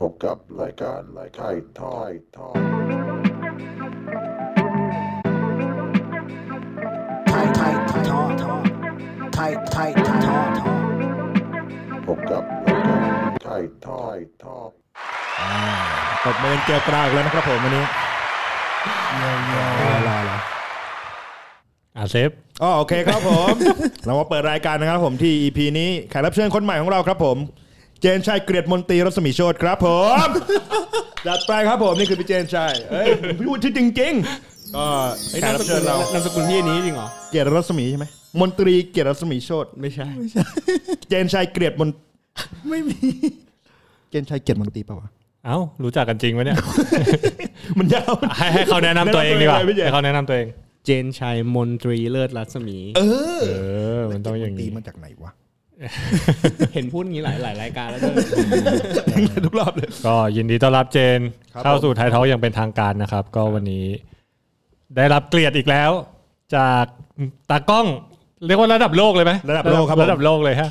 พบกับรายการรายการทอยทอยไทยไทยทอทอไทยไทยทอทอพบกับรายการไทยทอยทอยตบมือเกลียวกราวอีกแล้วนะครับผมวันนี้เยี่ยมเยี่ยมรอรอรออ่าเซฟอ๋อโอเคครับผม เรามาเปิดรายการนะครับผมที่ EP นี้แขกรับเชิญคนใหม่ของเราครับผม เจนชัยเกรียรติมนตรีรัศมีโชตครับผมจัดไปครับผมนี่คือพี่เจนชัยเอ้ยผมพูดที่จริงๆก็แขกรับเชิญเรานามสกุลพี่อันนี้จริงเหรอเกียรติรัศมีใช่ไหมมนตรีเกียรติรัศมีโชตไม่ใช่เจนชัยเกรียรติมนไม่มีเจนชัยเกียรติมนตรีเปล่าวะเอ้ารู้จักกันจริงไหมเนี่ย มันยาวให้ให้เขาแนะนำตัวเองดีกว่าแนะนำตัวเองเลยพี่เจให้เขาแนะนำตัวเอง เจนชัยมนตรีเลิศรัศมี เออเออมันต้องอย่างตีนี้มาจากไหนวะ เห็นพูดงี้หลายหลายรายการแล้วด้วยทุกรอบเลย ก็ยินดีต้อนรับเจนครับเข้าสู่ไทยทออย่างเป็นทางการนะครับ ก็วันนี้ ได้รับเกลียดอีกแล้ว จากตากล้อง เรียกว่าระดับโลกเลยไหมระดับโลกครับผมระดับโลกเลยฮะ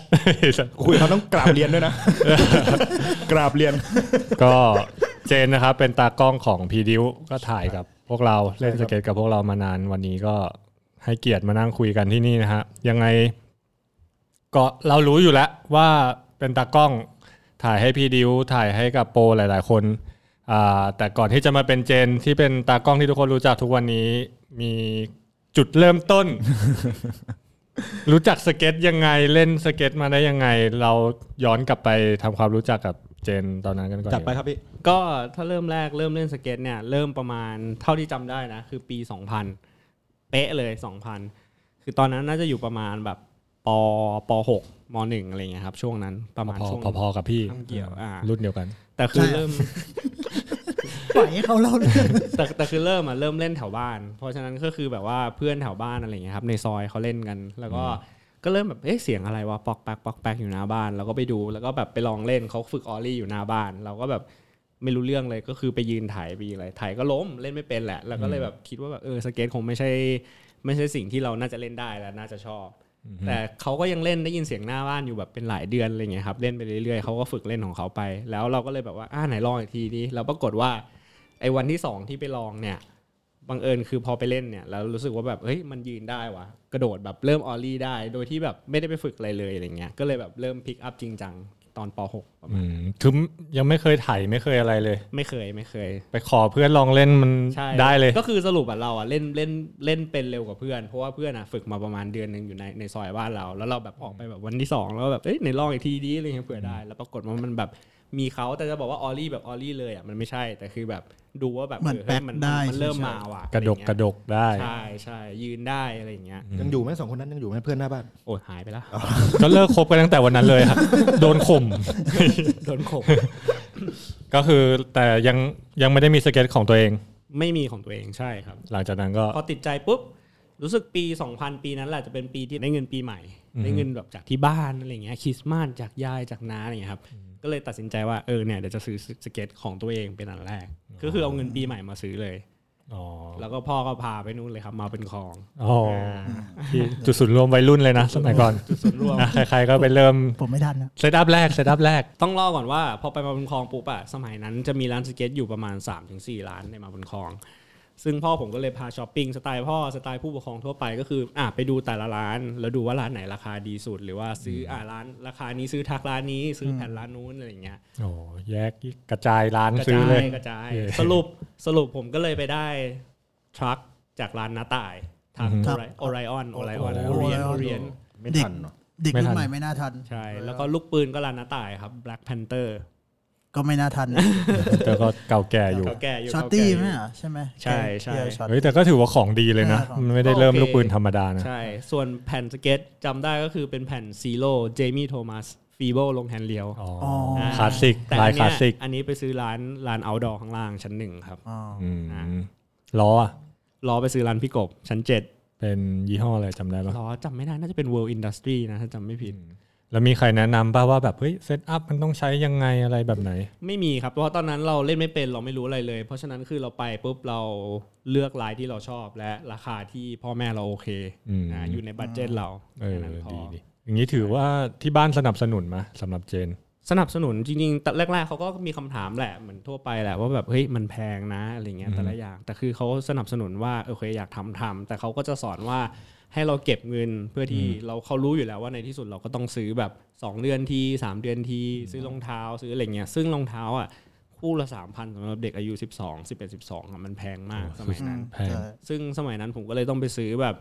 คุยเขาต้องกราบเรียนด้วยนะกราบเรียน ก็เจนนะครับ เป็นตากล้องของพีดิวก็ถ่ายกับพวกเราเล่นสเก็ตกับพวกเรามานานวันนี้ก็ให้เกียรติมานั่งคุยกันที่นี่นะฮะยังไง ก็เรารู้อยู่แล้วว่าเป็นตากล้องถ่ายให้พีดิวถ่ายให้กับโปรหลาย ๆ คนอ่าแต่ก่อนที่จะมาเป็นเจนที่เป็นตากล้องที่ทุกคนรู้จักทุกวันนี้มีจุดเริ่มต้น รู้จักสเก็ตยังไงเล่นสเก็ตมาได้ยังไง เราย้อนกลับไปทำความรู้จักกับเจนตอนนั้นกันก่อนจัดไปครับพี่ก็ถ้าเริ่มแรกเริ่มเล่นสเก็ตเนี่ยเริ่มประมาณเท่าที่จำได้นะ คือปี 2000 เป๊ะเลย 2000 คือตอนนั้นน่าจะอยู่ประมาณแบบ ปป6ม1อะไรเงี้ยครับ ช่วงนั้นประมาณพอช่วงพอๆกับพี่เกี่ยวอ่ารุ่นเดียวกัน แต่คือเริ่มปล่อยให้เขาเล่าเรื่องแต่แต่คือเริ่มอะเริ่มเล่นแถวบ้าน เพราะฉะนั้นก็คือแบบว่าเพื่อนแถวบ้านอะไรเงี้ยครับ ในซอยเขาเล่นกัน แล้วก็ก็เริ่มแบบเอ๊ะเสียงอะไรวะปอกแป๊กปอกแป๊กอยู่หน้าบ้านแล้วก็ไปดูแล้วก็แบบไปลองเล่นเขาฝึกออลลี่อยู่หน้าบ้าน เราก็แบบไม่รู้เรื่องเลยก็คือไปยืนถ่ายไปยืนอะไรถ่ายก็ล้มเล่นไม่เป็นแหละ แล้วก็เลยแบบคิดว่าแบบเออสเก็ตคงไม่ใช่ ไม่ใช่สิ่งที่เราน่าจะเล่นได้และน่าจะชอบ แต่เขาก็ยังเล่นได้ยินเสียงหน้าบ้านอยู่แบบเป็นหลายเดือนอะไรเงี้ยครับเล่นไปเรื่อยๆเขาก็ฝึกเล่นของเขาไป แล้วเราก็เลยแบบว่าอ่าไหนลองอีกทีนี้เราปรากฏว่าไอ้วันที่สองที่ไปลองเนี่ยบังเอิญคือพอไปเล่นเนี่ยแล้วรู้สึกว่าแบบเฮ้ยมันยืนได้วะกระโดดแบบเริ่ม ollie ได้ โดยที่แบบไม่ได้ไปฝึกอะไรเลยอะไรเงี้ยก็เลยแบบเริ่ม pick up จริงจัง ตอนป .6 ประอืมาณมคือยังไม่เคยถ่ายไม่เคยอะไรเลย ไม่เคยไม่เคย ไปขอเพื่อนลองเล่นมันใช่ได้เลย ก็คือสรุปอะเราอะเล่นเล่นเล่นเป็นเร็วกว่าเพื่อน เพราะว่าเพื่อนอะฝึกมาประมาณเดือนหนึ่งอยู่ในในซอยบ้านเรา แล้วเราแบบออกไปแบบวันที่สองแล้วแบบเอ้ยในลองอีกทีดีอะไรเงี้ยเผื่อได้ แล้วปรากฏว่ามันแบบ มีเขาแต่จะบอกว่าออลลี่แบบออลลี่เลยอะมันไม่ใช่แต่คือแบบดูว่าแบบเหมือนฮ้ยแป๊กมันได้มันเริ่มใช่มาว่ะกระดกอไเงี้ยกระดกได้ใช่ใช่ยืนได้อะไรอย่างเงี้ยยังอยู่ไหมสองคนนั้นยังอยู่ไหมเพื่อนหน้าบ้านโอ้ยหายไปแล้วก็เลิกคบกันตั้งแต่วันนั้นเลยครับโดนข่มโดนข่มก็คือแต่ยังยังไม่ได้มีสเก็ตของตัวเอง ไม่มีของตัวเองใช่ครับ หลังจากนั้นก็พอติดใจปุ๊บรู้สึกปี 2000 ปีนั้นแหละจะเป็นปีที่ได้เงินปีใหม่อือฮึได้เงินแบบจากที่บ้านอะไรเงี้ยคริสต์มาสจากยายจากน้าอะไรเงี้ยครับ ก็เลยตัดสินใจว่าเออเนี่ยเดี๋ยวจะซื้อสเก็ตของตัวเองเป็นอันแรก ก็คือเอาเงินปีใหม่มาซื้อเลยอ๋อแล้วก็พ่อก็พาไปนู่นเลยครับมาบุญครองอ๋อที่จุดศูนย์รวมวัยรุ่นเลยนะสมัยก่อนจุดส่วนรวมนะใครๆก็ไปเริ่มผมไม่ทันนะ setup แรก setup แรกต้องเล่าก่อนว่า พอไปมาบุญครองปุ๊บอะสมัยนั้นจะมีร้านสเก็ตอยู่ประมาณ3-4ร้านในมาบุญครอง ซึ่งพ่อผมก็เลยพาช้อปปิ้งสไตล์พ่อสไตล์ผู้ปกครองทั่วไปก็คืออะไปดูแต่ละร้าน แล้วดูว่าร้านไหนราคาดีสุด หรือว่าซื้ออะร้านราคานี้ซื้อ truck ร้านนี้ซื้อแผ่นร้านนู้นอะไรอย่างเงี้ยโอ้แยกกระจายร้านกระซื้อจาเลยยกระจายเออสรุปสรุปผมก็เลยไปได้ทรัคจากร้านน้าต่ายทางอือฮึโอไรออนโอไรออนโอ้โอเรียน Orion โอเรียนไม่เด็กทันเนาะเด็กไม่รุ่ทันนใหม่ไม่น่าทัน ใช่ แล้วก็ลูกปืนก็ร้านน้าต่ายครับ Black Panther ก็ไม่น่าทันแต่ก็เก่าแก่อยู่เขาแก่อยู่ช็อตเขาตี้แก่ยู่ไหมอะใช่ไหมใช่ใช่เกียร์ช็อตเฮ้ยแต่ก็ถือว่าของดีเลยนะเออมันไม่ได้เริ่มโอเคลูกปืนธรรมดานะใช่ ส่วนแผ่นสเก็ตจำได้ก็คือเป็นแผ่นซีโร่เจมี่โทมัสฟีโบลงแฮนด์เลียวอ๋ออ๋ออ่าคลาสสิกแต่ลาอัยนคเนี้ลายสสิก อันนี้ไปซื้อร้านร้านเอาดอข้างล่างชั้นหนึ่งครับอ๋ออืมอ่าล้ออะล้อไปซื้อร้านพี่กบชั้นเจ็ดเป็นยี่ห้ออะไรจำได้ปะล้อจำไม่ได้น่าจะเป็น World Industry นะถ้าจำไม่ผิด แล้วมีใครแนะนำป่ะว่าแบบเฮ้ยเซตอัพมันต้องใช้ยังไงอะไรแบบไหน ไม่มีครับเพราะว่าตอนนั้นเราเล่นไม่เป็นเราไม่รู้อะไรเลย เพราะฉะนั้นคือเราไปปุ๊บเราเลือกลายที่เราชอบและราคาที่พ่อแม่เราโอเคอืมอ่าอยู่ในบัตเจ็ตเราเออแค่นั้นพอดีดีอย่างนี้ถือว่าที่บ้านสนับสนุนมาสำหรับเจน สนับสนุนจริงๆแต่แรกๆเขาก็มีคำถามแหละเหมือนทั่วไปแหละว่าแบบเฮ้ยมันแพงนะอะไรเงี้ยแต่ละอย่างแต่คือเขาสนับสนุนว่าโอเคอยากทำทำแต่เขาก็จะสอนว่า ให้เราเก็บเงินเพื่อที่เราเขารู้อยู่แล้วว่าในที่สุดเราก็ต้องซื้อแบบ 2 เดือนที3 เดือนทีซื้อรองเท้าซื้ออะไรเงี้ยซึ่งรองเท้าอะคู่ละสามพันสำหรับเด็กอายุ 12 11 12อะมันแพงมากสมัยนั้นแพงซึ่งสมัยนั้นผมก็เลยต้องไปซื้อแบบ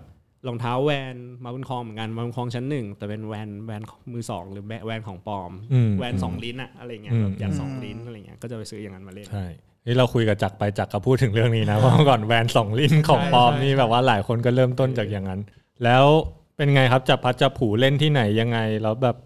รองเท้าแวนมาบุญคลองเหมือนกันมาบุญคลองชั้นหนึ่งแต่เป็นแวนแวนมือสองหรือแวนของปลอมอืมแวนสองลิ้นอะอะไรเงี้ยอืมแบบยัดสองลิ้นอะไรเงี้ยก็จะไปซื้ออย่างนั้นมาเล่นใช่นี่เราคุยกับจักรไปจักรก็พูดถึงเรื่องนี้นะเพราะเมื่อก่อนแวนสองลิ้นของใช่ปลอมใช่นี่แบบว่าหลายคนก็เริ่มต้นจากอย่างนั้น แล้วเป็นไงครับจับพัดจับผูเล่นที่ไหนยังไง แล้วแบบ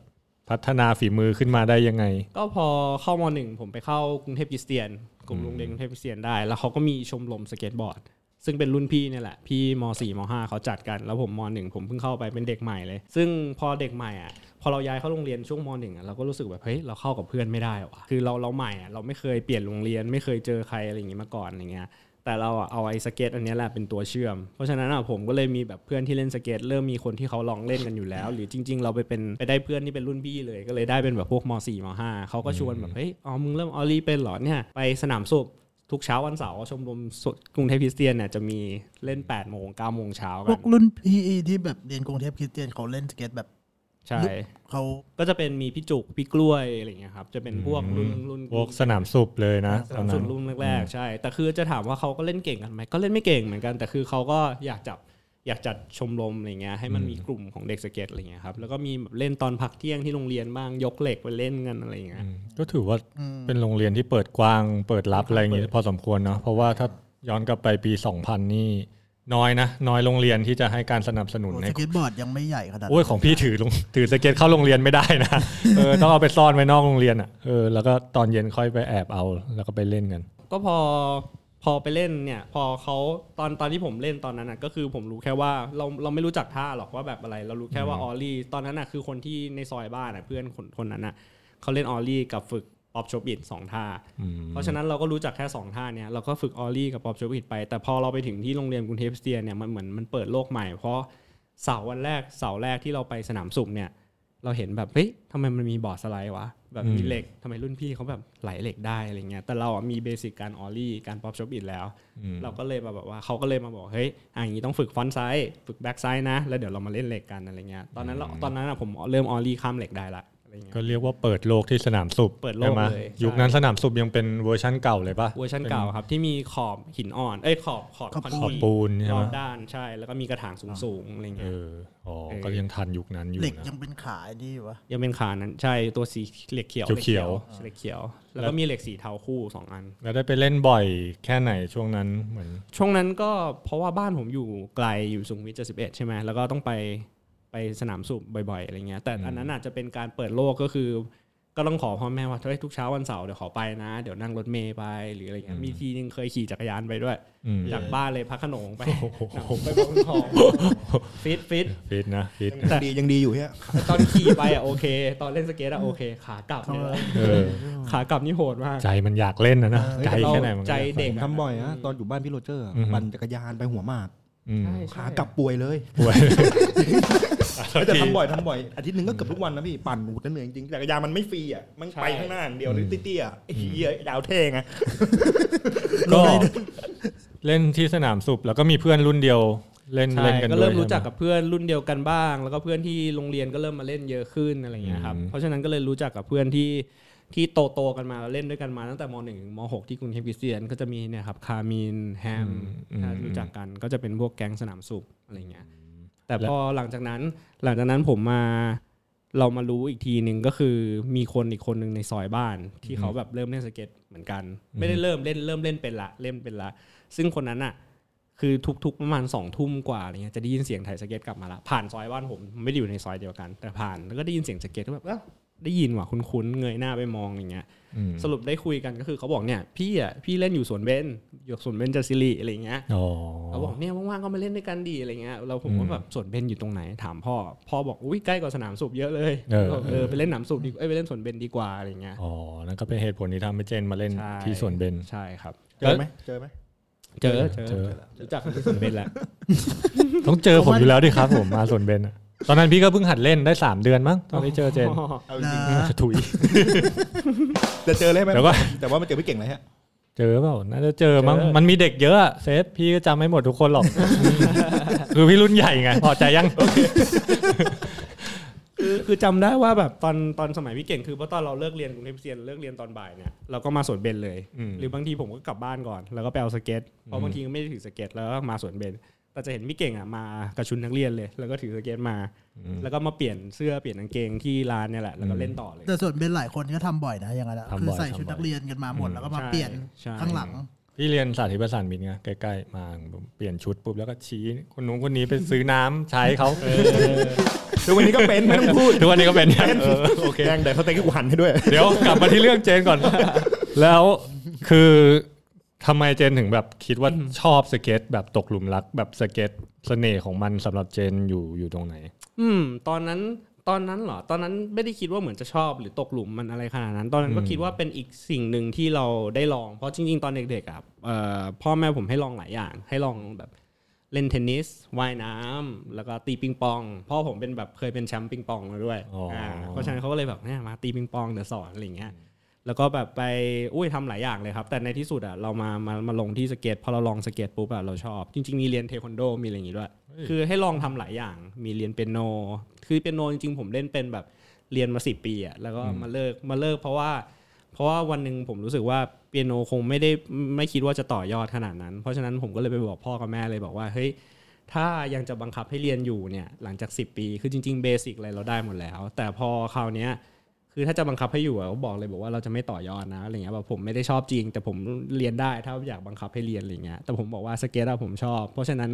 พัฒนาฝีมือขึ้นมาได้ยังไง ก็พอเข้ามหนึ่งผมไปเข้ากรุงเทพคริสเตียน กลุ่มโรงเรียนกรุงเทพคริสเตียนได้ แล้วเขาก็มีชมรมสเก็ตบอร์ด ซึ่งเป็นรุ่นพี่เนี่ยแหละ พี่ม .4 ม .5 เขาจัดกัน แล้วผมม .1 ผมเพิ่งเข้าไปเป็นเด็กใหม่เลย ซึ่งพอเด็กใหม่อะพอเราย้ายเข้าโรงเรียนช่วงม .1 อะเราก็รู้สึกแบบเฮ้ยเราเข้ากับเพื่อนไม่ได้ว่ะคือเราเราใหม่อะเราไม่เคยเปลี่ยนโรงเรียนไม่เคยเจอใครอะไรอย่างงี้มาก่อนอย่างเงี้ย แต่เราอะเอาไอ้สเก็ตอันเนี้ยแหละเป็นตัวเชื่อม เพราะฉะนั้นอะผมก็เลยมีแบบเพื่อนที่เล่นสเก็ตเริ่มมีคนที่เขาลองเล่นกันอยู่แล้ว หรือจริง ๆ เราไปเป็นไปได้เพื่อนที่เป็นรุ่นพี่เลย ก็เลยได้เป็นแบบพวกม .4 ม .5 เขาก็ชวนแบบเฮ้ยอ๋อมึงเริ่ม ollie เป็นเหรอเนี่ยไปสนามศุภทุกเช้าวันเสาร์ชมรมสุกรุงเทพคริสเตียนเนี่ยจะมีเล่น8โมง9โมงเช้าพกัวนกรุ่นพี่ที่แบบเรียนกรุงเทพคริสเตียนเขาเล่นสเก็ตแบบ ใช่เขาก็จะเป็นมีพี่จุกพี่กล้วยอะไรอย่างเงี้ยครับจะเป็นพวกรุ่นรุ่นพวกสนามสุบเลยนะสตอนานมนั้สุนดรุ่นแรกๆใช่ แต่คือจะถามว่าเขาก็เล่นเก่งกันไหมก็เล่นไม่เก่งเหมือนกัน แต่คือเขาก็อยากจับอยากจัดชมรมอะไรเงี้ยให้มันมีกลุ่มของเด็กสเก็ตอะไรเงี้ยครับแล้วก็มีแบบเล่นตอนพักเที่ยงที่โรงเรียนบ้างยกเหล็กไปเล่นกันอะไรเงี้ยอืมก็ถือว่าเป็นโรงเรียนที่เปิดกว้างเปิดรับอะไรอย่างงี้พอสมควรเนาะเพราะว่าถ้าย้อนกลับไปปี 2000 นี่ น้อยนะน้อยโรงเรียนที่จะให้การสนับสนุนโอ้ในสเก็ตบอร์ดยังไม่ใหญ่ขนาดนั้นโอ้ยของพี่ถือลงถือสเก็ตเข้าโรงเรียนไม่ได้นะเออต้องเอาไปซ่อนไว้นอกโรงเรียนอะเออแล้วก็ตอนเย็นค่อยไปแอบเอาแล้วก็ไปเล่นกัน ก็พอพอไปเล่นเนี่ย พอเขาตอนตอนที่ผมเล่นตอนนั้นน่ะก็คือผมรู้แค่ว่าเราเราไม่รู้จักท่าหรอกว่าแบบอะไร เรารู้แค่ว่า ollie ตอนนั้นน่ะคือคนที่ในซอยบ้านน่ะเพื่อนคนคนนั้นน่ะเขาเล่น ollie กับฝึก pop shove-it สองท่า เพราะฉะนั้นเราก็รู้จักแค่2ท่าเนี่ยเราก็ฝึก ollie กับ pop shove-it ไป แต่พอเราไปถึงที่โรงเรียนกรุงเทพคริสเตียนเนี่ยมันเหมือนมันเปิดโลกใหม่ เพราะเสาร์วันแรกเสาร์แรกที่เราไปสนามศุภเนี่ยเราเห็นแบบเฮ้ยทำไมมันมี boardslide วะแบบมีอืมเหล็กทำไมรุ่นพี่เขาแบบไหลเหล็กได้อะไรเงี้ยแต่เราอะมี basic การ ollie การ pop shove-it แล้ว เราก็เลยมาแบบว่าเขาก็เลยมาบอกเฮ้ยอะอย่างนี้ต้องฝึก frontside ฝึก backside นะ แล้วเดี๋ยวเรามาเล่นเหล็กกันอะไรเงี้ยตอนนั้นเราตอนนั้นอะผมเริ่ม ollie ข้ามเหล็กได้ละอะไร เงี้ย ก็เรียกว่าเปิดโลกที่สนามศุภเปิดโลกใช่ไหมเลยใช่ยุคนั้นสนามศุภยังเป็นเวอร์ชั่นเก่าเลยปะเวอร์ชันเก่าครับ ที่มีขอบหินอ่อน เอ้ยขอบขอบขอบคอนกรีตขอบปูนใช่ไหมรอบด้านใช่ แล้วก็มีกระถางสูงๆอะไรเอเงี้ย ออ๋อเออ ก็ยังทันยุคนั้นอยู่เหล็กนะ ยังเป็นขาไอ้นี่อยู่วะ ยังเป็นขานั้น ใช่ตัวสีเหล็กเขียวเขียวเหล็กเขียว แล้วก็มีเหล็กสีเทาคู่สองอัน แล้วได้ไปเล่นบ่อยแค่ไหนช่วงนั้นเหมือนช่วงนั้นก็เพราะว่าบ้านผมอยู่ไกลอยู่สุขุมวิท71ใช่ไหมแล้วก็ต้องไป ไปสนามสูบบ่อยๆอะไรเงี้ยแต่อันนั้นอาจจะเป็นการเปิดโลกก็คือ ก็ต้องขอพ่อแม่ว่าเฮ้ยทุกเช้าวันเสาร์เดี๋ยวขอไปนะ เดี๋ยวนั่งรถเมย์ไปหรืออะไรเงี้ยมีทีนึงเคยขี่จักรยานไปด้วยอืมจากบ้านเลยพักขนงไปไปบางทองฟิตฟิตฟิตนะฟิตยังดียังดีอยู่เฮียตอนขี่ไปอะโอเค ตอนเล่นสเก็ตอะโอเค ขากลับเนี่ยเออขากลับนี่โหดมากใจมันอยากเล่นนะนะเออใจแค่ไหนมันก็ใจอยากเด็กผมทำบ่อยนะตอนอยู่บ้านพี่โรเจอร์อะอือฮึปั่นจักรยานไปหัวหมากอืมใช่ขากลับป่วยเลยป่วย แต่ทำบ่อยทำบ่อยอาทิตย์หนึ่งก็เกือบทุกวันนะพี่ปั่นหูจะเหนื่อยจริงๆจักรยานมันไม่ฟรีอะมันไปข้างหน้าอย่างเดียวหรือเตี้ยๆอะไอ้เหี้ยดาวเท่ไงก็เล่นที่สนามสุบแล้วก็มีเพื่อนรุ่นเดียวเล่นใช่เล่นกันก็ด้วยเริ่มรู้จักใช่ไหกับเพื่อนรุ่นเดียวกันบ้าง แล้วก็เพื่อนที่โรงเรียนก็เริ่มมาเล่นเยอะขึ้นอะไรเงี้ยครับอืมเพราะฉะนั้นก็เลยรู้จักกับเพื่อนที่ที่โตโตๆกันมาแล้วเล่นด้วยกันมาตั้งแต่มหนึ่งถึงมหกที่กรุงเทพคริสเตียนก็จะมีเนี่ยครับคามินแฮมอืมถ้ารู้จักกันก็จะเป็นพวกแก๊งสนามสุบอะไรเงี้ย แต่พอหลังจากนั้นหลังจากนั้นผมมาเรามารู้อีกทีหนึ่งก็คือมีคนอีกคนหนึ่งในซอยบ้าน ที่เขาแบบเริ่มเล่นสเก็ตเหมือนกัน ไม่ได้เริ่มเล่นเริ่มเล่นเป็นละเล่นเป็นละ ซึ่งคนนั้นอะ คือทุกๆประมาณสองทุ่มกว่าอะไรเงี้ยจะได้ยินเสียงไถ่ายสเก็ตกลับมาละผ่านซอยบ้านผมไม่ได้อยู่ในซอยเดียวกัน แต่ผ่านแล้วก็ได้ยินเสียงสเก็ตก็แบบเอ้า ได้ยินว่ะคุ้นๆเงยหน้าไปมองอย่างเงี้ยอืมสรุปได้คุยกันก็คือเขาบอกเนี่ยพี่อะพี่เล่นอยู่สวนเบญอยู่สวนเบญจสิริอะไรเงี้ยอ๋อเขาบอกเนี่ยว่างๆก็มาเล่นด้วยกันดีอะไรเงี้ยเราผมก็อืมแบบสวนเบญอยู่ตรงไหนถามพ่อพ่อบอกอุ้ยใกล้กว่าสนามสูบเยอะเลยเออเออไปเล่นหนามสูบดีเอ้ยไปเล่นสวนเบนดีกว่าอะไรเงี้ยอ๋อนั่นก็เป็นเหตุผลที่ทำให้เจนมาเล่นใช่ที่สวนเบนใช่ครับเจอไหมเจอไหมเจอเจอเจอรู้จักที่สวนเบนแหละต้องเจอผมอยู่แล้วดิครับผมมาสวนเบนอะ ตอนนั้นพี่ก็เพิ่งหัดเล่นได้ 3 เดือนมั้งตอนที่เจอเจนเอาจริงนะถุยจะเจอเลยไหมเดี๋ยวก่อนแต่ว่ามันเจอไม่เก่งเลยฮะ เจอเปล่าน่าจะเจอมั้งเจอมันมีเด็กเยอะอะเซฟพี่ก็จำไม่หมดทุกคนหรอกคือพี่รุ่นใหญ่ไงพอใจยังคือคือจำได้ว่าแบบตอนตอนสมัยพี่เก่งคือเพราะตอนเราเลิกเรียนกรุงเทพคริสเตียนเลิกเรียนตอนบ่ายเนี่ยเราก็มาสวนเบญเลยอืมหรือบางทีผมก็กลับบ้านก่อน แล้วก็ไปเอาสเก็ตเพราะบางทีก็ไม่ได้ถือสเก็ตแล้วก็มาสวนเบญ แต่จะเห็นพี่เก่งอะมากับชุดนักเรียนเลย แล้วก็ถือสเก็ตมา แล้วก็มาเปลี่ยนเสื้อเปลี่ยนกางเกงที่ร้านเนี่ยแหละแล้วก็เล่นต่อเลย แต่ส่วนเป็นหลายคนก็ทำบ่อยนะอย่างนั้นอะทำบ่อยคือใส่ชุดทำบ่อยนักเรียนกันมาหมดแล้วก็มาใช่เปลี่ยนใช่ข้างหลังพี่เรียนสาธิตประสานมิตรไงใกล้ๆมาเปลี่ยนชุดปุ๊บแล้วก็ชี้คนนู้นคนนี้ไปซื้อน้ำใช้เขาทุกวันนี้ก็เป็นไม่ต้องพูดทุกวันนี้ก็เป็นเออโอเคแดงแต่เขาเต็งให้กูหันให้ด้วย เดี๋ยวกลับมาที่เรื่องเจนก่อน แล้วคือ ทำไมเจนถึงแบบคิดว่าชอบสเก็ต แบบตกหลุมรัก แบบสเก็ตเสน่ห์ของมันสำหรับเจนอยู่อยู่ตรงไหน อืม ตอนนั้นตอนนั้นเหรอ ตอนนั้นไม่ได้คิดว่าเหมือนจะชอบหรือตกหลุมมันอะไรขนาดนั้น ตอนนั้นก็คิดว่าเป็นอีกสิ่งหนึ่งที่เราได้ลอง เพราะจริง ๆ ตอนเด็กๆอะเอ่อพ่อแม่ผมให้ลองหลายอย่าง ให้ลองแบบเล่นเทนนิสว่ายน้ำแล้วก็ตีปิงปอง พ่อผมเป็นแบบเคยเป็นแชมป์ปิงปองมาด้วยอ๋ออ่าเพราะฉะนั้นเขาก็เลยแบบเนี่ยมาตีปิงปองเดี๋ยวสอนอะไรอย่างเงี้ย แล้วก็แบบไปอุ้ยทำหลายอย่างเลยครับ แต่ในที่สุดอะเรามามามาลงที่สเก็ตพอเราลองสเก็ตปุ๊บอะเราชอบ จริง ๆ มีเรียนเทควันโดมีอะไรอย่างงี้ด้วย คือให้ลองทำหลายอย่างมีเรียนเปียโน คือเปียโนจริงๆ ผมเล่นเป็นแบบเรียนมาสิปีอะแล้วก็มาเลิกมาเลิกเพราะว่า เพราะว่าวันหนึ่งผมรู้สึกว่าเปียโนคงไม่ได้ไม่คิดว่าจะต่อยอดขนาดนั้น เพราะฉะนั้นผมก็เลยไปบอกพ่อกับแม่เลยบอกว่าเฮ้ยถ้ายังจะบังคับให้เรียนอยู่เนี่ยหลังจาก 10 ปี คือจริงๆเบสิกอะไรเราได้หมดแล้ว แต่พอคราวเนี้ย คือถ้าจะบังคับให้อยู่อะเขาบอกเลยบอกว่าเราจะไม่ต่อยอดนะอะไรเงี้ยแบบผมไม่ได้ชอบจริง แต่ผมเรียนได้ถ้าอยากบังคับให้เรียนอะไรเงี้ยแต่ผมบอกว่าสเก็ตอะผมชอบ เพราะฉะนั้น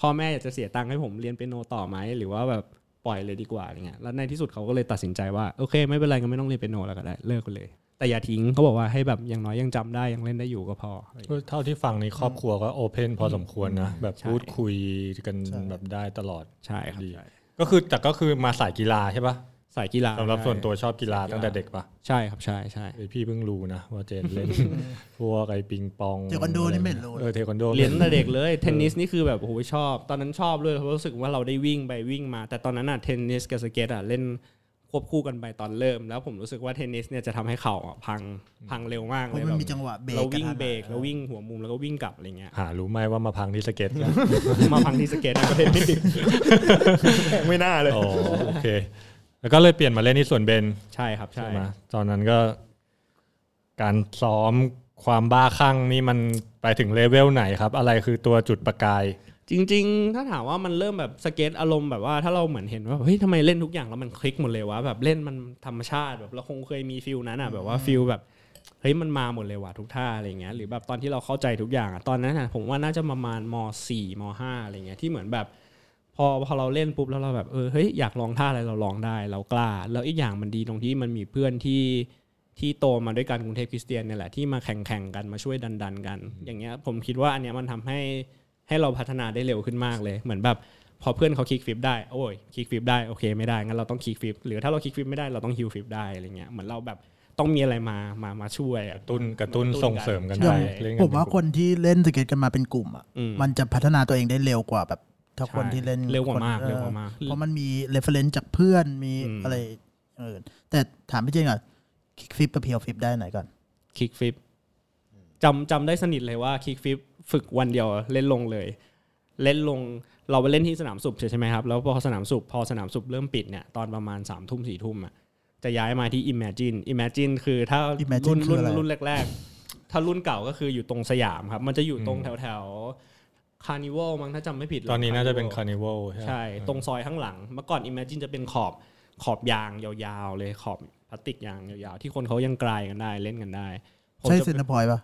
พ่อแม่อยากจะเสียตังค์ให้ผมเรียนเปียโนต่อไหมหรือว่าแบบปล่อยเลยดีกว่าอะไรเงี้ยแล้วในที่สุดเขาก็เลยตัดสินใจว่าโอเค ไม่เป็นไรก็ไม่ต้องเรียนเปียโนแล้วก็ได้เลิกไปเลย แต่อย่าทิ้งเขาบอกว่าให้แบบอย่างน้อยยังจำได้ยังเล่นได้อยู่ก็พออะไรเงี้ยเท่าที่ฟังนี้ครอบครัวก็โอเพนพอสมควรนะแบบใช่พูดคุยกันใช่แบบได้ตลอดใช่ครับดีใช่ก็คือแต่ก็คือมาสายกีฬาใช่ปะ สายกีฬาสำหรับส่วนตัวชอบกีฬาตั้งแต่เด็กปะใช่ครับใช่ใช่เอ้ยพี่เพิ่งรู้นะว่าเจนเล่นพวกไอ้ปิงปองเทควันโดนี่ไม่รู้เออเทควันโดเรียนตั้งแต่เด็กเลยเทนนิสนี่คือแบบโอ้โหชอบ ตอนนั้นชอบเลยเพราะรู้สึกว่าเราได้วิ่งไปวิ่งมา แต่ตอนนั้นอะเทนนิสกับสเก็ตอะเล่นควบคู่กันไปตอนเริ่ม แล้วผมรู้สึกว่าเทนนิสเนี่ยจะทำให้เข่าอะพังพังเร็วมากเลยเพราะมันแบบมีจังหวะเบรกเราวิ่งกะทันเบรกแล้ววิ่งหัวมุมแล้วก็วิ่งกลับอะไรเงี้ยหารู้ไหมว่ามาพังที่สเก็ตมาพังที่สเก็ตอะประเด็นนี้ไม่น่าเลยอ๋อโอเค แล้วก็เลยเปลี่ยนมาเล่นที่สวนเบญใช่ครับใช่ใช่ไหมตอนนั้นก็ การซ้อมความบ้าคลั่งนี่มันไปถึงเลเวลไหนครับ อะไรคือตัวจุดประกาย จริง ๆ ถ้าถามว่ามันเริ่มแบบสเก็ตอารมณ์แบบว่าถ้าเราเหมือนเห็นว่าเฮ้ยทำไมเล่นทุกอย่างแล้วมันคลิกหมดเลยวะแบบเล่นมันธรรมชาติแบบเราคงเคยมี feel นั้นอะแบบว่า feel แบบเฮ้ยมันมาหมดเลยว่ะทุกท่าอะไรเงี้ยหรือแบบตอนที่เราเข้าใจทุกอย่างอะตอนนั้นอะผมว่าน่าจะประมาณมสี่มห้าอะไรเงี้ยที่เหมือนแบบพ อพอเราเล่นปุ๊บแล้วเราแบบเออเฮ้ยอยากลองท่าอะไรเราลองได้เรากล้า แล้วอีกอย่างมันดีตรงที่มันมีเพื่อนที่ที่โตมาด้วยกันกรุงเทพคริสเตียนเนี่ยแหละที่มาแข่งแข่งกันมาช่วยดันดันๆกัน อย่างเงี้ยผมคิดว่าอันเนี้ยมันทำให้ให้เราพัฒนาได้เร็วขึ้นมากเลย เหมือนแบบพอเพื่อนเขา kickflip ได้โอ้ย kickflip ได้โอเคไม่ได้งั้นเราต้อง kickflip หรือถ้าเรา kickflip ไม่ได้เราต้อง heelflip ได้อะไรเงี้ยเหมือนเราแบบต้องมีอะไรมามามาช่วยอะตุ้นกระตุ้นกระตุ้นส่งเสริมกันใช่ไปเล่นกันผมว่าคนที่เล่นสเก็ตกันมาเป็นกลุ่มอะอืมมันจะพัฒนาตัวเองได้เร็วกว่าแบบ ถ้าคนใช่ที่เล่นเร็วกว่ามากคนเร็วกว่ามากเพราะมันมี reference จากเพื่อนมีอืมอะไรเออแต่ถามพี่เจนก่อนคิกฟิปกับเพียวฟิปได้ไหนก่อน kickflip จำจำได้สนิทเลยว่า kickflipฝึกวันเดียวเล่นลงเลย เล่นลงเราไปเล่นที่สนามศุภใช่ไหมครับ แล้วพอสนามศุภพอสนามศุภเริ่มปิดเนี่ยตอนประมาณ3ามทุ่มสี่ทุ่มอะจะย้ายมาที่ Imagine Imagine คือถ้า Imagine รุ่นคือรุ่นอะไรรุ่นแรก ๆ ถ้ารุ่นเก่าก็คืออยู่ตรงสยามครับ มันจะอยู่ตรงแถวแถว Carnival มั้งถ้าจำไม่ผิดตอนนี้น่าจะเป็น Carnival Carnival ใช่ ตรงซอยข้างหลัง เมื่อก่อน Imagine จะเป็นขอบขอบยางยาวๆ เลยขอบพลาสติกยางยาวๆ ที่คนเขายัง grind กันได้เล่นกันได้ผมใช่จะเซนเตอร์พอยต์ปะ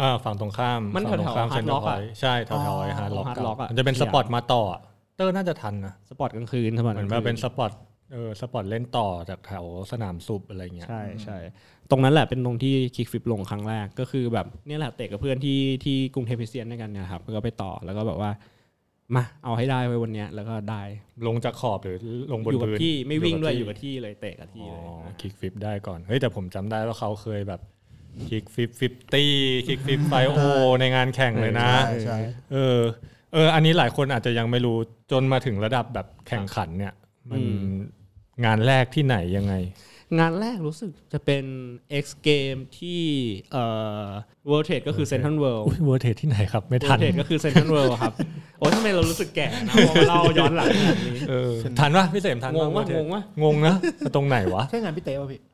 อ่าฝั่งตรงข้ามมันฝั่งตรงข้ามแถวๆเซ็นเตอ Hard ร์ Rock พอะอยต์ใช่แถวๆฮาร์ดล็อก Hard Rock อะมันจะเป็นสปอร์ตมาต่ออะเตอร์น่าจะทันนะสปอร์ตกลางคืนสปอร์ตเหกมือลานงคืว่าเป็นสปอร์ตเออสปอร์ตเล่นต่อจากแถวสนามสุบอะไรเงี้ยใช่ใช่ ตรงนั้นแหละเป็นตรงที่คิกฟิปลงครั้งแรกก็คือแบบเนี่ยแหละเตะกับเพื่อนที่ที่กรุงเทพคริสเตียนด้วยกันเนะครับแล้วก็ไปต่อแล้วก็แบบว่ามาเอาให้ได้ไว้วันเนี้ยแล้วก็ได้ลงจากขอบหรือลงบนอยู่กับพื้นที่ไม่วิ่งด้วยอยู่กักับที่เลยเตะกับที่อ๋อเลยคิกฟิปได้ก่อนเฮ้ยแต่ผมจำได้ว่าเขาเคยแบบkickflip fifty kickflip five-o ในงานแข่งเลยนะ ใช่ใช่ เออเออ อันนี้หลายคนอาจจะยังไม่รู้จนมาถึงระดับแบบแข่งขันเนี่ย มันอืมงานแรกที่ไหนยังไง งานแรกรู้สึกจะเป็น X Game ที่เอ่อ World Trade ก็คือ Central World อุ้ย World Trade ที่ไหนครับ ไม่ World ทัน Trade ก็คือ Central World ครับ โอ้ยทำไมเรารู้สึกแก่นะพอมาเล่าย้อนหลังขนาดนี้เออทันปะพี่เสมทันงงวะ World Trade งงวะงงนะ ตรงไหนวะ ใช่งานพี่เต้ป่ะพี่ใช่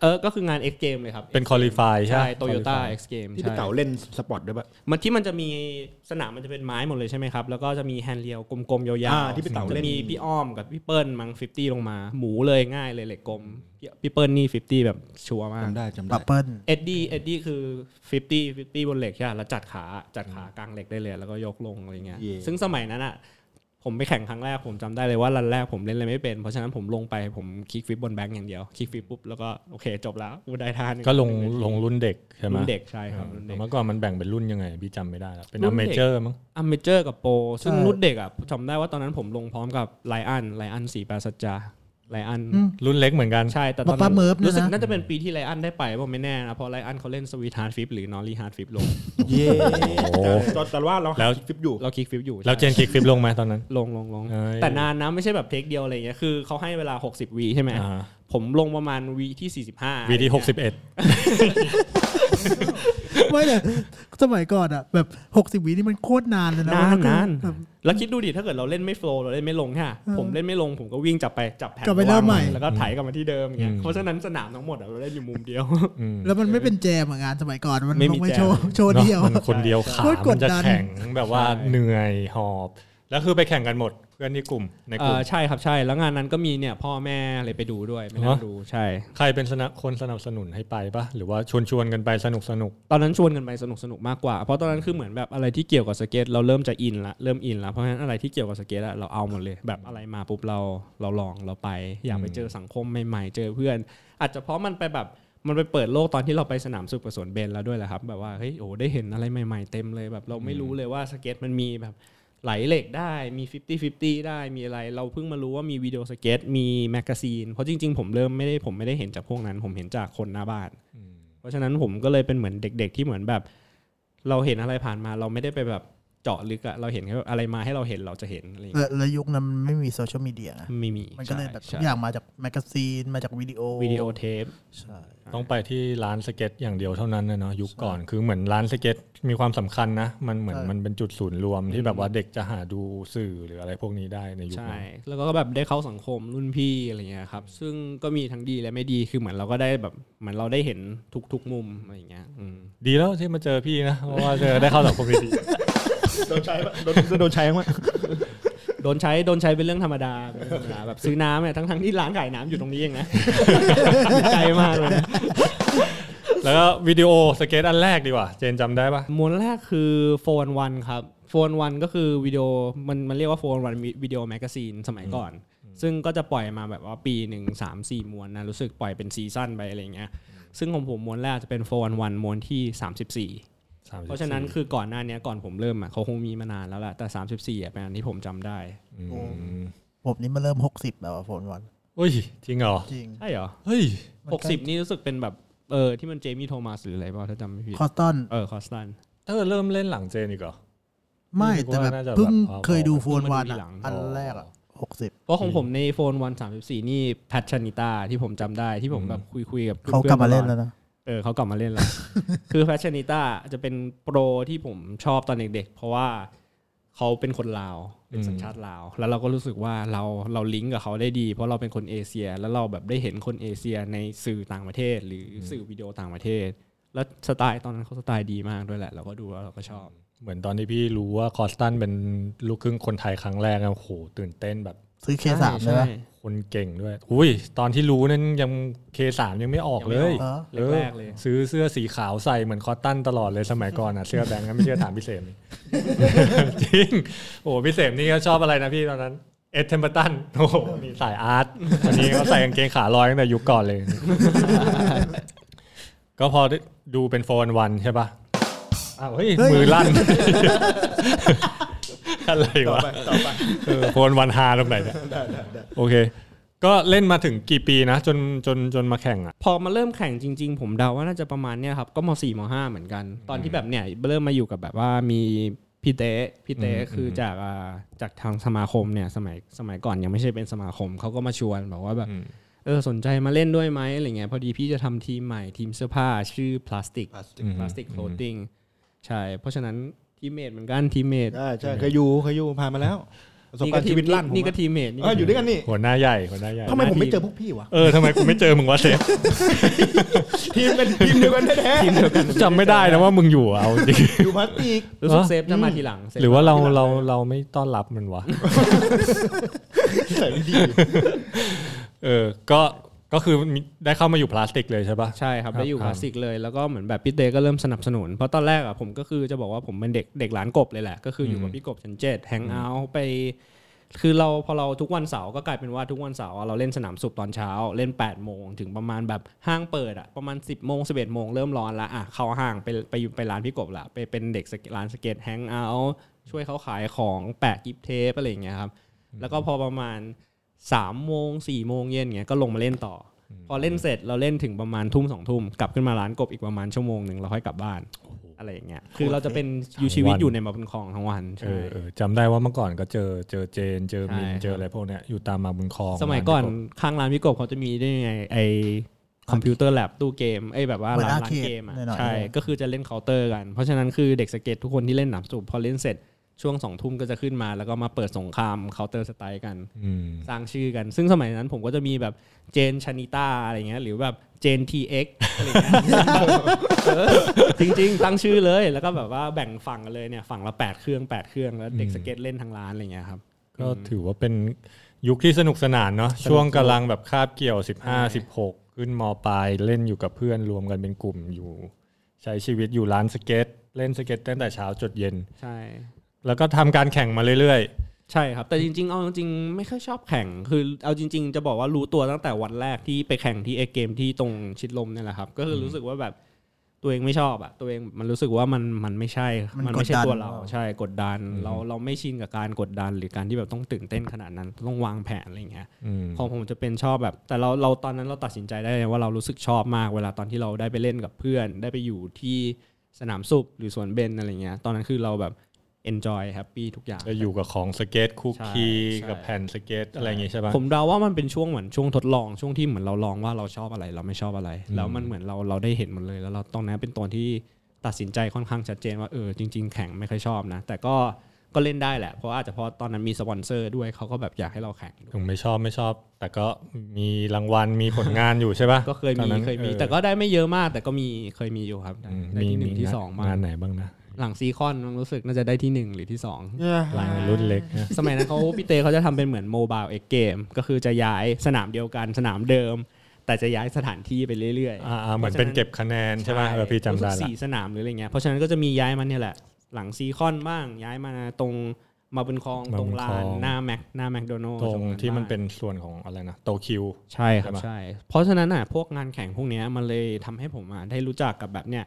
เออ ก็คืองาน X Game เลยครับ เป็น qualify ใช่ใช่ไหมโตโยต้า qualify X Game ที่ใช่พี่เต๋าเล่น spot ด้วยปะมันที่มันจะมีสนามมันจะเป็นไม้หมดเลยใช่ไหมครับ แล้วก็จะมี handrail กลมๆ ยาวอ่าๆที่พี่เต๋าจะเล่นมีพี่อ้อมกับพี่เปิ้ลมัง 50 ลงมา หมูเลยง่ายเลยเหล็กกลม พี่พี่เปิ้ลนี่ 50 แบบชัวร์มากจำได้จำได้บับเปิ้ลเอ็ดดี้เอ็ดดี้คือ 50 50 บนเหล็กใช่ไหมแล้วจัดขาจัดขากลางเหล็กได้เลย แล้วก็ยกลงอะไรเงี้ยเย่ซึ่งสมัยนั้นอะ ผมไปแข่งครั้งแรกผมจำได้เลยว่า run แรกผมเล่นอะไรไม่เป็น เพราะฉะนั้นผมลงไปผม kickflip บนแบงค์อย่างเดียว kickflip ปุ๊บแล้วก็โอเคจบแล้วกูได้ท่าหนึ่งก็ลงลงรุ่นเด็กใช่ไหมรุ่นเด็กใช่ครับรุ่นแต่เด็กเมื่อก่อนมันแบ่งเป็นรุ่นยังไง พี่จำไม่ได้แล้วเป็นรุ่นเด็ก amateur มั้ง amateur กับโปรซึ่งใช่รุ่นเด็กอะจำได้ว่าตอนนั้นผมลงพร้อมกับไลอันไลอันสีปราสัจจา ไลอันอืมรุ่นเล็กเหมือนกันใช่แต่ตอนป้านั้นเมิร์ฟเนี่ยนะรู้สึกน่าจะเป็นปีที่ไลอันได้ไปว่าไม่แน่นะเพราะไลอันเขาเล่น switch hardflip หรือ nollie hardflip ลงเย่โอ้แต่แต่ว่าเราแล้ว flip อยู่เรา kickflip อยู่แล้วเจน kickflip ลงไหมตอนนั้นลงลงลงเอ้ยแต่นานนะไม่ใช่แบบ take เดียวอะไรเงี้ยคือเขาให้เวลา 60วิใช่ไหมอ่าผมลงประมาณวิที่ 45วิที่หกสิบเอ็ด ไม่แต่สมัยก่อนอะแบบหกสิบวินี่มันโคตรนานเลยนะนานแล้วก็นานแบบแล้วคิดดูดิถ้าเกิดเราเล่นไม่ flow เราเล่นไม่ลงค่ะเออผมเล่นไม่ลงผมก็วิ่งจับไปจับแผ่นกลับไปเริ่มใหม่แล้วก็ไถกลับมาที่เดิมอย่างเงี้ยเพราะฉะนั้นสนามทั้งหมดอะเราเล่นอยู่มุมเดียว แล้วมันไม่เป็นแจมอะงานสมัยก่อนมันไม่ลมีงไปแจมโชว์โชว์เดียวมันคนเดียวขาโคตรกมัดนจะดันแข็งแบบว่าใช่เหนื่อยหอบแล้วคือไปแข่งกันหมดเพื่อนที่กลุ่มในกเอลุ่มอใช่ครับใช่ แล้วงานนั้นก็มีเนี่ยพ่อแม่อะไรไปดูด้วยไปนั่เหงรอดูใช่ ใครเป็นสนับคนสนับสนุนให้ไปปะหรือว่าชวนชวนๆกันไปสนุกสนุกตอนนั้นชวนกันไปสนุกสนุกมากกว่า เพราะตอนนั้นคือเหมือนแบบอะไรที่เกี่ยวกับสเก็ตเราเริ่มจะอินละเริ่มอินละเพราะฉะนั้นอะไรที่เกี่ยวกับสเก็ตอะเราเอาหมดเลย แบบอะไรมาปุ๊บเราเราลองเราไป อยากไปเจอสังคมใหม่ๆ เจอเพื่อน อาจจะเพราะมันไปแบบมันไปเปิดโลกตอนที่เราไปสนามศุภกะสวนเบญแล้วด้วยแหละครับ แบบว่าเฮ้ยโอ้ได้เห็นอะไรใหม่ ๆ เต็มเลยแบบเราไม่รู้เลยว่าสเก็ตมันมีแบบ ไหลเหล็กได้มี 50 50 ได้มีอะไร เราเพิ่งมารู้ว่ามีวิดีโอสเก็ตมีแมกกาซีนเพราะจริง ๆ ผมเริ่มไม่ได้ผมไม่ได้เห็นจากพวกนั้น ผมเห็นจากคนหน้าบ้าน เพราะฉะนั้นผมก็เลยเป็นเหมือนเด็ก ๆ ที่เหมือนแบบ เราเห็นอะไรผ่านมาเราไม่ได้ไปแบบ เจาะลึกอะเราเห็นแค่อะไรมาให้เราเห็นเราจะเห็นอะไรอย่างเงี้อยแล้วยุคนั้นมันไม่มีโซเชียลมีเดียไม่มีมันก็เลยแบบใช่ทุกอย่างมาจากแมกกาซีนมาจากวิดีโอวิดีโอเทปใช่ต้องไปที่ร้านสเก็ตอย่างเดียวเท่านั้นนะเนาะยุคก่อนคือเหมือนร้านสเก็ตมีความสำคัญนะ มันเหมือนมันเป็นจุดศูนย์รวมที่แบบว่าเด็กจะหาดูสื่อหรืออะไรพวกนี้ได้ในยุคใช่นั้นแล้วก็แบบได้เข้าสังคมรุ่นพี่อะไรเงี้ยครับซึ่งก็มีทั้งดีและไม่ดีคือเหมือนเราก็ได้แบบเหมือนเราได้เห็นทุกๆมุมอะไรอย่างเงี้ยอืมดีแล้วที่มาเจอพี่นะเพราะว่าเจอได้เข้าสังคมดี โดนใช้ปะโดนโดนใช้มั้ยโดนใช้โดนใช้เป็นเรื่องธรรมดาเป็นเรื่องธรรมดาแบบซื้อน้ำเนี่ยทั้งๆที่ร้านขายน้ำอยู่ตรงนี้เองนะไกลมากเลยนะๆแล้วก็วิดีโอสเก็ตอันแรกดีกว่า เจนจำได้ปะม้วนแรกคือ Four One One ครับ Four One One ก็คือวิดีโอมันมันเรียกว่า Four One One วิดีโอ magazine สมัยก่อน ซึ่งก็จะปล่อยมาแบบว่าปีหนึ่งสามสี่ม้วนนะรู้สึกปล่อยเป็น season ไปอะไรอย่างเงี้ยซึ่งของผมม้วนแรกจะเป็น Four One One ม้วนที่ 34 เพราะฉะนั้นคือก่อนหน้านี้ก่อนผมเริ่มอะเขาคงมีมานานแล้วแหละแต่ 34อะเป็นอันที่ผมจำได้มผมนี่มาเริ่มหกสิบแล้วอะโฟนวันอุ้ยจริงเหรอจริงใช่เหรอเฮ้ยมันหกสิบนี่รู้สึกเป็นแบบเออที่มันเจมี่โทมัสหรืออะไรเปล่าถ้าจำไม่ผิดคอสตันเออคอสตันเออเริ่มเล่นหลังเจนอีกเหรอไม่นี่แต่แบบว่าน่าจะเพิ่งแบบเคยดูโฟนเพิ่งมาวันดูทีอะหลังอันแรกอะหกสิบเพราะของผมในโฟนวันสามสิบสี่นี่แพทชนิตาที่ผมจำได้ที่ผมแบบคุยคุยๆกับเขากลับมาเล่นพื่อแล้วนะเออเขากลับมาเล่นแล้ว คือแพทชนิตาจะเป็นโปรที่ผมชอบตอนเด็กๆ เพราะว่าเขาเป็นคนลาว เป็นสัญชาติลาว แล้วเราก็รู้สึกว่าเราเราลิงก์กับเขาได้ดี เพราะเราเป็นคนเอเชีย แล้วเราแบบได้เห็นคนเอเชียในสื่อต่างประเทศ หรือสื่อวิดีโอต่างประเทศ แล้วสไตล์ตอนนั้นเขาสไตล์ดีมากด้วยแหละ เราก็ดูแล้วเราก็ชอบ เหมือนตอนที่พี่รู้ว่าคอสตันเป็นลูกครึ่งคนไทยครั้งแรกอะโอ้โหตื่นเต้นแบบ ซื้อเคสามใช่ไหมคนเก่งด้วย อุ้ย ตอนที่รู้นั้นยังเคสามยังไม่ออกเลยเหรอออแรกๆเลย ซื้อเสื้อสีขาวใส่เหมือนคอตตันตลอดเลยสมัยก่อนอะ เสื้อแบงค์ก็ไม่เชื่อถามพี่เสมจริง โอ้พี่เสมนี่ก็ชอบอะไรนะพี่ตอนนั้น เอ็ดเทมเปอร์ตัน โอ้โหนี่สายอาร์ตอันนี้เขาใส่กางเกงขาลอยตั้งแต่ยุคก่อนเลย ก็พอได้ดูเป็นโฟนวันใช่ปะอ้าวเฮ้ยเฮ้ยมือลั่น อะไรต่อวะไปต่อไปเออโฟนวันฮาตรงไหนเนี่ยโอเค ก็เล่นมาถึงกี่ปีนะ จนจนจนมาแข่งอะ พอมาเริ่มแข่งจริง ๆ ผมเดาว่าน่าจะประมาณเนี้ยครับ ก็ม .4 ม .5 เหมือนกัน ตอนที่แบบเนี่ยเริ่มมาอยู่กับแบบว่ามีพี่เต้พี่เต้อืมคือจากอ่าจากทางสมาคมเนี่ยสมัยสมัยก่อนยังไม่ใช่เป็นสมาคมเขาก็มาชวนบอกว่าแบบอืมเออสนใจมาเล่นด้วยไหมอะไรเงี้ยพอดีพี่จะทำทีมใหม่ทีมเสื้อผ้าชื่อพลาสติก Plastic พลาสติกโคลติ้งใช่ เพราะฉะนั้น ทีมเมทเหมือนกันทีมเมทใช่ใช่เคยอยู่เคยอยู่ผ่านมาแล้วประสบนี่กาก็รณ์ทีชีมวิตลั่นนี่ก็ผมทีมเมทว่าเอออยู่ด้วยกันนี่หัวหน้าใหญ่หัวหน้าใหญ่ทำไมผมไม่เจอพวกพี่วะเออทำไมกูไม่เจอมึงวะเซฟทีมเป็นทีมเดียวกันแท้ทีมเดียวกันจำไม่ได้นะว่ามึงอยู่อะเอาจริงๆอยู่พลาสติกรู้สึกเหรอเซฟจะมาทีหลังซฟหรือว่าเรามทีหลังเราเราไม่ต้อนรับมันวะใส่ไม่ดีเออก็ ก็คือมีได้เข้ามาอยู่พลาสติกเลยใช่ปะใช่ครับครับได้อยู่ครับคลาสสิกเลยแล้วก็เหมือนแบบพี่เต้ก็เริ่มสนับสนุน เพราะตอนแรกอะผมก็คือจะบอกว่าผมเป็นเด็กเด็กร้านกบเลยแหละ ก็คืออยู่กับพี่กบชั้นเจ็ดแฮงเอาท์ไป คือเราพอเราทุกวันเสาร์ก็กลายเป็นว่าทุกวันเสาร์อะเราเล่นสนามศุภตอนเช้า เล่น8ปดโมงถึงประมาณแบบห้างเปิดอะประมาณ 10บโมงสิบเอ็ดโมงเริ่มร้อนละอะเข้าห้างไปไปอยู่ไปร้านพี่กบละไปเป็นเด็กสเก็ตร้านสเก็ต hang out ช่วยเขาขายของแปะ grip tape อะไรอย่างเงี้ยครับแล้วก็พอประมาณ 3ามโมงสี่โมงเย็นเงี้ยก็ลงมาเล่นต่ออพอเล่นเสร็จเราเล่นถึงประมาณทุ่มสองทุ่มกลับขึ้นมาร้านกบอีกประมาณชั่วโมงหนึ่งเราค่อยกลับบ้านอะไรอย่างเงี้ยคือเราจะเป็นอยู่ชีวิตอยู่ในมาบุญคลองทั้งวันเอใช่อเออจำได้ว่าเมื่อก่อนก็เจอเจอเจนเจอมินใช่เจออะไรพวกเนี้ยอยู่ตามมาบุญคลอง สมัยก่อนข้างร้านพี่กบเขาจะมีได้ไงไอคอมพิวเตอร์แลบตู้เกมไอยแบบว่าเหมือนร้านร้าน arcade เกมอะหน่อยๆใช่ก็คือจะเล่นเคาน์เตอร์กัน เพราะฉะนั้นคือเด็กสเก็ตทุกคนที่เล่นหนามศุภพอเล่นเสร็จ ช่วงสองทุ่มก็จะขึ้นมาแล้วก็มาเปิดสงคราม Counter-Strike กันอืมสร้างชื่อกัน ซึ่งสมัยนั้นผมก็จะมีแบบเจนชานิต้าอะไรเงี้ยหรือแบบเจน TXอะไรเงี้ยเออจริง ๆ ตั้งชื่อเลย แล้วก็แบบว่าแบ่งฝั่งกันเลยเนี่ยฝั่งละแปดเครื่องแปดเครื่องแล้วเด็กสเก็ตเล่นทางร้านอะไรเงี้ยครับก็ถือว่าเป็นยุคที่สนุกสนานเนาะช่วงกำลังแบบคาบเกี่ยว 15 16 ขึ้นมปลายเล่นอยู่กับเพื่อนรวมกันเป็นกลุ่มอยู่ ใช้ชีวิตอยู่ร้านสเก็ต เล่นสเก็ตตั้งแต่เช้าจดเย็น ใช่ แล้วก็ทำการแข่งมาเรื่อยใช่ครับ แต่จริงๆ เอาจริงๆ ไม่ค่อยชอบแข่ง คือเอาจริง ๆ จะบอกว่ารู้ตัวตั้งแต่วันแรกที่ไปแข่งที่ X Games ที่ตรงชิดลมเนี่ยแหละครับ ก็คือรู้สึกว่าแบบตัวเองไม่ชอบอะตัวเองมันรู้สึกว่ามันมันไม่ใช่ มันมันไม่ใช่กดดันตัวเราเราใช่กดดัน เราเราไม่ชินกับการกดดัน หรือการที่แบบต้องตื่นเต้นขนาดนั้นต้องวางแผนอะไรอย่างเงี้ยๆอืมของผมจะเป็นชอบแบบ แต่เราเราตอนนั้นเราตัดสินใจได้เลยว่าเรารู้สึกชอบมากเวลาตอนที่เราได้ไปเล่นกับเพื่อน ได้ไปอยู่ที่สนามศุภหรือสวนเบญอะไรเงี้ยตอนนั้นคือเราแบบ enjoy happy ทุกอย่างก็อยู่กับของสเก็ตคลุกคลีใช่ใช่กับแผ่นสเก็ตอะไรอย่างงี้ใช่ปะผมเดาว่ามันเป็นช่วงเหมือนช่วงทดลองช่วงที่เหมือนเราลองว่าเราชอบอะไร เราไม่ชอบอะไร แล้วมันเหมือนเราเราได้เห็นหมดเลย แล้วเราตรงนั้นเป็นตอนที่ตัดสินใจค่อนข้างชัดเจนว่าเออจริง ๆ แข่งไม่ค่อยชอบนะ แต่ก็ก็เล่นได้แหละ เพราะอาจจะเพราะตอนนั้นมีสปอนเซอร์ด้วยเขาก็แบบอยากให้เราแข่งด้วยถึงไม่ชอบไม่ชอบ แต่ก็มีรางวัลมีผลงานอยู่ใช่ปะก็เคยตอนมีนั้นเคยมีออแต่ก็ได้ไม่เยอะมาก แต่ก็มีเคยมีอยู่ครับได้อืมได้ที่หนึ่งที่สองมางานไหนบ้างนะ หลังซีคอนรู้สึกน่าจะได้ที่หนึ่งหรือที่สองลายรุ่นเล็กนะสมัยนั้นเขาพี่เต้เขาจะทำเป็นเหมือน Mobile X Games ก็คือจะย้ายสนามเดียวกันสนามเดิม แต่จะย้ายสถานที่ไปเรื่อยๆอ่าๆเหมือนเป็นเก็บคะแนนใช่ปะเออพี่จำได้รู้สึกละสี่สนามหรืออะไรเงี้ยเพราะฉะนั้นก็จะมีย้ายมาเนี่ยแหละ หลังซีคอนบ้างย้ายมาตรงมาบนคลองมาตรบุงญลาคลอนงหน้าแม็กหน้าแมคโดนัลตรงที่มันเป็นส่วนของอะไรนะโตคิวใช่ครับใช่ปะใช่เพราะฉะนั้นอะพวกงานแข่งพวกเนี้ยมันเลยทำให้ผมอะได้รู้จักกับแบบเนี้ย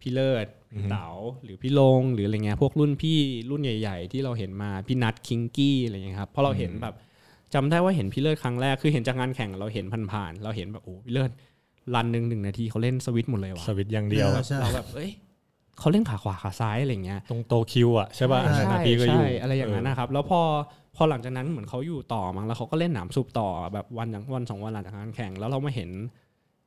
พี่เลิศพี่เต๋าหรือพี่ลงหรืออะไรเงี้ยพวกรุ่นพี่รุ่นใหญ่ ๆ ที่เราเห็นมาพี่นัทคิงกี้อะไรเงี้ยครับเพราะเราเห็นแบบจำได้ว่าเห็นพี่เลิศครั้งแรกคือเห็นจากงานแข่งเราเห็นผ่านๆเราเห็นแบบโอ้พี่เลิศรันหนึ่งหนึ่งนาทีเขาเล่นสวิตช์หมดเลยว่ะสวิตช์อย่างเดียวเออใช่เราแบบเอ้ยเขาเล่นขาขวาขาซ้ายอะไรเงี้ยตรงโตคิวอะใช่ป่ะอันนั้นใช่นะพี่ก็อยู่ใช่อะไรอย่างนั้นนะครับ แล้วพอพอหลังจากนั้นเหมือนเขาอยู่ต่อมั้งแล้วเขาก็เล่นหนามซุปต่อแบบวันอย่างวันสองวันหลังจากงานแข่งแล้วเรามาเห็น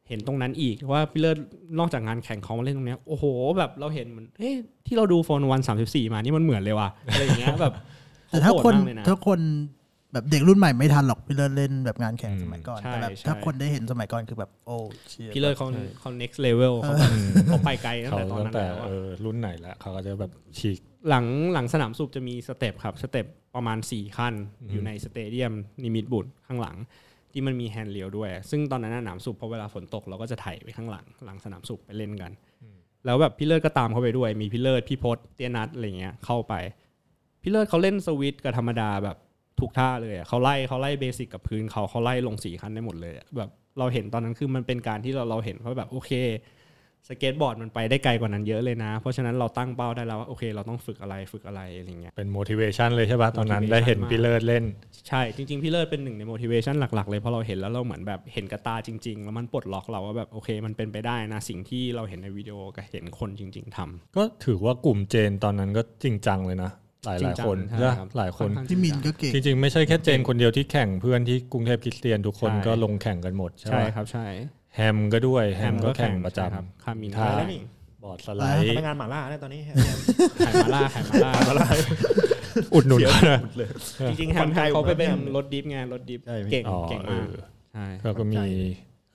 เห็นตรงนั้นอีกว่าพี่เลิศนอกจากงานแข่งเขามาเล่นตรงเนี้ยโอ้โห แบบเราเห็นเหมือนเฮ้ยที่เราดูโฟนวันสามสิบสี่มานี่มันเหมือนเลยว่ะอะไรอย่างเงี้ยแบบแต่ถ้าคนโหดมากเลยนะถ้าคนแบบเด็กรุ่นใหม่ไม่ทันหรอกพี่เลิศเล่นแบบงานแข่งอืมสมัยก่อนใช่แต่แบบใช่ถ้าคนได้เห็นสมัยก่อนคือแบบโอ้เชี่ยพี่เลิศเขาเขา next level เขาแบบเขาไปไกลตั้งเขาแต่ตอนตั้นั้งนแต่แล้วอะเออรุ่นไหนแล้วเขาก็จะแบบฉีกหลังหลังสนามศุภจะมี step ครับ step ประมาณ 4 ขั้นอยู่ใน stadium นิมิบุตรข้างหลัง ที่มันมี handrail ด้วย ซึ่งตอนนั้นนะหนามศุภพอเวลาฝนตกเราก็จะไถไปข้างหลังหลังสนามศุภไปเล่นกัน แล้วแบบพี่เลิศก็ตามเขาไปด้วย มีพี่เลิศพี่พศเตียนัทอะไรเงี้ยเข้าไป พี่เลิศเขาเล่นสวิตช์กับธรรมดาแบบทุกท่าเลยอะเขาไล่เขาไล่เบสิกกับพื้นเขาเขาไล่ลงสี่ขั้นได้หมดเลยอะแบบเราเห็นตอนนั้นคือมันเป็นการที่เราเราเห็นว่าแบบโอเค สเก็ตบอร์ดมันไปได้ไกลกว่านั้นเยอะเลยนะ เพราะฉะนั้นเราตั้งเป้าได้แล้วว่าโอเค เราต้องฝึกอะไรฝึกอะไรอะไรเงี้ยเป็น motivation เลยใช่ป่ะตอนนั้น motivation ได้เห็นมากพี่เลิศเล่น ใช่จริงๆพี่เลิศเป็นหนึ่งใน motivation หลักๆเลยเพราะเราเห็นแล้วเราเหมือนแบบเห็นกระตาจริง ๆ แล้วมันปลดล็อกเราว่าแบบโอเค มันเป็นไปได้นะสิ่งที่เราเห็นในวิดีโอกับเห็นคนจริง ๆทำก็ถือว่ากลุ่มเจนตอนนั้นก็จริงจังเลยนะหลายหลายๆคนจริงจังใช่ปะครับหลายคนค่อข้างพี่มินจริงจังก็เก่งจริงๆไม่ใช่แค่เจนคนเดียวที่แข่งเพื่อนที่กรุงเทพคริสเตียนทุกคนใช่ก็ลงแข่งกันหมดใช่ใช่ปะครับใช่ แฮมก็ด้วยแฮมก็แข่งประจใช่ครับคามินท่าก็แล้วได้นี่ำบอร์ดสไลด์พนักงานหมาล่าเนี่ยตอนนี้ขายมาล่าขายมาล่าอุดหนุนนะจริงๆแฮมเขาไปเป็นรถดิฟไงรถดิฟใช่พี่เก่งอ๋อเก่งเอมากอใช่แล้วก็มี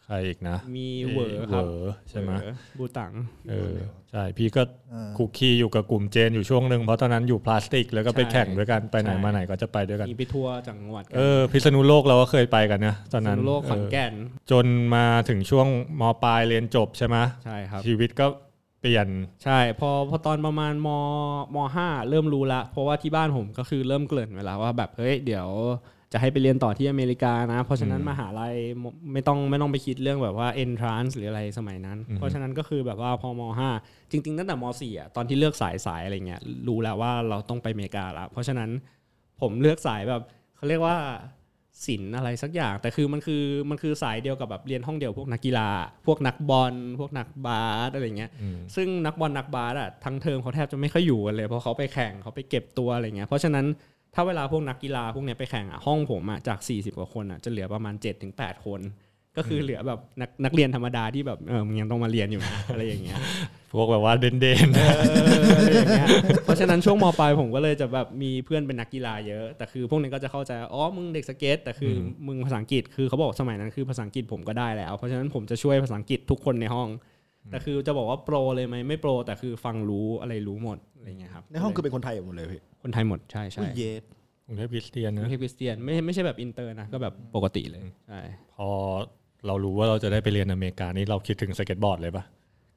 ใครอีกนะ มีเหวอครับเหวอใช่ไหมเหวอบูตังเออใช่พี่ก็เออคุกคีอยู่กับกลุ่มเจนอยู่ช่วงหนึ่งเพราะตอนนั้นอยู่พลาสติก แล้วก็ไปแข่งด้วยกันไปไหนมาไหนก็จะไปด้วยกันมีไปทัวร์จังหวัดกัเออพิษณุโลกเราก็เคยไปกันนะตอนพิษนั้นณุโลกขอนเออแก่นจนมาถึงช่วงมปลายเรียนจบใช่ไหมใช่ครับชีวิตก็เปลี่ยนใช่พอพอตอนประมาณมมห้าเริ่มรู้ละ เพราะว่าที่บ้านผมก็คือเริ่มเกริ่นเวลาว่าแบบเฮ้ยเดี๋ยว จะให้ไปเรียนต่อที่อเมริกานะ เพราะฉะนั้นอืมมหาลัยไม่ไม่ต้องไม่ต้องไปคิดเรื่องแบบว่า entrance หรืออะไรสมัยนั้นอืมเพราะฉะนั้นก็คือแบบว่าพอมห้าจริงๆตั้งแต่มสี่อะตอนที่เลือกสายสายอะไรเงี้ยรู้แล้วว่าเราต้องไปอเมริกาละเพราะฉะนั้นผมเลือกสายแบบเขาเรียกว่าศิลป์อะไรสักอย่าง แต่คือมันคือมันคือสายเดียวกับแบบเรียนห้องเดียวพวกนักกีฬา พวกนักบอลพวกนักบาสอะไรเงี้ยอืมซึ่งนักบอลนักบาสอะทั้งเทอมเขาแทบจะไม่ค่อยอยู่กันเลยเพราะเขาไปแข่งเขาไปเก็บตัวอะไรเงี้ยเพราะฉะนั้น ถ้าเวลาพวกนักกีฬาพวกเนี้ยไปแข่งอะห้องผมอะจาก 40 กว่าคนอะจะเหลือประมาณ 7-8 คน ก็คือเหลือแบบนักนักเรียนธรรมดาที่แบบเออมึงยังต้องมาเรียนอยู่นะอะไรอย่างเงี้ยพวกแบบว่าเด่นเด่นเอออะไรอย่างเงี้ยเพราะฉะนั้นช่วงมปลายผมก็เลยจะแบบมีเพื่อนเป็นนักกีฬาเยอะ แต่คือพวกนี้ก็จะเข้าใจอ๋อมึงเด็กสเก็ตแต่คืออมึงภาษาอังกฤษคือเขาบอกสมัยนั้นคือภาษาอังกฤษผมก็ได้แล้ว เพราะฉะนั้นผมจะช่วยภาษาอังกฤษทุกคนในห้องแต่คือจะบอกว่าโปรเลยไหมไม่โปรแต่คือฟังรู้อะไรรู้หมด อะไรเงี้ยครับในห้องคือเป็นคนไทยหมดเลยพี่คนไทยหมดใช่ใช่อุ้ยเยสกรุงเทพคริสเตียนไม่นะใช่คริสเตียนไม่ไม่ใช่แบบอินเตอร์นะก็แบบปกติเลยใช่พอเรารู้ว่าเราจะได้ไปเรียนอเมริกานี่เราคิดถึงสเก็ตบอร์ดเลยปะ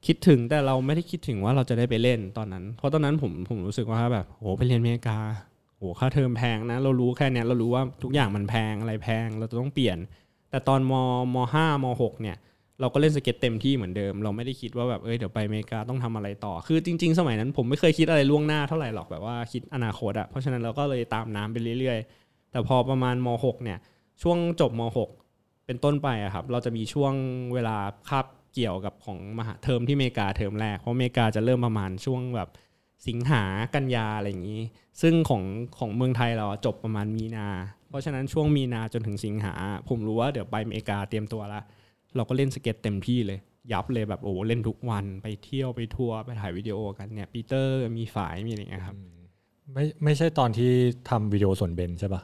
คิดถึงแต่เราไม่ได้คิดถึงว่าเราจะได้ไปเล่นตอนนั้น เพราะตอนนั้นผมผมรู้สึกว่าแบบโหไปเรียนอเมริกาโหค่าเทอมแพงนะ เรารู้แค่เนี้ยเรารู้ว่าทุกอย่างมันแพงอะไรแพงเราจะต้องเปลี่ยน แต่ตอนมห้ามหกเนี่ย เราก็เล่นสเก็ตเต็มที่เหมือนเดิม เราไม่ได้คิดว่าแบบเอ้ยเดี๋ยวไปอเมริกาต้องทำอะไรต่อ คือจริง ๆ สมัยนั้นผมไม่เคยคิดอะไรล่วงหน้าเท่าไหร่หรอกแบบว่าคิดอนาคตอะเพราะฉะนั้นเราก็เลยตามน้ำไปเรื่อยๆ แต่พอประมาณมหกเนี่ยช่วงจบมหกเป็นต้นไปอะครับเราจะมีช่วงเวลาคาบเกี่ยวกับของมหาเทอมที่อเมริกาเทอมแรกเพราะอเมริกาจะเริ่มประมาณช่วงแบบสิงหากันยาอะไรอย่างนี้ ซึ่งของของเมืองไทยเราจบประมาณมีนา เพราะฉะนั้นช่วงมีนาจนถึงสิงหา ผมรู้ว่าเดี๋ยวไปอเมริกาเตรียมตัวละ เราก็เล่นสเก็ตเต็มที่เลย ยับเลยแบบโอ้โหเล่นทุกวันไปเที่ยวไปทัวร์ไปถ่ายวิดีโอกันเนี่ยพี่เตอร์มีฝ้ายมีอะไรอย่างเงี้ยครับไม่ไม่ใช่ตอนที่ทำวิดีโอส่วนเบนใช่ปะ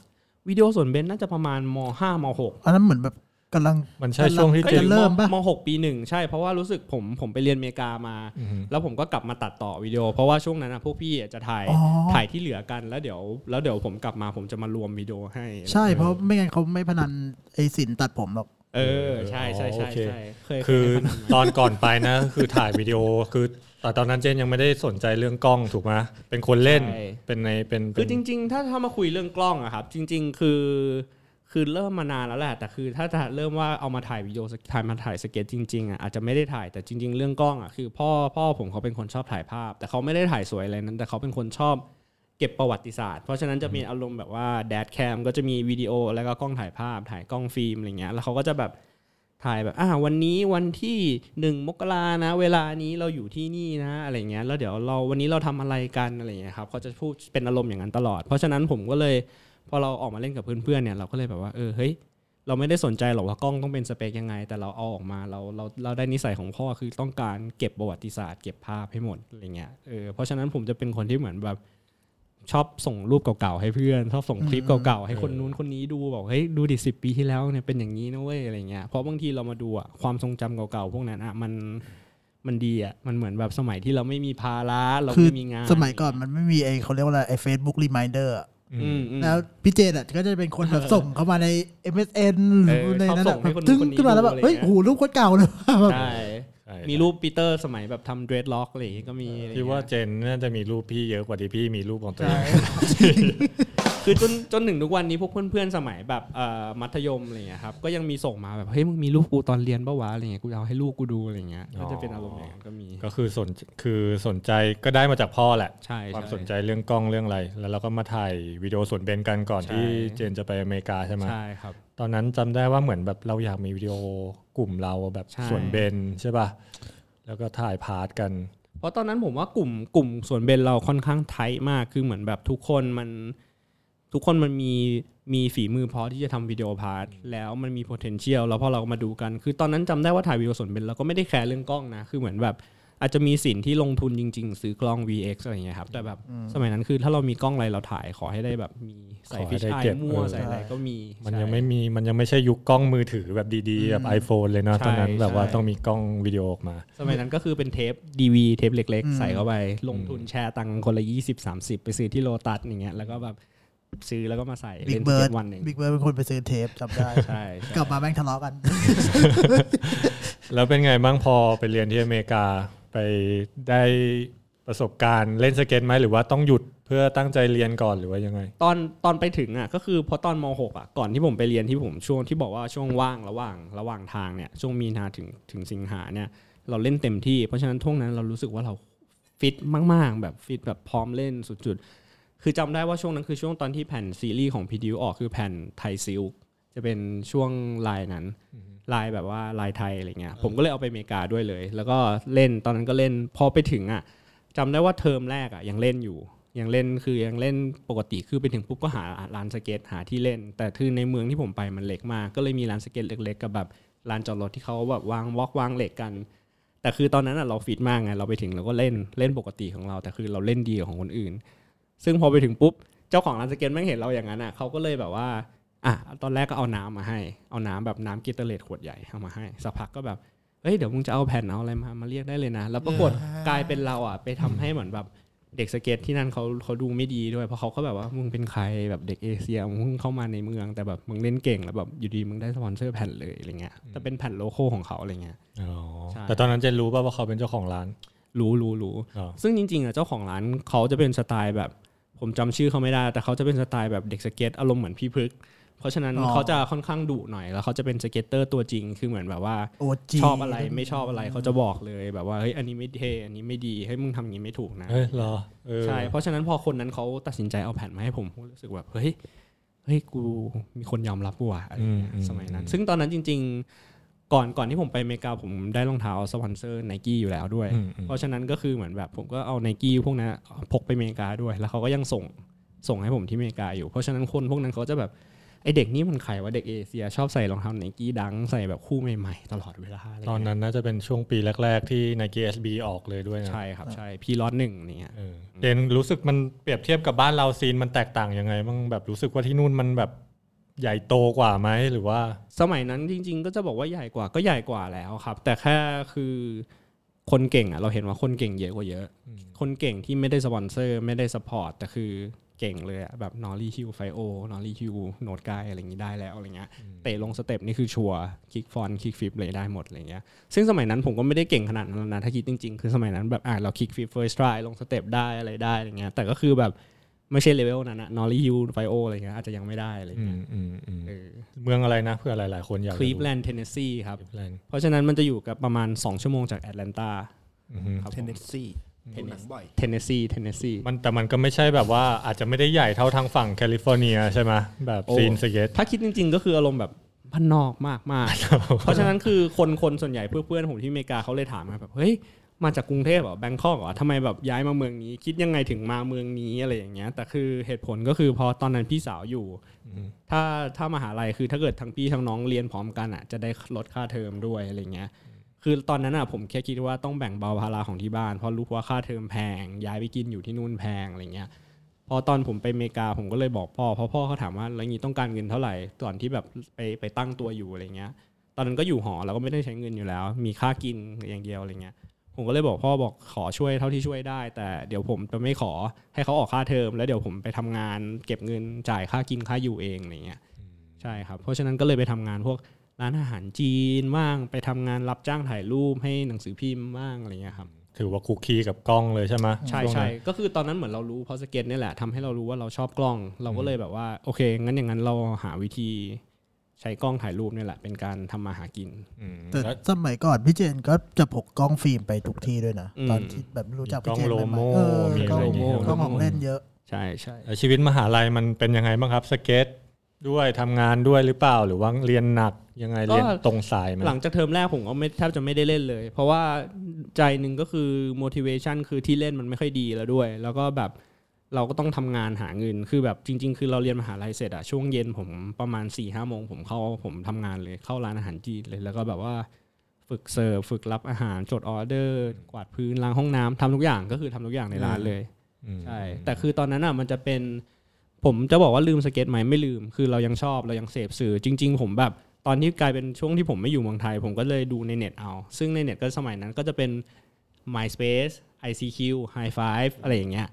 วิดีโอส่วนเบนน่าจะประมาณมห้ามหกอันนั้นเหมือนแบบกำลังมันใช่ช่วงที่ก็เจจะนเริ่มปะมหกปีหนึ่งใช่เพราะว่ารู้สึกผมผมไปเรียนอเมริกามาอือฮึแล้วผมก็กลับมาตัดต่อวิดีโอ เพราะว่าช่วงนั้นนะพวกพี่อะจะถ่ายอ๋อถ่ายที่เหลือกันแล้วเดี๋ยว แล้วเดี๋ยวผมกลับมาผมจะมารวมวิดีโอให้ ใช่เพราะไม่งั้นเขาไม่พนันไอ้สินตัดผมหรอก เออใช่ใช่ใช่โอเคใช่เคยคือเคยให้พนันมาตอนก่อนไปนะ คือถ่ายวิดีโอคือแต่ตอนนั้นเจนยังไม่ได้สนใจเรื่องกล้องถูกไหมเป็นคนเล่นใช่เป็นในเป็นคืเป็อนจริง ๆ ถ้าถ้ามาคุยเรื่องกล้องอะครับ จริง ๆ คือคือเริ่มมานานแล้วแหละแต่คือถ้าจะเริ่มว่าเอามาถ่ายวิดีโอถ่ายมาถ่ายสเก็ตจริงๆอะอาจจะไม่ได้ถ่ายแต่จริง ๆ เรื่องกล้องอะคือพ่อพ่อผมเขาเป็นคนชอบถ่ายภาพ แต่เขาไม่ได้ถ่ายสวยอะไรนั้น แต่เขาเป็นคนชอบ เก็บประวัติศาสตร์ เพราะฉะนั้นจะมีอารมณ์แบบว่าแดดแคมก็จะมีวิดีโอแล้วก็กล้องถ่ายภาพ ถ่ายกล้องฟิล์มอะไรเงี้ยแล้วเขาก็จะแบบถ่ายแบบอ่าวันนี้วันที่หนึ่งมกรานะ เวลานี้เราอยู่ที่นี่นะอะไรเงี้ยแล้วเดี๋ยวเราวันนี้เราทำอะไรกันอะไรเงี้ยครับเขาจะพูดเป็นอารมณ์อย่างนั้นตลอด เพราะฉะนั้นผมก็เลยพอเราออกมาเล่นกับเพื่อนๆเนี่ยเราก็เลยแบบว่าเออเฮ้ยเราไม่ได้สนใจหรอกว่ากล้องต้องเป็นสเปคยังไง แต่เราเอาออกมาเราเราเราได้นิสัยของพ่อคือต้องการเก็บประวัติศาสตร์ เก็บภาพให้หมดอะไรเงี้ยเออเพราะฉะนั้นผมจะเป็นคนที่เหมือนแบบ ชอบส่งรูปเก่าๆให้เพื่อน ชอบส่งคลิปเก่าๆให้คนนู้นคนนี้ดูบอกเฮ้ยดูดิสิปีที่แล้วเนี่ยเป็นอย่างนี้นะเว้ยอะไรเงี้ยเพราะบางทีเรามาดูอะความทรงจำเก่าๆพวกนั้นอะมันมันดีอะมันเหมือนแบบสมัยที่เราไม่มีภาระเราคือไม่มีงาน สมัยก่อนมันไม่มีไอ้เขาเรียกว่าอะไรไอ้เฟซบุ๊ก reminderอืมอืมแล้วพี่เจนอะก็จะเป็นคนแบบส่งเข้ามาใน MSN หรือเออในนั้นชอบส่อะงให้คนนู้นตึ้งคนนี้ขึ้นมาแล้วแบบดูอะไรเฮ้ยเงี้ยโหรูปโคตรเก่าเลยแบบใช่ใช่ มีรูปปีเตอร์สมัยแบบทำ dreadlock อะไรอย่างงี้ก็มีอะไรอย่างเงี้ยว่าเจนน่าจะมีรูปพี่เยอะกว่าที่พี่มีรูปของตัวเองคือจนจนถึงทุกวันนี้พวกเพื่อนๆสมัยแบบเอ่อมัธยมอะไรเงี้ยครับก็ยังมีส่งมาแบบเฮ้ยมึงมีรูปกูตอนเรียนปะวะอะไรเงี้ยกูจะเอาให้ลูกกูดูอะไรเงี้ยอ๋อก็จะเป็นอารมณ์อย่างนั้นก็มีก็คือสนคือสนใจก็ได้มาจากพ่อแหละใช่ความช่สนใจเรื่องกล้องเรื่องอะไร แล้วเราก็มาถ่ายวิดีโอสวนเบญกันก่อนใช่ที่เจนจะไปอเมริกาใช่ไหมใช่ครับ ตอนนั้นจำได้ว่าเหมือนแบบเราอยากมีวิดีโอกลุ่มเราแบบใช่สวนเบญใช่ป่ะแล้วก็ถ่าย part กัน เพราะตอนนั้นผมว่ากลุ่มกลุ่มสวนเบญเราค่อนข้าง tight มากคือเหมือนแบบทุกคนมันทุกคนมันมีมีฝีมือพอที่จะทำ video part แล้วมันมี potential แล้วพอเรามาดูกัน คือตอนนั้นจำได้ว่าถ่ายวิดีโอสวนเบญเราก็ไม่ได้แคร์เรื่องกล้องนะคือเหมือนแบบ อาจจะมีสินที่ลงทุนจริง ๆ ซื้อกล้อง VX อะไรอย่างเงี้ยครับแต่แบบสมัยนั้นคือถ้าเรามีกล้องอะไรเราถ่ายขอให้ได้แบบมีขอให้ฟิชได้เก็บมั่วเออใส่อะไรก็มี มันใช่ยังไม่มีมันยังไม่ใช่ยุคกล้องมือถือแบบดีๆแบบ iPhone เลยเนาะใช่ตอนนั้นแบบว่าใช่ต้องมีกล้องวิดีโอออกมา สมัยนั้นก็คือเป็นเทป DV เทปเล็กอืมๆใส่เข้าไปลงทุนแชร์ตังค์คนละ 20 30 ไปซื้อที่โลตัสอย่างเงี้ยแล้วก็แบบซื้อแล้วก็มาใส่เล่นเกมวันหนึ่ง บิ๊กเบิร์ดบิ๊กเบิร์ดเป็นคนไปซื้อเทปจำได้ใช่ใช่กลับมาแม่งทะเลาะกัน แล้วเป็นไงบ้างพอไปเรียนที่อเมริกา ไปได้ประสบการณ์เล่นสเก็ตไหมหรือว่าต้องหยุดเพื่อตั้งใจเรียนก่อนหรือว่ายังไง ตอนตอนไปถึงอะก็คือพอตอนม .6 อะก่อนที่ผมไปเรียนที่ผมช่วงที่บอกว่าช่วงว่างระหว่างระหว่างทางเนี่ยช่วงมีนาถึงถึงสิงหาเนี่ยเราเล่นเต็มที่ เพราะฉะนั้นช่วงนั้นเรารู้สึกว่าเราฟิตมาก ๆ แบบฟิตแบบพร้อมเล่นสุดๆ คือจำได้ว่าช่วงนั้นคือช่วงตอนที่แผ่นซีรีส์ของพี่ดิวออกคือแผ่นไทยซิลจะเป็นช่วงลายนั้น ลายแบบว่าลายไทยอะไรเงี้ยผมก็เลยเอาไปอเมริกาด้วยเลย แล้วก็เล่นตอนนั้นก็เล่นพอไปถึงอะจำได้ว่าเทอมแรกอะยังเล่นอยู่ยังเล่นคือยังเล่นปกติคือไปถึงปุ๊บก็หาร้านสเก็ตหาที่เล่น แต่คือในเมืองที่ผมไปมันเล็กมาก ก็เลยมีร้านสเก็ตเล็กๆกับแบบลานจอดรถที่เขาแบบวางวอกวางเหล็กกัน แต่คือตอนนั้นอะเราฟิตมากไงเราไปถึงเราก็เล่นเล่นปกติของเรา แต่คือเราเล่นดีกว่าของคนอื่น ซึ่งพอไปถึงปุ๊บ เจ้าของร้านสเก็ตแม่งเห็นเราอย่างนั้นอะเขาก็เลยแบบว่า อะตอนแรกก็เอาน้ำมาให้ เอาน้ำแบบน้ำ Gatorade ขวดใหญ่เอามาให้สักพักก็แบบเฮ้ยเดี๋ยวมึงจะเอาแผ่นเอาอะไรมามาเรียกได้เลยนะ แล้วปรากฏกลายเป็นเราอะไปทำให้เหมือนแบบเด็กสเก็ตที่นั่นเขาเขาดูไม่ดีด้วยเพราะเขาก็แบบว่ามึงเป็นใครแบบเด็กเอเชียมึงเพิ่งเข้ามาในเมืองแต่แบบมึงเล่นเก่งแล้วแบบอยู่ดีมึงได้สปอนเซอร์แผ่นเลยอะไรเงี้ยแต่เป็นแผ่นโลโก้ของเขาอะไรเงี้ยอ๋อใช่แต่ตอนนั้นเจนรู้ป่ะว่าเขาเป็นเจ้าของร้าน รู้รู้รู้อ๋อซึ่งจริงๆอะเจ้าของร้านเขาจะเป็นสไตล์แบบ ผมจำชื่อเขาไม่ได้ แต่เขาจะเป็นสไตล์แบบเด็กสเก็ตอารมณ์เหมือนพี่พฤกษ์ เพราะฉะนั้นอ๋อเขาจะค่อนข้างดุหน่อยแล้วเขาจะเป็น skater ตัวจริงคือเหมือนแบบว่า OG ชอบอะไรไม่ชอบอะไรเขาจะบอกเลยแบบว่าเฮ้ยอันนี้ไม่เท่อันนี้ไม่ดีเฮ้ยมึงทำอย่างนี้ไม่ถูกนะเอ้ยเหรอเออใช่เพราะฉะนั้นพอคนนั้นเขาตัดสินใจเอาแผ่นมาให้ผมผมรู้สึกแบบเฮ้ยเฮ้ยกูมีคนยอมรับกูว่ะอะไรอย่างเงี้ยอืมอืมสมัยนั้น ซึ่งตอนนั้นจริง ๆ ก่อนก่อนที่ผมไปอเมริกาผมได้รองเท้าสปอนเซอร์ไนกี้อยู่แล้วด้วยอืมอืมเพราะฉะนั้นก็คือเหมือนแบบผมก็เอาไนกี้พวกนั้นพกไปอเมริกาด้วย แล้วเขาก็ยังส่งส่งให้ผมที่อเมริกาอยู่ เพราะฉะนั้นคนพวกนั้นเขาจะแบบ ไอเด็กนี่มันใครวะเด็กเอเชียชอบใส่รองเท้าไนกี้ดังใส่แบบคู่ใหม่ๆ ตลอดเวลาอะไรเงี้ย ตอนนั้นน่าจะเป็นช่วงปีแรก ๆ ที่ Nike SB ออกเลยด้วยนะ ใช่ครับใช่พี่ล็อตหนึ่งเนี่ยเออเจนรู้สึกมันเปรียบเทียบกับบ้านเรา scene มันแตกต่างยังไงบ้างแบบรู้สึกว่าที่นู่นมันแบบใหญ่โตกว่าไหมหรือว่า สมัยนั้นจริง ๆ ก็จะบอกว่าใหญ่กว่าก็ใหญ่กว่าแล้วครับ แต่แค่คือคนเก่งอะเราเห็นว่าคนเก่งเยอะกว่าเยอะ คนเก่งที่ไม่ได้สปอนเซอร์ไม่ได้สปอร์ตแต่คือ เก่งเลยอะแบบนอรี่ฮิวไฟโอนอรี่ฮิวโนดกายอะไรอย่างนี้ได้แล้วอะไรเงี้ยเตะลงสเต็ปนี่คือชัวร์คิกฟอนคิกฟิปเลยได้หมดอะไรเงี้ยซึ่งสมัยนั้นผมก็ไม่ได้เก่งขนาดนั้นนะถ้าคิดจริงๆ คือสมัยนั้นแบบอะเราคิกฟิปเฟิร์สทรายลงสเต็ปได้อะไรได้อะไรเงี้ยแต่ก็คือแบบไม่ใช่เลเวลนั้นอะ nollie heelflip อะไรเงี้ยอาจจะยังไม่ได้อะไรเงี้ยอืมอืมอืมเออเมืองอะไรนะเพื่อหลายๆคนอยากคลีฟแลนด์เทนเนสซีครับคลีฟแลนด์เพราะฉะนั้นมันจะอยู่กับประมาณ 2 ชั่วโมงจากแอตแลนตาอือฮึครับเทนเนสซี ดูหนังบ่อยเทนเนสซีเทนเนสซีมันแต่มันก็ไม่ใช่แบบว่าอาจจะไม่ได้ใหญ่เท่าทางฝั่งแคลิฟอร์เนียใช่ไหมแบบโอ้ scene สเก็ตถ้าคิดจริง ๆ ก็คืออารมณ์แบบบ้านนอกมากมากๆเพราะฉะนั้นคือคนคนส่วนใหญ่เพื่อนเพื่อนๆผมที่อเมริกาเขาเลยถามมาแบบเฮ้ยมาจากกรุงเทพเหรอแบงคอกเหรอทำไมแบบย้ายมาเมืองนี้ คิดยังไงถึงมาเมืองนี้อะไรอย่างเงี้ยแต่คือเหตุผลก็คือพอตอนนั้นพี่สาวอยู่ ถ้าถ้ามหาลัยคือถ้าเกิดทั้งพี่ทั้งน้องเรียนพร้อมกันอะ จะได้ลดค่าเทอมด้วยอะไรเงี้ย คือตอนนั้นอะผมแค่คิดว่าต้องแบ่งเบาภาระของที่บ้านเพราะรู้ว่าค่าเทอมแพง ย้ายไปกินอยู่ที่นู่นแพงอะไรเงี้ยพอตอนผมไปอเมริกาผมก็เลยบอกพ่อเพราะพ่อเขาถามว่าแล้วงี้ต้องการเงินเท่าไหร่ตอนที่แบบไปไปตั้งตัวอยู่อะไรเงี้ย ตอนนั้นก็อยู่หอเราก็ไม่ได้ใช้เงินอยู่แล้ว มีค่ากินอย่างเดียวอะไรเงี้ยผมก็เลยบอกพ่อบอกขอช่วยเท่าที่ช่วยได้ แต่เดี๋ยวผมจะไม่ขอให้เขาออกค่าเทอม แล้วเดี๋ยวผมไปทำงาน เก็บเงินจ่ายค่ากินค่าอยู่เองอะไรเงี้ยใช่ครับเพราะฉะนั้นก็เลยไปทำงานพวก ร้านอาหารจีนบ้างไปทำงานรับจ้างถ่ายรูปให้หนังสือพิมพ์บ้างอะไรเงี้ยครับถือว่าคุกคีกับกล้องเลยใช่ไหมใช่วงนั้นใช่ก็คือตอนนั้นเหมือนเรารู้เพราะสเก็ตนี่แหละทำให้เรารู้ว่าเราชอบกล้อง เราก็เลยแบบว่าโอเค งั้นอย่างนั้นเราหาวิธี ใช้กล้องถ่ายรูปนี่แหละ เป็นการทำมาหากินอืมแต่แล้วสมัยก่อนพี่เจนก็จะพกกล้องฟิล์มไปทุกที่ด้วยนะอืมตอนที่แบบรู้จักพี่เจนกล้องโลใหม่โม่ๆเออมีกล้องอะไรอย่างเงี้ยกล้องของเล่นเยอะ ใช่ใช่แล้วชีวิตมหาลัยมันเป็นยังไงบ้างครับสเก็ตด้วยทำงานด้วยหรือเปล่าหรือว่าเรียนหนัก ยังไงเรียนตรงสายไหมหลังจากเทอมแรกผมก็ไม่แทบจะไม่ได้เล่นเลย เพราะว่าใจหนึ่งก็คือ motivation คือที่เล่นมันไม่ค่อยดีแล้วด้วย แล้วก็แบบเราก็ต้องทำงานหาเงิน คือแบบจริง ๆ คือเราเรียนมหาลัยเสร็จอะช่วงเย็นผมประมาณ4ี่ห้าโมงผมเข้าผมทำงานเลยเข้าร้านอาหารจีนเลย แล้วก็แบบว่าฝึกเสิร์ฟฝึกรับอาหารจดออเดอร์ กวาดพื้นล้างห้องน้ำทำทุกอย่างก็คือทำทุกอย่างในร้านเลยอืมใช่แต่คือตอนนั้นอะมันจะเป็น ผมจะบอกว่าลืมสเก็ตไหมไม่ลืม คือเรายังชอบเรายังเสพสื่อจริง ๆ ผมแบบ ตอนที่กลายเป็นช่วงที่ผมไม่อยู่เมืองไทย ผมก็เลยดูในเน็ตเอา ซึ่งในเน็ตก็สมัยนั้นก็จะเป็น MySpace ICQ High Five อะไรอย่างเงี้ย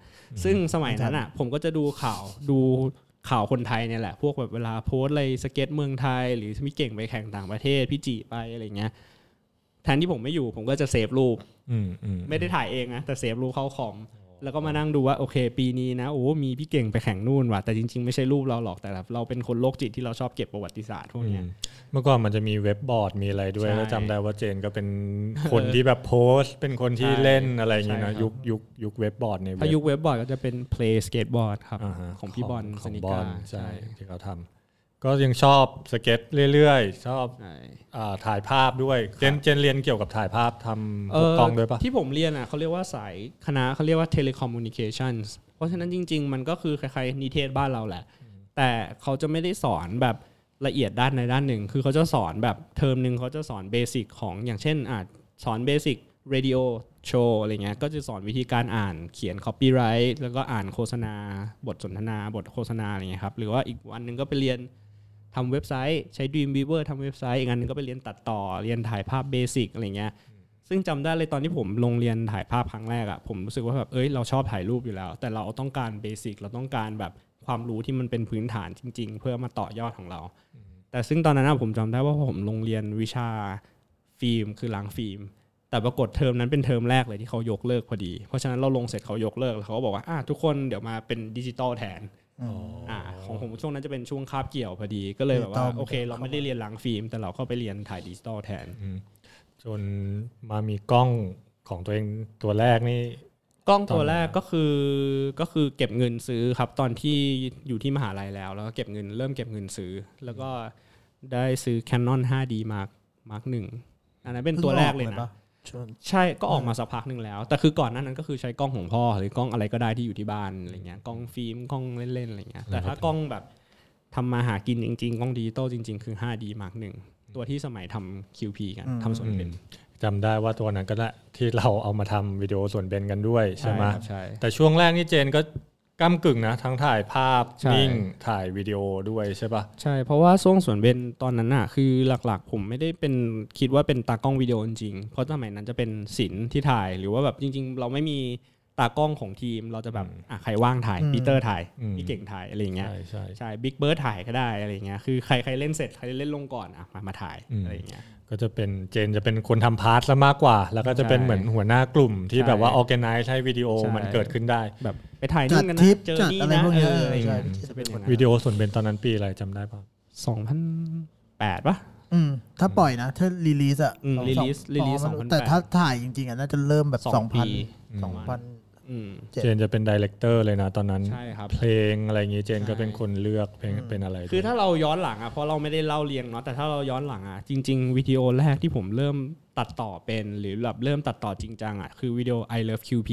ซึ่งสมัยนั้นอะ ผมก็จะดูข่าวดูข่าวคนไทยเนี่ยแหละ พวกแบบเวลาโพสต์อะไรสเก็ตเมืองไทย หรือพี่เก่งไปแข่งต่างประเทศ พี่จีไปอะไรเงี้ยแทนที่ผมไม่อยู่ผมก็จะ save รูปอืมอืมไม่ได้ถ่ายเองนะแต่ save รูปเข้าคอม แล้วก็มานั่งดูว่าโอเค ปีนี้นะโอ้มีพี่เก่งไปแข่งนู่นว่ะแต่จริงๆไม่ใช่รูปเราหรอกแต่แบบเราเป็นคนโรคจิตที่เราชอบเก็บประวัติศาสตร์พวกเนี้ย อืมเมื่อก่อนมันจะมีเว็บบอร์ดมีอะไรด้วยใช่แล้วจำได้ว่าเจนก็เป็นคนที่แบบโพสต์เป็นคนที่ใช่เล่นอะไรอย่างเงี้ยใช่นะครับยุคยุคยุคเว็บบอร์ดในเว็ถ้าบยุคเว็บบอร์ดก็จะเป็น play skateboard ครับอ่าฮะของพี่บอลขสองนิบอกาลใช่ที่เขาทำ ก็ยังชอบสเก็ตเรื่อยๆ ชอบใช่อ่าถ่ายภาพด้วยเจนเจนเรียนเกี่ยวกับถ่ายภาพทำเอพวกอกล้องด้วยปะที่ผมเรียนอะเขาเรียกว่าสายคณะเขาเรียกว่า telecommunications เพราะฉะนั้นจริง ๆ มันก็คือคล้ายๆนิเทศบ้านเราแหละ แต่เขาจะไม่ได้สอนแบบละเอียดด้านในด้านหนึ่ง คือเขาจะสอนแบบเทอมหนึ่งเขาจะสอน basic ของอย่างเช่นอาจสอน basic radio show อะไรเงี้ยก็จะสอนวิธีการอ่านเขียน copywrite แล้วก็อ่านโฆษณา บทสนทนา บทโฆษณาอะไรเงี้ยครับหรือว่าอีกวันหนึ่งก็ไปเรียน ทำเว็บไซต์ใช้ Dreamweaver ทำเว็บไซต์อีกอันหนึงก็ไปเรียนตัดต่อเรียนถ่ายภาพ basic อะไรเงี้ยซึ่งจำได้เลยตอนที่ผมลงเรียนถ่ายภาพครั้งแรกอะผมรู้สึกว่าแบบเอ้ยเราชอบถ่ายรูปอยู่แล้ว แต่เราต้องการ basic เราต้องการแบบความรู้ที่มันเป็นพื้นฐานจริง ๆ เพื่อมาต่อยอดของเรา แต่ซึ่งตอนนั้นผมจำได้ว่าผมลงเรียนวิชาฟิล์มคือล้างฟิล์มแต่ปรากฏเทอมนั้นเป็นเทอมแรกเลยที่เขายกเลิกพอดี เพราะฉะนั้นเราลงเสร็จเขายกเลิกแล้วเขาก็บอกว่าอะทุกคนเดี๋ยวมาเป็นดิจิตอลแทน อ่าของผมช่วงนั้นจะเป็นช่วงคาบเกี่ยวพอดีก็เลยแบบว่าดิจิตอลโอเค เราไม่ได้เรียนล้างฟิล์ม แต่เราก็ไปเรียนถ่ายดิจิตอลแทนจนมามีกล้องของตัวเองตัวแรกนี่กล้องตัวตอนไหนแรกก็คือก็คือเก็บเงินซื้อครับตอนที่อยู่ที่มหาลัยแล้ว แล้วก็เก็บเงินเริ่มเก็บเงินซื้อ แล้วก็ได้ซื้อ Canon 5D Mark Mark หนึ่งอันนั้นเป็นตัวแรกเลยพิ่งออนะปช่วง ใช่ก็ออกมาสักพักหนึ่งแล้ว แต่คือก่อนหนั้นนั้นก็คือใช้กล้องของพ่อหรือกล้องอะไรก็ได้ที่อยู่ที่บ้านอะไรเงี้ยกล้องฟิล์มกล้องเล่นๆอะไรเงี้ยแต่ถ้ากล้องแบบทำมาหากินจริงๆ กล้องดิจิตอลจริง ๆ คือ 5D Mark หนึ่งตัวที่สมัยทำ QP กันทำส่วนเป็นจำได้ว่าตัวนั้นก็ได้ที่เราเอามาทำวิดีโอสวนเบญกันด้วยใช่ไหมครับใช่แต่ช่วงแรกนี่เจนก็ ก้ากึ่งนะทั้งถ่ายภาพใช่นิ่งถ่ายวิดีโอด้วยใช่ปะใช่เพราะว่าช่วงสวนเบญตอนนั้นน่ะคือหลักๆ ผมไม่ได้เป็นคิดว่าเป็นตากล้องวิดีโอจริงๆเพราะสมัยนั้นจะเป็นศิลป์ที่ถ่ายหรือว่าแบบจริง ๆ เราไม่มีตากล้องของทีมเราจะแบบอะใครว่างถ่ายอืมปีเตอร์ถ่ายอืมพี่เก่งถ่ายอะไรอย่างเงี้ยใช่ใช่ใช่บิ๊กเบิร์ดถ่ายก็ได้อะไรอย่างเงี้ยคือใครใครเล่นเสร็จใครเล่นลงก่อนอะมามาถ่ายอืมอะไรอย่างเงี้ย ก็จะเป็นเจนจะเป็นคนทำพาร์ทซะมากกว่า แล้วก็จะเป็นใช่เหมือนหัวหน้ากลุ่มที่ใช่แบบว่าออแกไนซ์ให้วิดีโอใช่มันเกิดขึ้นได้แบบไปถ่ายจันี่ดกันทรินะปเจอจัดนี่อะไรนะพวกเอนี้ออะไรอย่างใช่เงี้ยจะเป็นอย่างนั้นวิดีโอส่วนเบนตอนนั้นปีอะไรจำได้ปะสองพันแปดปะอืมถ้าปล่อยนะ ถ้ารีลีสอะอืมสอง release สอง release สอง2008แต่ถ้าถ่ายจริงๆอะน่าจะเริ่มแบบสสอองงปีพันอืมสองพันอืม เจ็ดเจนจะเป็นดีเลกเตอร์เลยนะตอนนั้นใช่ครับเพลงอะไรอย่างงี้เจนก็ใช่เป็นคนเลือกเพลงเป็นอะไร คือถ้าเราย้อนหลังอะเพราะเราไม่ได้เล่าเรียงเนาะแต่ถ้าเราย้อนหลังอะจริง ๆวิดีโอแรกที่ผมเริ่มตัดต่อเป็นหรือแบบเริ่มตัดต่อจริงจังอะคือวิดีโอ I Love QP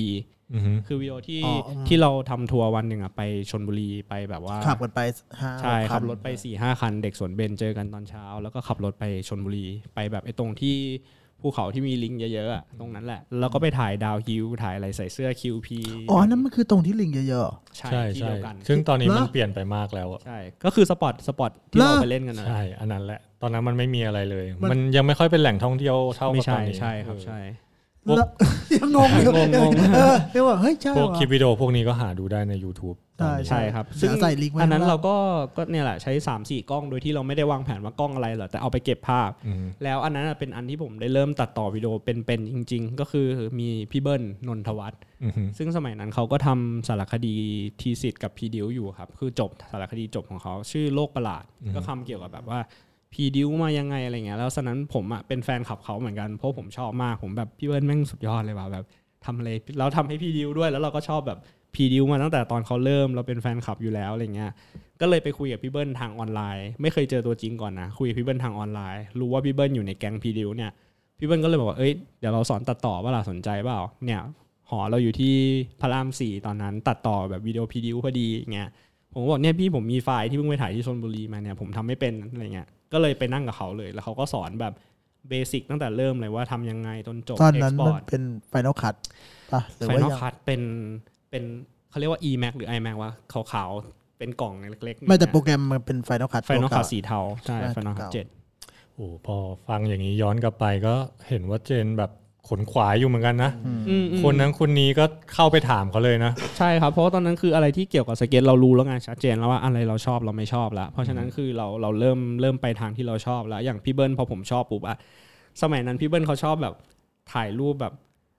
อือฮึคือวิดีโอที่อ๋ออืมที่เราทำทัวร์วันหนึ่งอะไปชลบุรีไปแบบว่าขับกันไปห้าใช่หกขับนรถไป4ี่ห้าคัน เด็กสวนเบญเจอกันตอนเช้า แล้วก็ขับรถไปชลบุรีไปแบบไอ้ตรงที่ ภูเขาที่มีลิงเยอะๆอะตรงนั้นแหละ แล้วก็ไปถ่าย downhill ถ่ายอะไรใส่เสื้อ QP อ๋อ นั่นมันคือตรงที่ลิงเยอะๆเหรอใช่ใช่ที่ใช่เดียวกัน ซึ่งตอนนี้เหรอมันเปลี่ยนไปมากแล้วอะใช่ ก็คือ spot spot ที่เหรอเราไปเล่นกันนะใช่ อันนั้นแหละ ตอนนั้นมันไม่มีอะไรเลย มันมันยังไม่ค่อยเป็นแหล่งท่องเที่ยวเท่าไม่กับตอใช่นนี้ใช่ครับเออใช่พวกแล้ว ยังงงอยู่งงๆเออเรียกว่าเฮ้ยใช่พวกว่ะคลิปวิดีโอพวกนี้ก็หาดูได้ใน YouTube ใช่ใช่ครับเดี๋ยวใส่ลิงก์ไว้อันนั้นข้างล่างเราก็ก็เนี่ยแหละใช้3ามสี่กล้องโดยที่เราไม่ได้วางแผนว่ากล้องอะไรหรอกแต่เอาไปเก็บภาพอืมแล้วอันนั้นนะเป็นอันที่ผมได้เริ่มตัดต่อวิดีโอเป็นๆจริง ๆ ก็คือมีพี่เบิ้ลนนทวัฒน์อือหือซึ่งสมัยนั้นเขาก็ทำสารคดี thesis กับ Preduce อยู่ครับคือจบสารคดีจบของเขาชื่อโลกประหลาดก็ทำเกี่ยวกับแบบว่า Preduce มายังไงอะไรเงี้ยแล้วสนั้นผมอะเป็นแฟนคลับเขาเหมือนกันเพราะผมชอบมากผมแบบพี่เบิ้ลแม่งสุดยอดเลยว่ะแบบทำอะไรแล้วทำให้ Preduce ด้วย แล้วเราก็ชอบแบบ Preduce มาตั้งแต่ตอนเขาเริ่มเราเป็นแฟนคลับอยู่แล้วอะไรเงี้ยก็เลยไปคุยกับพี่เบิ้ลทางออนไลน์ ไม่เคยเจอตัวจริงก่อนนะคุยกับพี่เบิ้ลทางออนไลน์ รู้ว่าพี่เบิ้ลอยู่ในแก๊ง Preduce เนี่ยพี่เบิ้ลก็เลยบอกว่าเอ้ยเดี๋ยวเราสอนตัดต่อว่าล่ะสนใจเปล่าเนี่ยหอเราอยู่ที่พระรามสี่ตอนนั้น ตัดต่อแบบวิดีโอ Preduce พอดีเงี้ยผมบอกเนี่ยพี่ผมมีไฟล์ที่เพิ่งไปถ่ายที่ชลบุรีมาเนี่ยผมทำไม่เป็นอะไรเงี้ย ก็เลยไปนั่งกับเขาเลย แล้วเขาก็สอนแบบเบสิกตั้งแต่เริ่มเลยว่าทำยังไงจนจบตอนนั้น export มันเป็นไฟนอลคัทป่ะหรือไฟว่านอลยังคัทเป็นเป็นเขาเรียกว่า e-mac หรือ iMac ว่าขาวๆเป็นกล่องเล็กๆไม่แต่โปรแกรมมันเป็นไฟนอลคัทไฟนอลคัทสีเทาใช่ใช่ไฟนอลคัทเก่าเจ็ดโอ้พอฟังอย่างนี้ย้อนกลับไปก็เห็นว่าเจนแบบ ขนขวายอยู่เหมือนกันนะ คนนั้นคนนี้ก็เข้าไปถามเขาเลยนะ ใช่ครับ เพราะว่าตอนนั้นคืออะไรที่เกี่ยวกับสเก็ตเรารู้แล้วไงชัดเจนแล้วว่าอะไรเราชอบเราไม่ชอบแล้วเพราะฉะนั้นคือเราเราเริ่มเริ่มไปทางที่เราชอบแล้วอย่างพี่เบิ้ลพอผมชอบปุ๊บอะสมัยนั้นพี่เบิ้ลเขาชอบแบบถ่ายรูปแบบ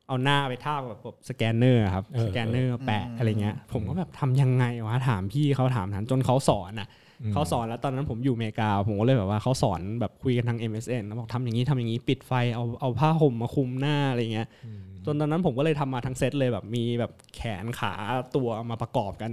เอาหน้าไปทาบกับแบบสแกนเนอร์ครับเออสแกนเนอร์แปะอะไรเงี้ยผมก็แบบทำยังไงวะถามพี่เขาถามนั้นจนเขาสอนอะ เขาสอนแล้วตอนนั้นผมอยู่อเมริกาผมก็เลยแบบว่าเขาสอนแบบคุยกันทาง MSN แล้วบอกทำอย่างนี้ทำอย่างนี้ปิดไฟเอาเอาผ้าห่มมาคลุมหน้าอะไรเงี้ยจนตอนนั้นผมก็เลยทำมาทั้งเซตเลยแบบมีแบบแขนขาตัวมาประกอบกัน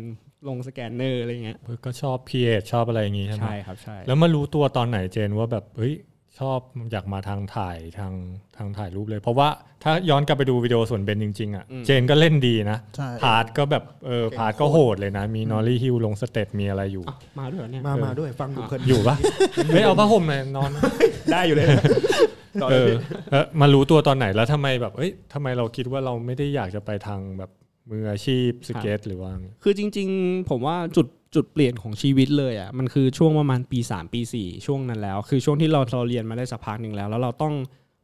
ลงสแกนเนอร์อะไรเงี้ยก็ชอบพีเอชอบอะไรอย่างงี้ใช่ไหมใช่ครับใช่แล้วมารู้ตัวตอนไหนเจนว่าแบบเฮ้ย ชอบอยากมาทางถ่ายทางทางถ่ายรูปเลย เพราะว่าถ้าย้อนกลับไปดูวิดีโอสวนเบญจริง ๆ อะ เจนก็เล่นดีนะใช่ part ก็แบบเออ part ก็โหดเลยนะ มี nollie heel ลง step มีอะไรอยู่อะมาด้วยเหรอเนี่ยมามาด้วยฟังดูเพลินอยู่ปะไม่เอาผ้าห่มมานอน ได้อยู่เลยต่อเอเลยอเออมารู้ตัวตอนไหนแล้วทำไมแบบเอ้ยทำไมเราคิดว่าเราไม่ได้อยากจะไปทางแบบมืออาชีพสเก็ตหรือว่า คือจริง ๆ ผมว่าจุด จุดเปลี่ยนของชีวิตเลยอะมันคือช่วงประมาณปี 3 ปี 4 ช่วงนั้นแล้ว คือช่วงที่เราเราเรียนมาได้สักพักหนึ่งแล้ว แล้วเราต้อง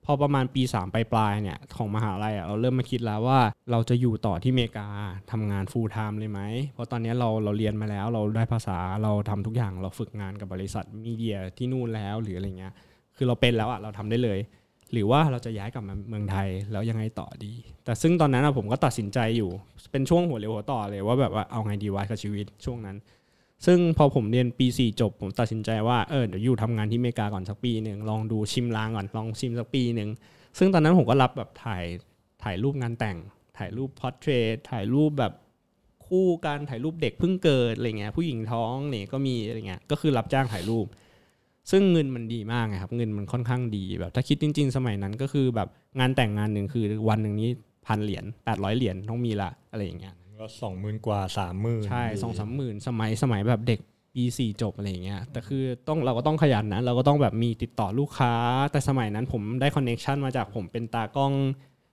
พอประมาณปี 3 ปลายๆเนี่ยของมหาลัยอะเราเริ่มมาคิดแล้วว่าเราจะอยู่ต่อที่อเมริกาทำงาน full time เลยไหมเพราะตอนนี้เราเราเรียนมาแล้วเราได้ภาษาเราทำทุกอย่างเราฝึกงานกับบริษัทมีเดียที่นู่นแล้วหรืออะไรเงี้ยคือเราเป็นแล้วอะเราทำได้เลย หรือว่าเราจะย้ายกลับมาเมืองไทยแล้วยังไงต่อดี แต่ซึ่งตอนนั้นผมก็ตัดสินใจอยู่ เป็นช่วงหัวเรียวหัวต่อเลยว่าแบบว่าเอาไงดีวะกับชีวิตช่วงนั้น ซึ่งพอผมเรียนปี 4 จบ ผมตัดสินใจว่าเออเดี๋ยวอยู่ทำงานที่อเมริกาก่อนสักปีหนึ่งลองดูชิมลางก่อนลองชิมสักปีหนึ่งซึ่งตอนนั้นผมก็รับแบบถ่ายถ่ายรูปงานแต่ง ถ่ายรูปพอร์เทรตถ่ายรูปแบบคู่กันถ่ายรูปเด็กเพิ่งเกิดอะไรเงี้ยผู้หญิงท้องเนี่ยก็มีอะไรเงี้ยก็คือรับจ้างถ่ายรูป ซึ่งเงินมันดีมากไงครับเงินมันค่อนข้างดีแบบถ้าคิดจริง ๆ สมัยนั้นก็คือแบบงานแต่งงานหนึ่งคือวันหนึ่งนี้พันเหรียญแปดร้อยเหรียญต้องมีละอะไรอย่างเงี้ยก็สองหมื่นกว่าสามหมื่นใช่สองสามหมื่นสมัยสมัยแบบเด็กปีสี่จบอะไรอย่างเงี้ยแต่คือต้องเราก็ต้องขยันนะเราก็ต้องแบบมีติดต่อลูกค้า แต่สมัยนั้นผมได้ connection มาจากผมเป็นตากล้อง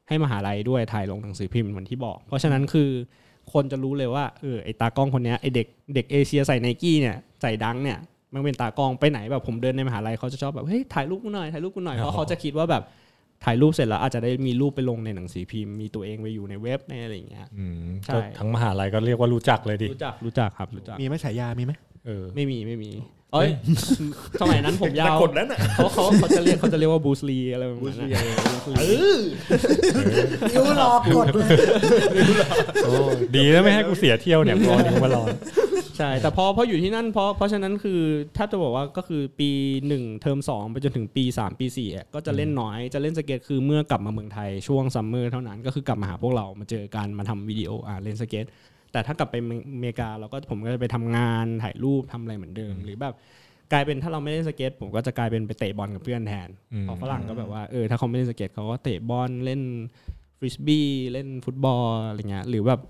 ให้มหาลัยด้วยถ่ายลงหนังสือพิมพ์เหมือนที่บอก เพราะฉะนั้นคือคนจะรู้เลยว่าเออไอตากล้องคนเนี้ยไอเด็กเด็กเอเชียใส่ไนกี้เนี่ยใส่ Dunk เนี่ย มันเป็นตากล้องไปไหนแบบผมเดินในมหาลัยเขาจะชอบแบบเฮ้ยถ่ายรูปกูหน่อยถ่ายรูปกูหน่อยเพราะเขาจะคิดว่าแบบถ่ายรูปเสร็จแล้วอาจจะได้มีรูปไปลงในหนังสือพิมพ์มีตัวเองไปอยู่ในเว็บในอะไรอย่างเงี้ยอืมใช่ก็ทั้งมหาลัยก็เรียกว่ารู้จักเลยดิรู้จักรู้จักครับรู้จักมีไหมฉายามีไหมเออไม่มีไม่มีเอ้ยสมัยนั้นผมยาวกว่านั้นอะเขาเขาเขาจะเรียกเขาจะเรียกว่าบรูซลีอะไรประมาณนั้นเออนิ้วรอกดเลยโอ้ดีแล้วไม่ให้กูเสียเที่ยวเนี่ยรอนิ้วมารอ ใช่ แต่พอพออยู่ที่นั่นเพราะเพราะฉะนั้นคือถ้าจะบอกว่าก็คือปีหนึ่งเทอมสองไปจนถึงปีสามปีสี่อะก็จะเล่นน้อยจะเล่นสเก็ตคือเมื่อกลับมาเมืองไทยช่วงซัมเมอร์เท่านั้นก็คือกลับมาหาพวกเรามาเจอกันมาทำวิดีโออ่าเล่นสเก็ตแต่ถ้ากลับไปอเมริกาเราก็ผมก็จะไปทำงานถ่ายรูปทำอะไรเหมือนเดิม หรือแบบกลายเป็นถ้าเราไม่เล่นสเก็ตผมก็จะกลายเป็นไปเตะบอลกับเพื่อนแทนอืมเพราะฝรั่งก็แบบว่าเออถ้าเขาไม่เล่นสเก็ตเขาก็เตะบอลเล่น frisbee เล่นฟุตบอลอะไรเงี้ยหรือแบบ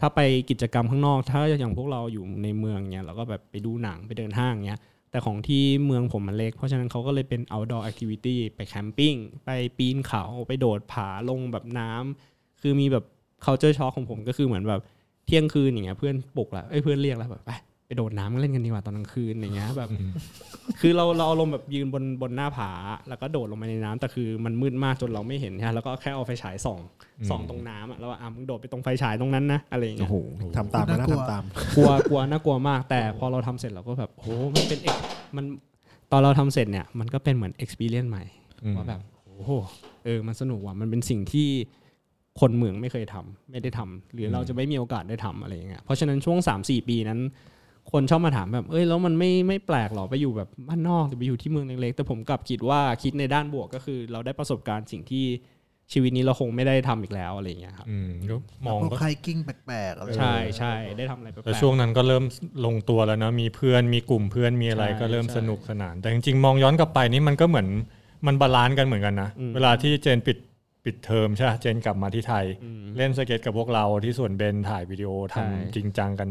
ถ้าไปกิจกรรมข้างนอก ถ้าอย่างพวกเราอยู่ในเมืองเนี่ยเราก็แบบไปดูหนังไปเดินห้างเนี้ยแต่ของที่เมืองผมมันเล็ก เพราะฉะนั้นเขาก็เลยเป็น outdoor activity ไปแคมปิ้งไปปีนเขาไปโดดผาลงแบบน้ำคือมีแบบ culture shock ของผมก็คือเหมือนแบบเที่ยงคืนอย่างเงี้ยเพื่อนปลุกแล้วเอ้ยเพื่อนเรียกแล้วแบบไป ไปโดดน้ำเล่นกันดีกว่าตอนกลางคืนอย่างเงี้ยแบบ คือเราเราอารมณ์แบบยืนบนบนหน้าผา แล้วก็โดดลงไปในน้ำแต่คือมันมืดมากจนเราไม่เห็นใช่ไหมแล้วก็แค่เอาไฟฉายส่องส่องตรงน้ำอะแล้วว่าอะมึงโดดไปตรงไฟฉายตรงนั้นนะอะไรอย่างเงี้ยทำตามมานะน่ากลัวทำตามกลัวกลัวน่ากลัวมาก แต่พอเราทำเสร็จเราก็แบบโอ้มันเป็น ex- มันตอนเราทำเสร็จเนี่ยมันก็เป็นเหมือน experience ใหม่อืมว่าแบบโอ้โหเออมันสนุกว่ะมันเป็นสิ่งที่คนเมืองไม่เคยทำไม่ได้ทำหรือเราจะไม่มีโอกาสได้ทำอะไรอย่างเงี้ยเพราะฉะนั้นช่วง3 4ปีนั้น คนชอบมาถามแบบเอ้ยแล้วมันไม่ไม่แปลกหรอไปอยู่แบบบ้านนอกหรือไปอยู่ที่เมืองเล็กๆแต่ผมกลับคิดว่าคิดในด้านบวกก็คือ เราได้ประสบการณ์สิ่งที่ชีวิตนี้เราคงไม่ได้ทำอีกแล้วอะไรอย่างเงี้ยครับอืมก็มองพวกก็ไฮกิ้งแปลกๆอะไรใช่ใช่ได้ทำอะไรแปลแต่กๆช่วงนั้นก็เริ่มลงตัวแล้วนะมีเพื่อนมีกลุ่มเพื่อนมีอะไรใช่ก็เริ่มใช่สนุกสนาน แต่จริงๆมองย้อนกลับไปนี่มันก็เหมือนมัน balance กันเหมือนกันนะอืมเวลาที่เจนปิด ปิดเทอมใช่ปะเจนกลับมาที่ไทย เล่นสเก็ตกับพวกเราที่สวนเบญถ่ายวิดีโอทำใช่จริงจังกัน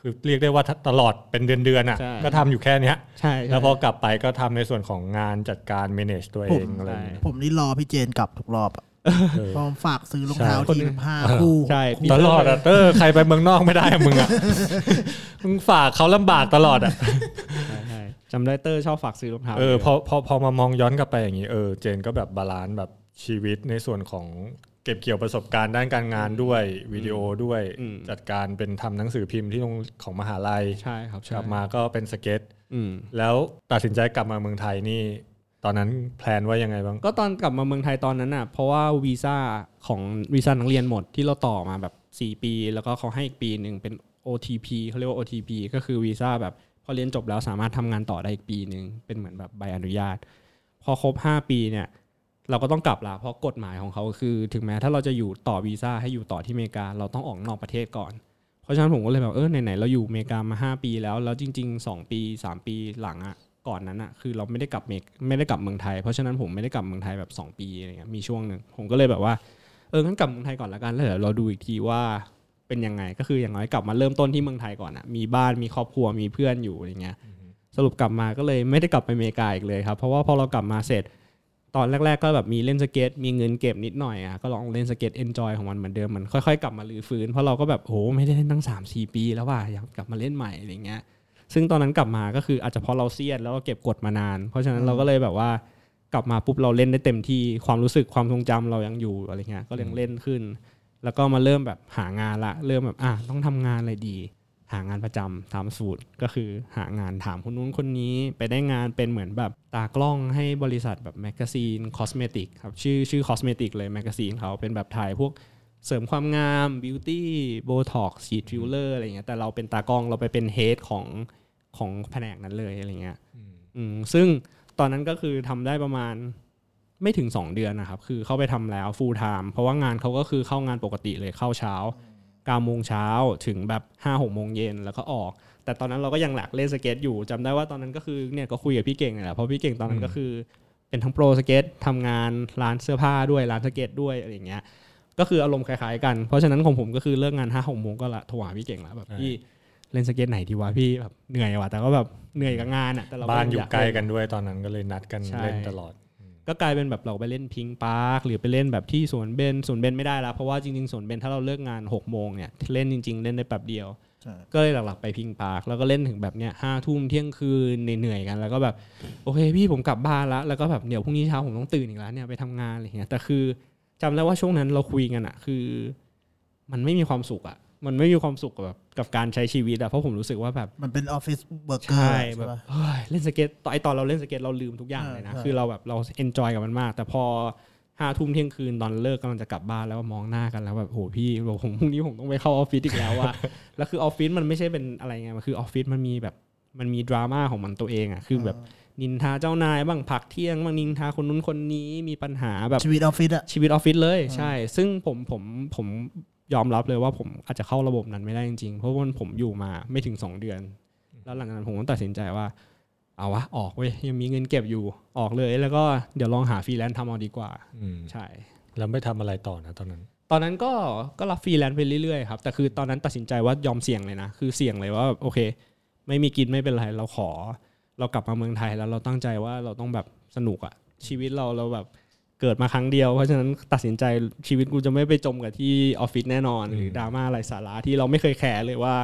คือเรียกได้ว่าตลอดเป็นเดือนๆอะใช่ก็ทำอยู่แค่เนี้ยใช่ใช่แล้วพอกลับไปก็ทำในส่วนของงานจัดการ manage ตัวเองอะไรอย่างเงี้ยผมนี่รอพี่เจนกลับทุกรอบอะเออเพราะผมฝากซื้อรองเท้าใช่ทีละห้าคู่ใช่คู่ตลอดอะเตอร์ใครไปเมืองนอกไม่ได้อะมึงอะมึงฝากเขาลำบากตลอดอะใช่ใช่จำได้เตอร์ชอบฝากซื้อรองเท้าเออพอพอพอมามองย้อนกลับไปอย่างนี้เออเจนก็แบบ balance แบบ ชีวิตในส่วนของเก็บเกี่ยวประสบการณ์ด้านการงานด้วยวิดีโอด้วยอืมจัดการเป็นทำหนังสือพิมพ์ที่โรงของมหาลัยใช่ครับใช่กลับมาก็เป็นสเก็ตอืมแล้วตัดสินใจกลับมาเมืองไทยนี่ ตอนนั้น plan ว่ายังไงบ้างก็ตอนกลับมาเมืองไทยตอนนั้นอะเพราะว่าวีซ่าของวีซ่านักเรียนหมดที่เราต่อมาแบบ 4 ปี แล้วก็เขาให้อีกปีหนึ่งเป็น OTP เขาเรียกว่า OTP ก็คือวีซ่าแบบพอเรียนจบแล้วสามารถทำงานต่อได้อีกปีหนึ่งเป็นเหมือนแบบใบอนุญาต พอครบ 5 ปีเนี่ย เราก็ต้องกลับละเพราะกฎหมายของเขาคือ ถึงแม้ถ้าเราจะอยู่ต่อวีซ่าให้อยู่ต่อที่อเมริกา เราต้องออกนอกประเทศก่อน เพราะฉะนั้นผมก็เลยแบบเออไหนๆเราอยู่อเมริกามา 5 ปีแล้ว แล้วจริง ๆ 2 ปี 3 ปีหลังอะก่อนนั้นอะคือเราไม่ได้กลับเมกไม่ได้กลับเมืองไทย เพราะฉะนั้นผมไม่ได้กลับเมืองไทยแบบ 2 ปีอะไรเงี้ยมีช่วงหนึ่งผมก็เลยแบบว่าเอองั้นกลับเมืองไทยก่อนละกันแล้วเดี๋ยวเราดูอีกทีว่าเป็นยังไงก็คืออย่างน้อยกลับมาเริ่มต้นที่เมืองไทยก่อนอะมีบ้านมีครอบครัวมีเพื่อนอยู่อะไรเงี้ยสรุปกลับมาก็เลยไม่ได้กลับไปอเมริกาอีกเลยครับ เพราะว่าพอเรากลับมาเสร็จ ตอนแรก ๆ ก็แบบมีเล่นสเก็ตมีเงินเก็บนิดหน่อยอะก็ลองเล่นสเก็ต enjoy ของมันเหมือนเดิมมันค่อยๆ กลับมารื้อฟื้นเพราะเราก็แบบโอ้ไม่ได้เล่นตั้ง 3 4 ปี แล้วว่าอยากกลับมาเล่นใหม่อะไรเงี้ยซึ่งตอนนั้นกลับมาก็คืออาจจะเพราะเราเซียนแล้วเราเก็บกดมานาน เพราะฉะนั้นเราก็เลยแบบว่ากลับมาปุ๊บเราเล่นได้เต็มที่ความรู้สึกความทรงจำเรายังอยู่อะไรเงี้ยก็ยังเล่นขึ้น แล้วก็มาเริ่มแบบหางานละ เริ่มแบบอะต้องทำงานอะไรดี หางานประจำตามสูตรก็คือหางานถามคนนู้นคนนี้ไปได้งานเป็นเหมือนแบบตากล้องให้บริษัทแบบ magazine cosmetic ครับชื่อชื่อ Cosmetic เลย magazine เขาเป็นแบบถ่ายพวกเสริมความงาม beauty โบท็อกซ์ฉีดฟิลเลอร์อะไรเงี้ยแต่เราเป็นตากล้องเราไปเป็น head ของของแผนกนั้นเลยอะไรเงี้ยอืมซึ่งตอนนั้นก็คือทำได้ประมาณไม่ถึง 2 เดือนนะครับ คือเข้าไปทำแล้ว full time เพราะว่างานเขาก็คือเข้างานปกติเลยเข้าเช้า 9โมงเช้าถึงแบบ5 6โมงเย็นแล้วก็ออก แต่ตอนนั้นเราก็ยังหลักเล่นสเก็ตอยู่จำได้ว่าตอนนั้นก็คือเนี่ยก็คุยกับพี่เก่งนี่แหละเพราะพี่เก่งตอนนั้นก็คือ เป็นทั้งโปรสเก็ตทำงานร้านเสื้อผ้าด้วยร้านสเก็ตด้วยอะไรอย่างเงี้ยก็คืออารมณ์คล้ายๆกัน เพราะฉะนั้นของผมก็คือเลิกงานห้าหกโมงก็ละโทรหาพี่เก่งแล้วแบบพี่เล่นสเก็ตไหนดีวะพี่แบบเหนื่อยว่ะแต่ก็แบบเหนื่อยกับงานอะแต่เราบ้านอยู่าใกล้เกันด้วยตอนนั้นก็เลยนัดกันใช่เล่นตลอด ก็กลายเป็นแบบเราไปเล่นพิงพาร์คหรือไปเล่นแบบที่สวนเบญสวนเบญไม่ได้แล้ว เพราะว่าจริงๆสวนเบญถ้าเราเลิกงานหกโมงเนี่ยเล่นจริง ๆ เล่นได้แป๊บเดียวใช่ก็เลยหลักๆไปพิงพาร์คแล้วก็เล่นถึงแบบเนี้ยห้าทุ่มเที่ยงคืนเหนื่อยๆกันแล้วก็แบบโอเคพี่ผมกลับบ้านแล้วแล้วก็แบบเดี๋ยวพรุ่งนี้เช้าผมต้องตื่นอีกแล้วเนี่ยไปทำงานอะไรเงี้ยแต่คือจำได้ว่าช่วงนั้นเราคุยกันอะคือ มันไม่มีความสุขอะ มันไม่มีความสุขกับแบบกับการใช้ชีวิตอะเพราะผมรู้สึกว่าแบบมันเป็น office worker แบบใช่ปะเฮ้ยเล่นสเก็ตตอนไอตอนเราเล่นสเก็ตเราลืมทุกอย่างเลยนะใช่คือเราแบบเรา enjoy กับมันมาก แต่พอห้าทุ่มเที่ยงคืนตอนเลิกกำลังจะกลับบ้านแล้วมองหน้ากันแล้วแบบโหพี่บอกผมพรุ่งนี้ผมต้องไปเข้าออฟฟิศอีกแล้วอะแล้วคือออฟฟิศมันไม่ใช่เป็นอะไรไงมันคือออฟฟิศมันมีแบบมันมีดราม่าของมันตัวเองอะคือแบบนินทาเจ้านายบ้างพักเที่ยงบ้างนินทาคนนู้นคนนี้มีปัญหาแบบชีวิตออฟฟิศอะชีวิตออฟฟิศเลยใช่ ซึ่งผมผมผม ยอมรับเลยว่าผมอาจจะเข้าระบบนั้นไม่ได้จริงๆ เพราะว่าผมอยู่มาไม่ถึง 2 เดือน แล้วหลังจากนั้นผมก็ตัดสินใจว่า เอาวะออกเว้ยยังมีเงินเก็บอยู่ออกเลย แล้วก็เดี๋ยวลองหาฟรีแลนซ์ทำเอาดีกว่าอืมใช่แล้วไม่ทำอะไรต่อนะตอนนั้น ตอนนั้นก็ก็รับฟรีแลนซ์ไปเรื่อยๆครับแต่คือตอนนั้นตัดสินใจว่ายอมเสี่ยงเลยนะคือเสี่ยงเลยว่าโอเค ไม่มีกินไม่เป็นไรเราขอ เรากลับมาเมืองไทยแล้วเราตั้งใจว่าเราต้องแบบสนุกอะชีวิตเราเราแบบ เกิดมาครั้งเดียว เพราะฉะนั้นตัดสินใจชีวิตกูจะไม่ไปจมกับที่ออฟฟิศแน่นอน หรือดราม่าอะไรสาระที่เราไม่เคยแคร์เลยว่า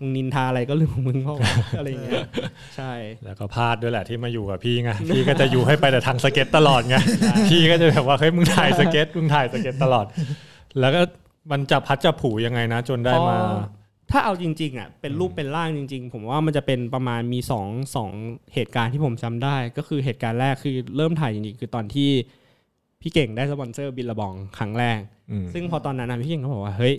มึงนินทาอะไรก็เรื่องของมึงเพราะอะไรอย่างเงี้ยใช่ แล้วก็พลาดด้วยแหละที่มาอยู่กับพี่ไงพี่ก็จะอยู่ให้ไปแต่ทางสเก็ตตลอดไงพี่ก็จะแบบว่าเฮ้ยมึงถ่ายสเก็ตมึงถ่ายสเก็ตตลอด แล้วก็มันจับพลัดจับผลูยังไงนะ จนได้มาพอถ้าเอาจริง ๆอะเป็นรูปเป็นร่างจริง ๆ ผมว่ามันจะเป็นประมาณมีสองสองเหตุการณ์ที่ผมจำได้ ก็คือเหตุการณ์แรกคือเริ่มถ่ายจริงๆคือตอนที่ พี่เก่งได้สปอนเซอร์ Billabong ครั้งแรกอืมซึ่งพอตอนนั้นนะพี่เก่งก็บอกว่าเฮ้ย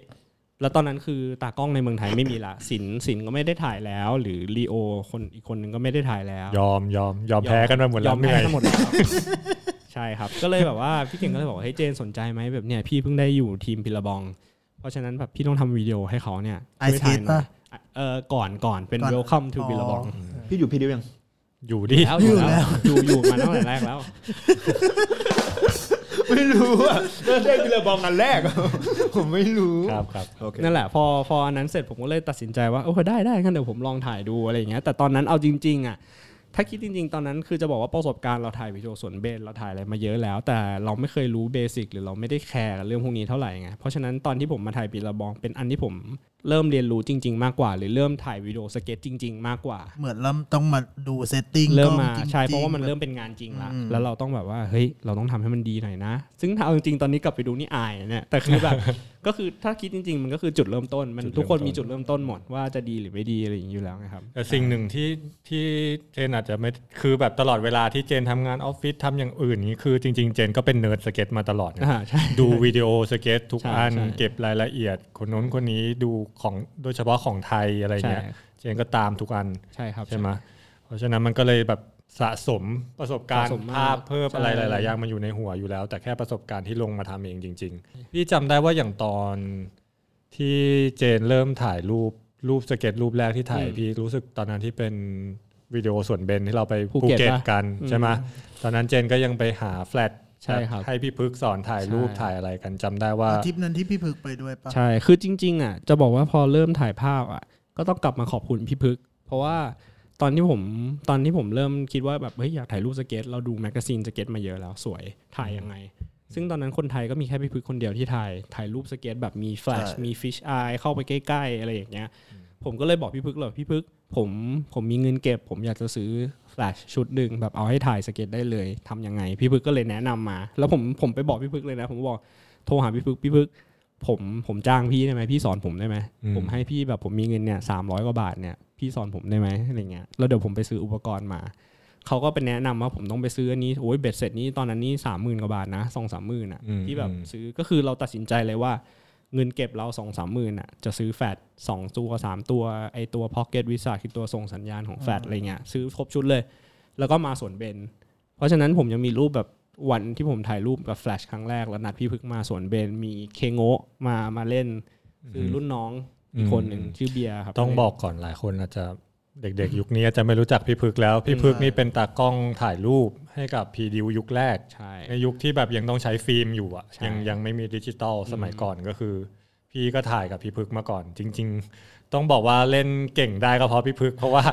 แล้วตอนนั้นคือตากล้องในเมืองไทยไม่มีละสินสินก็ไม่ได้ถ่ายแล้ว หรือลีโอคนอีกคนหนึ่งก็ไม่ได้ถ่ายแล้ว ยอมยอมยอมแพ้กันไปหมดแล้วยอมแพ้เหนื่อยทั้งหมดแล้วใช่ครับ ก็เลยแบบว่าพี่เก่งก็เลยบอกว่าเฮ้ยเจนสนใจไหมแบบเนี่ยพี่เพิ่งได้อยู่ทีม Billabong เพราะฉะนั้นแบบพี่ต้องทำวิดีโอให้เขาเนี่ยไอช่วยถ่าเก็ตหน่ป่ะอยเออก่อนก่อนเป็นก่อน welcome to อ๋อ Billabong พี่อยู่พี่ดิวยังอยู่ดิแล้วอยู่แล้วอยู่อยู่มาตั้งแต่แรกแล้ว ไม่รู้อะเริ่มได้บิลลาบองอันแรก ผมไม่รู้ครับครับโอเคนั่นแหละพอพออันนั้นเสร็จผมก็เลยตัดสินใจว่าโอ้ได้ได้งั้นเดี๋ยวผมลองถ่ายดูอะไรอย่างเงี้ยแต่ตอนนั้นเอาจริง ๆอะถ้าคิดจริง ๆ ตอนนั้นคือจะบอกว่าประสบการณ์เราถ่ายวิดีโอส่วนเบนเราถ่ายอะไรมาเยอะแล้ว แต่เราไม่เคยรู้เบสิกหรือเราไม่ได้แคร์กับเรื่องพวกนี้เท่าไหร่ไงเพราะฉะนั้นตอนที่ผมมาถ่ายปีละบองเป็นอันที่ผม เริ่มเรียนรู้จริง ๆ มากกว่า หรือเริ่มถ่ายวิดีโอสเก็ตจริง ๆ มากกว่า เหมือนเราต้องมาดูเซตติ้งเริ่มกล้องมาจริงๆใช่เพราะว่ามันแบบเริ่มเป็นงานจริงละอืมแล้วเราต้องแบบว่าเฮ้ยเราต้องทำให้มันดีหน่อยนะ ซึ่งถ้าเอาจริงๆตอนนี้กลับไปดูนี่อายนะเนี่ยแต่คือแบบก็คือถ้าคิดจริง ๆ มันก็คือจุดเริ่มต้น มันจุดเริ่มทุกคนมีจุดเริ่มต้นหมดว่าจะดีหรือไม่ดีอะไรอย่างนี้อยู่แล้วนะครับแต่สิ่งหนึ่งที่ที่เจนอาจจะไม่คือแบบตลอดเวลาที่เจนทำงานออฟฟิศทำอย่างอื่นนี้คือจริง ๆ เจนก็เป็นเนิร์ดสเก็ตมาตลอดนะอ่าใช่ดูวิดีโอสเก็ตทุกใช่อันใช่เก็บรายละเอียดคนนู้นคนนี้ดูของโดยเฉพาะของไทยอะไรใช่เงี้ยเจนก็ตามทุกอันใช่ครับใช่ไหมเพราะฉะนั้นมันก็เลยแบบสะสมประสบการณ์สะสมมากภาพเพิ่มใช่อะไรหลาย ๆ อย่างมันอยู่ในหัวอยู่แล้ว แต่แค่ประสบการณ์ที่ลงมาทำเองจริง ๆ พี่จำได้ว่าอย่างตอนที่เจนเริ่มถ่ายรูปรูปสเก็ตรูปแรกที่ถ่ายพี่รู้สึกตอนนั้นที่เป็นวิดีโอส่วนเบนที่เราไปภูเก็ตภูเก็ตกันปะอืมใช่ไหมตอนนั้นเจนก็ยังไปหาแฟลช ใช่ครับให้พี่พึกสอนถ่ายรูปใช่ถ่ายอะไรกันจำได้ว่าทริปนั้นที่พี่พึกไปด้วยปะใช่คือจริง ๆอะจะบอกว่าพอเริ่มถ่ายภาพอะ ก็ต้องกลับมาขอบคุณพี่พึก เพราะว่าตอนที่ผมตอนที่ผมเริ่มคิดว่าแบบเฮ้ยอยากถ่ายรูปสเก็ตเราดู magazine สเก็ตมาเยอะแล้วสวยถ่ายยังไง ซึ่งตอนนั้นคนไทยก็มีแค่พี่พึกคนเดียวที่ถ่ายถ่ายรูปสเก็ตแบบมีแฟลชมี fisheye เข้าไปใกล้ ๆ อะไรอย่างเงี้ยผมก็เลยบอกพี่พึกเลยพี่พึกผมผมมีเงินเก็บ ผมอยากจะซื้อ แฟลชชุดหนึ่งแบบเอาให้ถ่ายสเก็ตได้เลยทำยังไง พี่พึกก็เลยแนะนำมา แล้วผมผมไปบอกพี่พึกเลยนะ ผมบอกโทรหาพี่พึกพี่พึกผมผมจ้างพี่ได้ไหมพี่สอนผมได้ไหมอืมผมให้พี่แบบผมมีเงินเนี่ยสามร้อยกว่าบาทเนี่ยพี่สอนผมได้ไหมอะไรเงี้ยแล้วเดี๋ยวผมไปซื้ออุปกรณ์มาเขาก็เป็นแนะนำว่าผมต้องไปซื้ออันนี้โอ้ยเบ็ดเสร็จนี้ตอนนั้นนี่สามหมื่นกว่าบาทนะสองสามหมื่นอะอืมที่แบบอืมซื้อก็คือเราตัดสินใจเลยว่า เงินเก็บเราสองสามหมื่นอะจะซื้อแฟดสองตัวสามตัวไอตัวพ็อกเก็ตวิสาคือตัวส่งสัญญาณของแฟดอะไรเงี้ยซื้อครบชุดเลย แล้วก็มาสวนเบน เพราะฉะนั้นผมยังมีรูปแบบวันที่ผมถ่ายรูปกับแฟลชครั้งแรกแล้วนัดพี่พึกมาสวนเบนมีเคโงะมามาเล่นคือรุ่นน้องอีกคนหนึ่งอืมชื่อเบียร์ครับ ต้องบอกก่อนหลายคนอาจจะ เด็กๆ ยุคนี้อาจจะไม่รู้จักพี่พึกแล้ว พี่พึกนี่เป็นตากล้องถ่ายรูปให้กับ Preduce ยุคแรกใช่ในยุคที่แบบยังต้องใช้ฟิล์มอยู่อะใช่ยังยังไม่มีดิจิตอลสมัยก่อนก็คือ พี่ก็ถ่ายกับพี่พึกมาก่อน จริง ๆ ต้องบอกว่าเล่นเก่งได้ก็เพราะพี่พึก เพราะว่า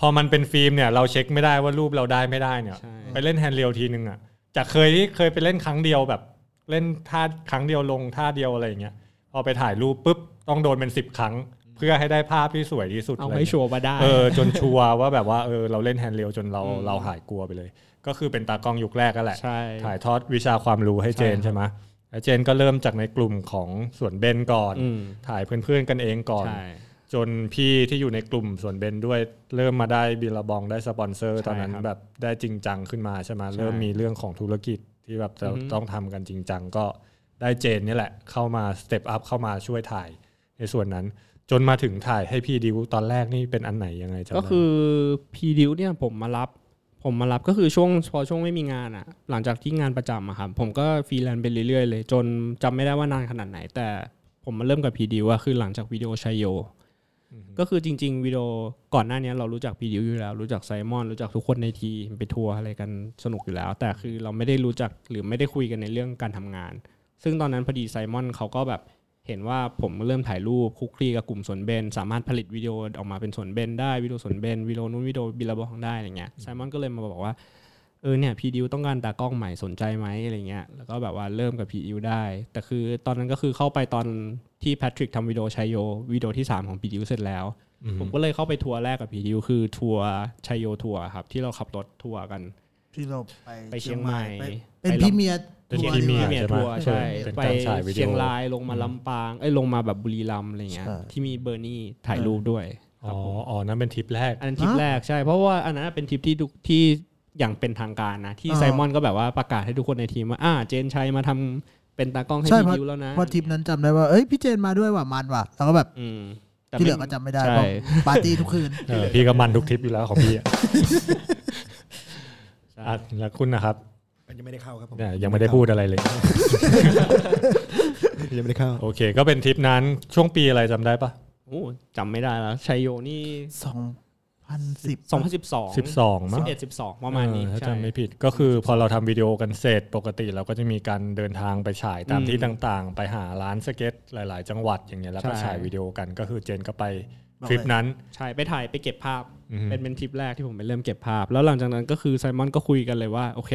พอมันเป็นฟิล์มเนี่ยเราเช็คไม่ได้ว่ารูปเราได้ไม่ได้เนี่ยใช่ไปเล่น handrail ทีนึงอะจากเคยที่เคยไปเล่นครั้งเดียวแบบ เล่นท่าครั้งเดียวลงท่าเดียวอะไรอย่างเงี้ยพอไปถ่ายรูปปุ๊บต้องโดนเป็นสิบครั้งเพื่อให้ได้ภาพที่สวยที่สุดอะไรให้เงี้ยเอาให้ชัวร์ว่าได้เออจนชัวร์ว่าแบบว่าเออเราเล่น handrail จนเราอืมเราหายกลัวไปเลย ก็คือเป็นตากล้องยุคแรกก็แหละใช่ถ่ายทอดวิชาความรู้ให้เจนใช่ครับใช่ไหมแล้วเจนก็เริ่มจากในกลุ่มของสวนเบนก่อนอืมถ่ายเพื่อนๆกันเองก่อนใช่จนพี่ที่อยู่ในกลุ่มสวนเบนด้วย เริ่มมาได้ Billabong ได้สปอนเซอร์ใช่ตอนนั้นครับแบบได้จริงจังขึ้นมาใช่ไหมใช่เริ่มมีเรื่องของธุรกิจที่แบบจะอือฮึต้องทำกันจริงจังก็ได้เจนนี่แหละเข้ามา step up เข้ามาช่วยถ่ายในส่วนนั้น จนมาถึงถ่ายให้ Preduce ตอนแรกนี่เป็นอันไหนยังไงจำได้ก็คือ Preduce เนี่ยผมมารับ ผมมารับก็คือช่วงพอช่วงไม่มีงานอะหลังจากที่งานประจำอะครับผมก็ฟรีแลนซ์ไปเรื่อยๆเลยจนจำไม่ได้ว่านานขนาดไหน แต่ผมมาเริ่มกับ Preduce อะคือหลังจากวิดีโอชัยโย ก็คือจริง ๆวิดีโอก่อนหน้านี้เรารู้จัก Preduce อยู่แล้ว รู้จักไซมอนรู้จักทุกคนในทีมไปทัวร์อะไรกันสนุกอยู่แล้ว แต่คือเราไม่ได้รู้จักหรือไม่ได้คุยกันในเรื่องการทำงาน ซึ่งตอนนั้นพอดีไซมอนเขาก็แบบ เห็นว่าผมเริ่มถ่ายรูปคลุกคลีกับกลุ่มสวนเบน สามารถผลิตวิดีโอออกมาเป็นสวนเบนได้วิดีโอสวนเบนวิดีโอนู้นวิดีโอ Billabong ได้อะไรเงี้ยไซมอนก็เลยมาบอกว่าเออเนี่ย Preduce ต้องการตากล้องใหม่สนใจไหมอะไรเงี้ยแล้วก็แบบว่าเริ่มกับ Preduce ได้ แต่คือตอนนั้นก็คือเข้าไปตอนที่แพทริกทำวิดีโอชัยโยวิดีโอที่ 3 ของ Preduce เสร็จแล้ว ผมก็เลยเข้าไปทัวร์แรกกับ Preduce คือทัวร์ชัยโยทัวร์ครับที่เราขับรถทัวร์กันที่เราไปไปเชียงใหม่ไปเป็นไป premiere เป็นทัวร์ premiere ดีกว่าร์เมียทัวร์ใช่เป็นไปการฉายวิดีโอเชียงรายลงมาลำปางเอ้ยลงมาแบบบุรีรัมย์อะไรเงี้ยใช่ที่มีเบอร์นี่ถ่ายรูปด้วยอ๋ออ๋อนั่นเป็นทริปแรก อันนั้นทริปแรกใช่เพราะว่าอันนั้นเป็นทริปที่ทุกที่อย่างเป็นทางการนะ ที่อ่าไซมอนก็แบบว่าประกาศให้ทุกคนในทีมว่าอ่าเจนชัยมาทำเป็นตากล้องให้ใช่พีเพราะดิวแล้วนะเพราะทริปนั้นจำได้ว่าเอ้ยพี่เจนมาด้วยว่ะมันว่ะแล้วก็แบบอืมแต่ที่เหลือก็จำไม่ได้ใช่เพราะปาร์ตี้ทุกคืนเออพี่ก็มันทุกทริปอยู่แล้วของพี่อะใช่อะแล้วคุณนะครับ ยังไม่ได้เข้าครับผมเนี่ยยังไม่ได้พูดอะไรเลย ยังไม่ได้เข้า โอเค ก็เป็นทริปนั้นช่วงปีอะไรจำได้ปะโอ้จำไม่ได้แล้วชัยโยนี่2010 2012สิบสองมั้ง11 12ประมาณนี้เออถ้าใช่จำไม่ผิดก็คือพอเราทำวิดีโอกันเสร็จปกติเราก็จะมีการเดินทางไปฉายตามอืมที่ต่างๆ ไปหาร้านสเก็ตหลาย ๆ จังหวัดอย่างเงี้ยแล้วก็ใช่ ฉายวิดีโอกันก็คือเจนก็ไปทริปนั้น ใช่ไปถ่ายไปเก็บภาพ อือฮึ เป็นเป็นทริปแรกที่ผมไปเริ่มเก็บภาพ แล้วหลังจากนั้นก็คือไซมอนก็คุยกันเลยว่า โอเค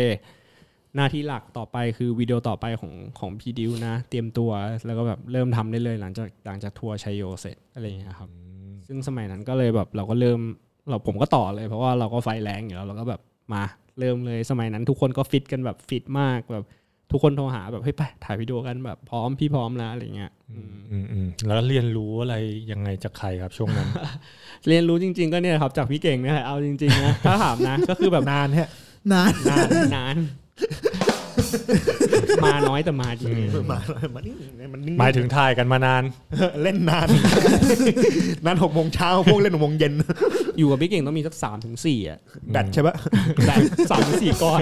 หน้าที่หลักต่อไปคือวิดีโอต่อไปของของ Preduce นะ เตรียมตัวแล้วก็แบบเริ่มทำได้เลยหลังจากหลังจากทัวร์ชัยโยเสร็จอะไรอย่างเงี้ยครับ ซึ่งสมัยนั้นก็เลยแบบเราก็เริ่มเราผมก็ต่อเลย เพราะว่าเราก็ไฟแรงอยู่แล้วเราก็แบบมาเริ่มเลยสมัยนั้นทุกคนก็ฟิตกันแบบฟิตมากแบบทุกคนโทรหาแบบเฮ้ยไปถ่ายวิดีโอกันแบบพร้อมพี่พร้อมแล้วอะไรเงี้ยอืมอืมอืมแล้วเรียนรู้อะไรยังไงจากใครครับช่วงนั้น เรียนรู้จริง ๆ ก็เนี่ยครับจากพี่เก่งเนี่ยเอาจริงๆนะถ้าถามนะก็คือแบบนานฮะนานนานนาน มาน้อยแต่มาดีมามานี่มันนิ่งหมายถึงถ่ายกันมานาน เล่นนาน นานหกโมงเช้าพวกเล่นหกโมงเย็น อยู่กับพี่เก่งต้องมีสักสามถึงสี่อะแบตใช่ปะแต่สามถึงสี่ก้อน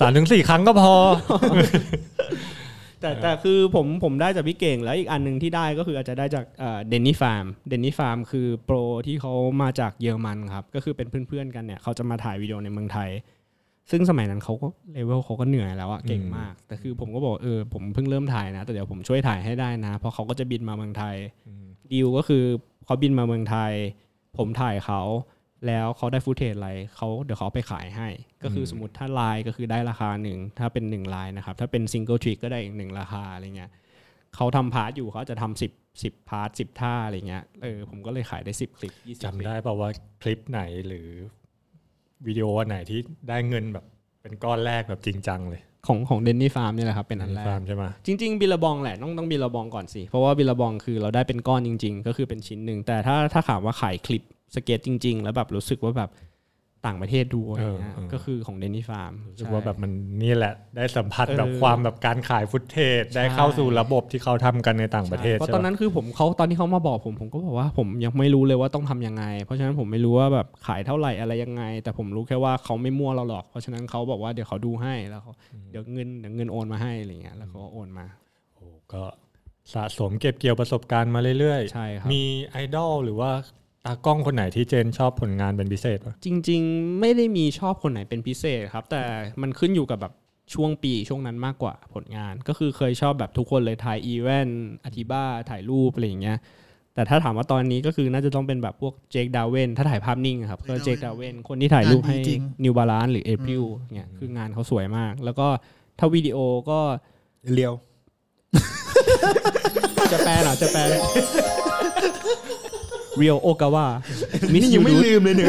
สามถึงสี่ครั้งก็พอ แต่แต่คือผมผมได้จากพี่เก่งแล้วอีกอันหนึ่งที่ได้ก็คืออาจจะได้จากเดนนี่ฟาร์มเดนนี่ฟาร์มคือโปรที่เขามาจากเยอรมันครับ ก็คือเป็นเพื่อนๆกันเนี่ยเขาจะมาถ่ายวิดีโอในเมืองไทย ซึ่งสมัยนั้นเขาก็เลเวลเขาก็เหนื่อยแล้วอะเก่งมาก แต่คือผมก็บอกเออผมเพิ่งเริ่มถ่ายนะ แต่เดี๋ยวผมช่วยถ่ายให้ได้นะ เพราะเขาก็จะบินมาเมืองไทยดีลก็คือเขาบินมาเมืองไทย ผมถ่ายเขาแล้วเขาได้ footage อะไรเขาเดี๋ยวเขาเอาไปขายให้ ก็คือสมมติถ้าไลน์ก็คือได้ราคาหนึ่งถ้าเป็นหนึ่งไลน์นะครับ ถ้าเป็น single trick ก็ได้อีกหนึ่งราคาอะไรเงี้ยเขาทำ part อยู่เขาจะทำสิบสิบ part สิบท่าอะไรเงี้ยเออผมก็เลยขายได้สิบคลิปยี่สิบจำได้เปล่าว่าคลิปไหนหรือ วิดีโออันไหนที่ได้เงินแบบเป็นก้อนแรกแบบจริงจังเลยของของ Denny Pham เนี่ยแหละครับเป็นอันแรก Pham ใช่ไหมจริง ๆ Billabong แหละต้องต้อง Billabong ก่อนสิ เพราะว่า Billabong คือเราได้เป็นก้อนจริง ๆ ก็คือเป็นชิ้นหนึ่งแต่ถ้าถ้าถามว่าขายคลิปสเก็ตจริง ๆ แล้วแบบรู้สึกว่าแบบ ต่างประเทศดูอะไรเงี้ยก็คือของ Denny Pham รู้สึกว่าแบบมันนี่แหละ ได้สัมผัสเออแบบความแบบการขายฟุตเทจได้เข้าสู่ระบบที่เขาทำกันในต่างประเทศเพราะใช่ตอนปะนั้นคือผมเขาตอนที่เขามาบอกผมผมก็บอกว่าผมยังไม่รู้เลยว่าต้องทำยังไง เพราะฉะนั้นผมไม่รู้ว่าแบบขายเท่าไหร่อะไรยังไง แต่ผมรู้แค่ว่าเขาไม่มั่วเราหรอก เพราะฉะนั้นเขาบอกว่าเดี๋ยวเขาดูให้แล้วเขาเดี๋ยวเงินเดี๋ยวเงินโอนมาให้อะไรเงี้ยแล้วเขาก็โอนมาโอ้ก็สะสมเก็บเกี่ยวประสบการณ์มาเรื่อยใช่ครับมีไอดอลหรือว่า ตากล้องคนไหนที่เจนชอบผลงานเป็นพิเศษปะจริง ๆ ไม่ได้มีชอบคนไหนเป็นพิเศษครับ แต่มันขึ้นอยู่กับแบบช่วงปีช่วงนั้นมากกว่าผลงาน ก็คือเคยชอบแบบทุกคนเลย Ty Evans Atiba ถ่ายรูปอะไรอย่างเงี้ยแต่ถ้าถามว่าตอนนี้ก็คือน่าจะต้องเป็นแบบพวก Jake Darwen ถ้าถ่ายภาพนิ่งอะครับก็ Jake Darwen คนที่ถ่ายรูปให้งานดีจริง New Balance หรือ April เนี่ยคืองานเขาสวยมาก แล้วก็ถ้าวิดีโอก็เรียว Japan เหรอ Japan Ryo Ogawaมิสนี่ยูยังไม่ดูลืมเลยเนี่ย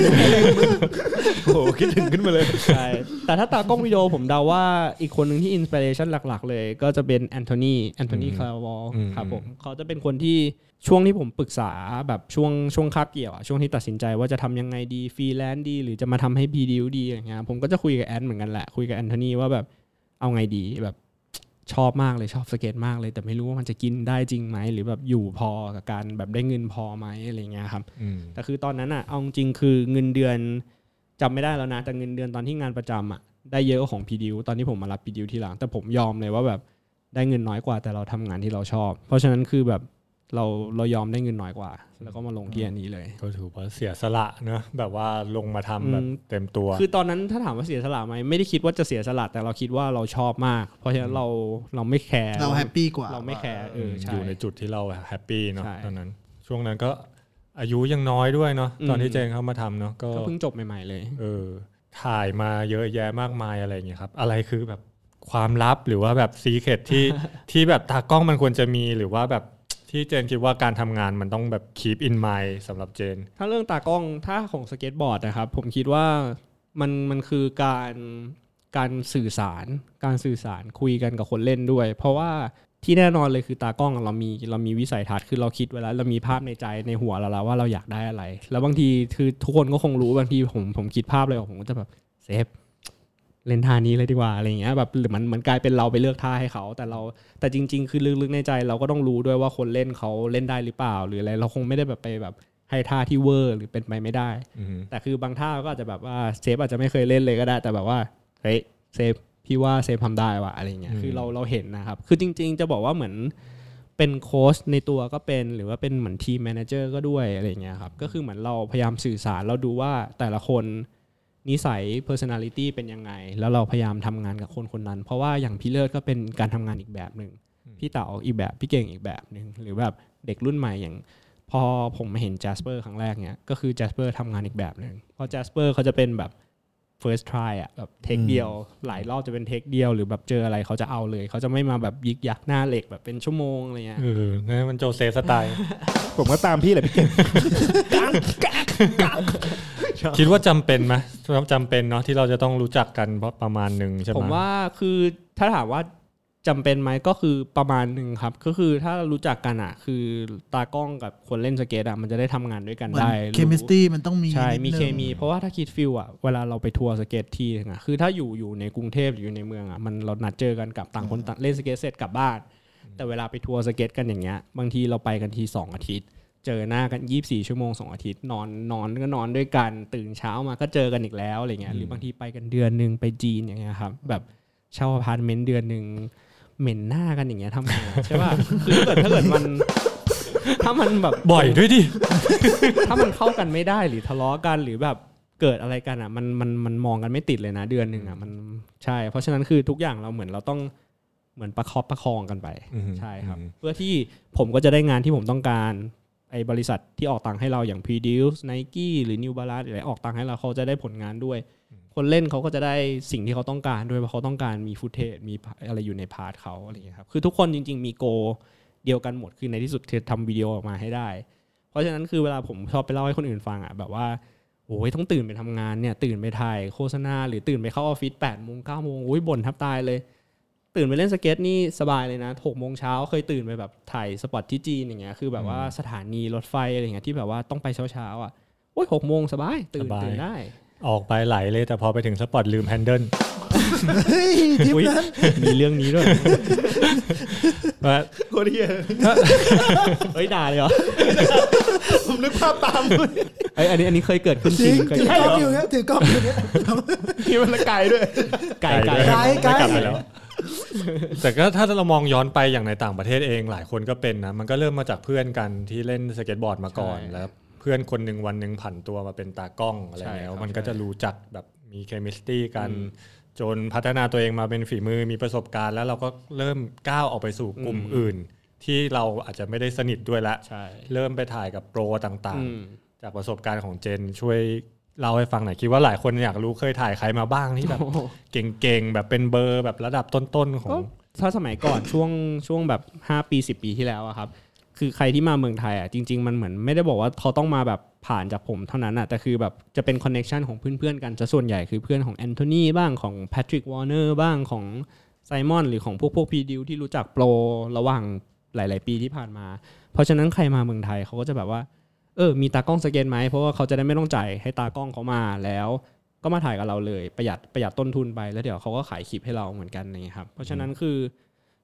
โอ้โหคิดถึงขึ้นมาเลยใช่แต่ถ้าตากล้องวิดีโอผมเดาว่าอีกคนหนึ่งที่ inspiration หลัก ๆ เลยก็จะเป็น Anthony Anthony Claravall ครับผมเขาจะเป็นคนที่ช่วงที่ผมปรึกษาแบบช่วงช่วงคาบเกี่ยวอะช่วงที่ตัดสินใจว่าจะทำยังไงดีฟรีแลนซ์ดี หรือจะมาทำให้ Preduce ดีอย่างเงี้ยผมก็จะคุยกับแอนเหมือนกันแหละคุยกับ Anthony ว่าแบบเอาไงดีแบบ ชอบมากเลยชอบสเก็ตมากเลย แต่ไม่รู้ว่ามันจะกินได้จริงไหม หรือแบบอยู่พอกับการแบบได้เงินพอไหมอะไรเงี้ยครับอืมแต่คือตอนนั้นอะเอาจริงๆคือเงินเดือนจำไม่ได้แล้วนะแต่เงินเดือนตอนที่งานประจำอะได้เยอะกว่าของพีดิวตอนที่ผมมารับพีดิวทีหลัง แต่ผมยอมเลยว่าแบบได้เงินน้อยกว่าแต่เราทำงานที่เราชอบ เพราะฉะนั้นคือแบบ เราเรายอมได้เงินน้อยกว่า แล้วก็มาลงที่อันนี้เลย ก็ถือว่าเสียสละเนอะแบบว่าลงมาทำแบบอืมเต็มตัว คือตอนนั้นถ้าถามว่าเสียสละไหมไม่ได้คิดว่าจะเสียสละแต่เราคิดว่าเราชอบมาก เพราะฉะนั้นเราเราไม่แคร์เราแฮปปี้กว่าเราไม่แคร์เออใช่อยู่ในจุดที่เราแฮปปี้เนาะใช่ตอนนั้น ช่วงนั้นก็อายุยังน้อยด้วยเนาะอืมตอนที่เจนเข้ามาทำเนาะก็ก็เพิ่งจบใหม่ๆเลย เออ ถ่ายมาเยอะแยะมากมายอะไรอย่างเงี้ยครับ อะไรคือแบบความลับหรือว่าแบบ secret ที่ที่แบบตากล้องมันควรจะมีหรือว่าแบบ ที่เจนคิดว่าการทำงานมันต้องแบบ keep in mind สำหรับเจน ถ้าเรื่องตากล้องถ้าของสเก็ตบอร์ดนะครับ ผมคิดว่ามันมันคือการการสื่อสาร การสื่อสารคุยกันกับคนเล่นด้วย เพราะว่าที่แน่นอนเลยคือตากล้องเรามีเรามีวิสัยทัศน์คือเราคิดไว้แล้วเรามีภาพในใจในหัวเราแล้วว่าเราอยากได้อะไร แล้วบางทีคือทุกคนก็คงรู้บางทีผมผมคิดภาพเลยผมก็จะแบบเซฟ เล่นท่านี้เลยดีกว่าอะไรอย่างเงี้ยแบบหรือมันมันกลายเป็นเราไปเลือกท่าให้เขา แต่เราแต่จริง ๆ คือลึกๆในใจ เราก็ต้องรู้ด้วยว่าคนเล่นเขาเล่นได้หรือเปล่า หรืออะไรเราคงไม่ได้แบบไปแบบให้ท่าที่เวอร์หรือเป็นไปไม่ได้อืมแต่คือบางท่าก็อาจจะแบบว่าเซฟอาจจะไม่เคยเล่นเลยก็ได้ แต่แบบว่าเฮ้ยเซฟพี่ว่าเซฟทำได้ว่ะอะไรเงี้ยคือเราเราเห็นนะครับคือจริง ๆ จะบอกว่าเหมือนเป็นโค้ชในตัวก็เป็นหรือว่าเป็นเหมือน team manager ก็ด้วยอะไรเงี้ยครับก็คือเหมือนเราพยายามสื่อสารเราดูว่าแต่ละคน นิสัย personality เป็นยังไง แล้วเราพยายามทำงานกับคนคนนั้น เพราะว่าอย่างพี่เลิศก็เป็นการทำงานอีกแบบหนึ่งพี่เต๋าอีกแบบพี่เก่งอีกแบบหนึ่งหรือแบบเด็กรุ่นใหม่อย่าง พอผมมาเห็น Jasper ครั้งแรกเนี่ยก็คือ Jasper ทำงานอีกแบบหนึ่งเพราะ Jasper เขาจะเป็นแบบ first try อะแบบ take เดียว หลายรอบจะเป็น take เดียว หรือแบบเจออะไรเขาจะเอาเลย เขาจะไม่มาแบบยิกยักหน้าเหล็กแบบเป็นชั่วโมงอะไรเงี้ยเออนั่นมันโจเซฟสไตล์ ผมก็ตามพี่แหละพี่เก่ง คิดว่าจำเป็นไหมจำเป็นเนาะที่เราจะต้องรู้จักกันเพราะประมาณหนึ่งใช่ไหมผมว่าคือถ้าถามว่าจำเป็นไหมก็คือประมาณหนึ่งครับ ก็คือถ้ารู้จักกันอะ คือตากล้องกับคนเล่นสเก็ตอะมันจะได้ทำงานด้วยกันเหมือนได้ chemistry มันต้องมีใช่นิดมีนึงเคมีเพราะว่าถ้าคิดฟิลอะเวลาเราไปทัวร์สเก็ตที่นึงอะคือถ้าอยู่อยู่ในกรุงเทพหรืออยู่ในเมืองอะมันเรานัดเจอกันกับต่างคนต่างเล่นสเก็ตเสร็จกลับบ้าน แต่เวลาไปทัวร์สเก็ตกันอย่างเงี้ยบางทีเราไปกันทีสองอาทิตย์ เจอหน้ากัน 24 ชั่วโมง2อาทิตย์นอนนอนก็นอนด้วยกัน ตื่นเช้ามาก็เจอกันอีกแล้วอะไรเงี้ยหรือบางทีไปกันเดือนหนึ่งไปจีนอย่างเงี้ยครับแบบเช่าอพาร์ตเมนต์เดือนหนึ่งเหม็นหน้ากันอย่างเงี้ยทำไงอะใช่ป่ะคือถ้าเกิดถ้าเกิดมัน ถ้ามันแบบบ่อยด้วยดิถ้ามันเข้ากันไม่ได้หรือทะเลาะกันหรือแบบเกิดอะไรกันอะมันมันมันมองกันไม่ติดเลยนะเดือนหนึ่งอะมันใช่ เพราะฉะนั้นคือทุกอย่างเราเหมือนเราต้องเหมือนประคับประคองกันไปอืมใช่ครับอืมเพื่อที่ผมก็จะได้งานที่ผมต้องการ ไอ้บริษัทที่ออกตังค์ให้เราอย่าง Preduce Nike หรือ New Balance อะไรออกตังค์ให้เราเขาจะได้ผลงานด้วย คนเล่นเขาก็จะได้สิ่งที่เขาต้องการด้วยเพราะเขาต้องการมี footage มีอะไรอยู่ใน part เขาอะไรอย่างเงี้ยครับคือทุกคนจริง ๆ มี goal เดียวกันหมดคือในที่สุดคือทำวิดีโอออกมาให้ได้ เพราะฉะนั้นคือเวลาผมชอบไปเล่าให้คนอื่นฟังอะแบบว่าโอ้ยต้องตื่นไปทำงานเนี่ยตื่นไปถ่ายโฆษณาหรือตื่นไปเข้าออฟฟิศแปดโมงเก้าโมงโอ้ยบ่นแทบตายเลย ตื่นไปเล่นสเก็ตนี่สบายเลยนะหกโมงเช้าเคยตื่นไปแบบถ่าย spot ที่จีนอย่างเงี้ยคือแบบว่าสถานีรถไฟอะไรอย่างเงี้ยที่แบบว่าต้องไปเช้าๆอะโอ้ยหกโมงสบายตื่นสบายตื่นได้ ออกไปไหลเลยแต่พอไปถึงสปอตลืมแฮนเดิลเฮ้ยทริปอุ๊ยนั้นมีเรื่องนี้ด้วยว่าโคตรเฮียเฮ้ยด่าเลยเหรอผมนึกภาพตามเอ้ยอันนี้อันนี้เคยเกิดขึ้นจจริริงงเคยถือเกิดกล้องอยู่เงี้ยถือกล้องอยู่เงี้ยที่มันละไกลด้วยไก่ไก่ด้วยไกลไกลม่กลับไป แล้วแต่ก็ถ้าเรามองย้อนไปอย่างในต่างประเทศเองหลายคนก็เป็นนะมันก็เริ่มมาจากเพื่อนกันที่เล่นสเก็ตบอร์ดมาก่อนใช่แล้วเพื่อนคนหนึ่งวันหนึ่งผันตัวมาเป็นตากล้องอะไรใช่แล้วครับมันก็จะรู้จักแบบมี chemistry กันอืมจนพัฒนาตัวเองมาเป็นฝีมือมีประสบการณ์ แล้วเราก็เริ่มก้าวออกไปสู่กลุ่มอืมอื่น ที่เราอาจจะไม่ได้สนิทด้วยละใช่เริ่มไปถ่ายกับโปรต่างอืมๆจากประสบการณ์ของเจนช่วย เล่าให้ฟังหน่อยคิดว่าหลายคนอยากรู้เคยถ่ายใครมาบ้างที่แบบเก่งๆแบบเป็นเบอร์แบบระดับต้นๆของก็ถ้าสมัยก่อนช่วงช่วงแบบ 5 ปี 10 ปีที่แล้วอะครับ คือใครที่มาเมืองไทยอะจริง ๆ มันเหมือนไม่ได้บอกว่าเขาต้องมาแบบผ่านจากผมเท่านั้นอะแต่คือแบบจะเป็น connection ของเพื่อนๆกันจะส่วนใหญ่คือเพื่อนของ Anthony บ้างของ Patrick Wallner บ้างของ Simon หรือของพวกพวก Preduce ที่รู้จักโปรระหว่างหลาย ๆ ปีที่ผ่านมา เพราะฉะนั้นใครมาเมืองไทยเขาก็จะแบบว่า เออมีตากล้องสเก็ตไหมเพราะว่าเขาจะได้ไม่ต้องจ่ายให้ตากล้องเขามาแล้ว ก็มาถ่ายกับเราเลยประหยัดประหยัดต้นทุนไปแล้วเดี๋ยวเขาก็ขายคลิปให้เราเหมือนกันอย่างเงี้ยครับเพราะฉะนั้นคือ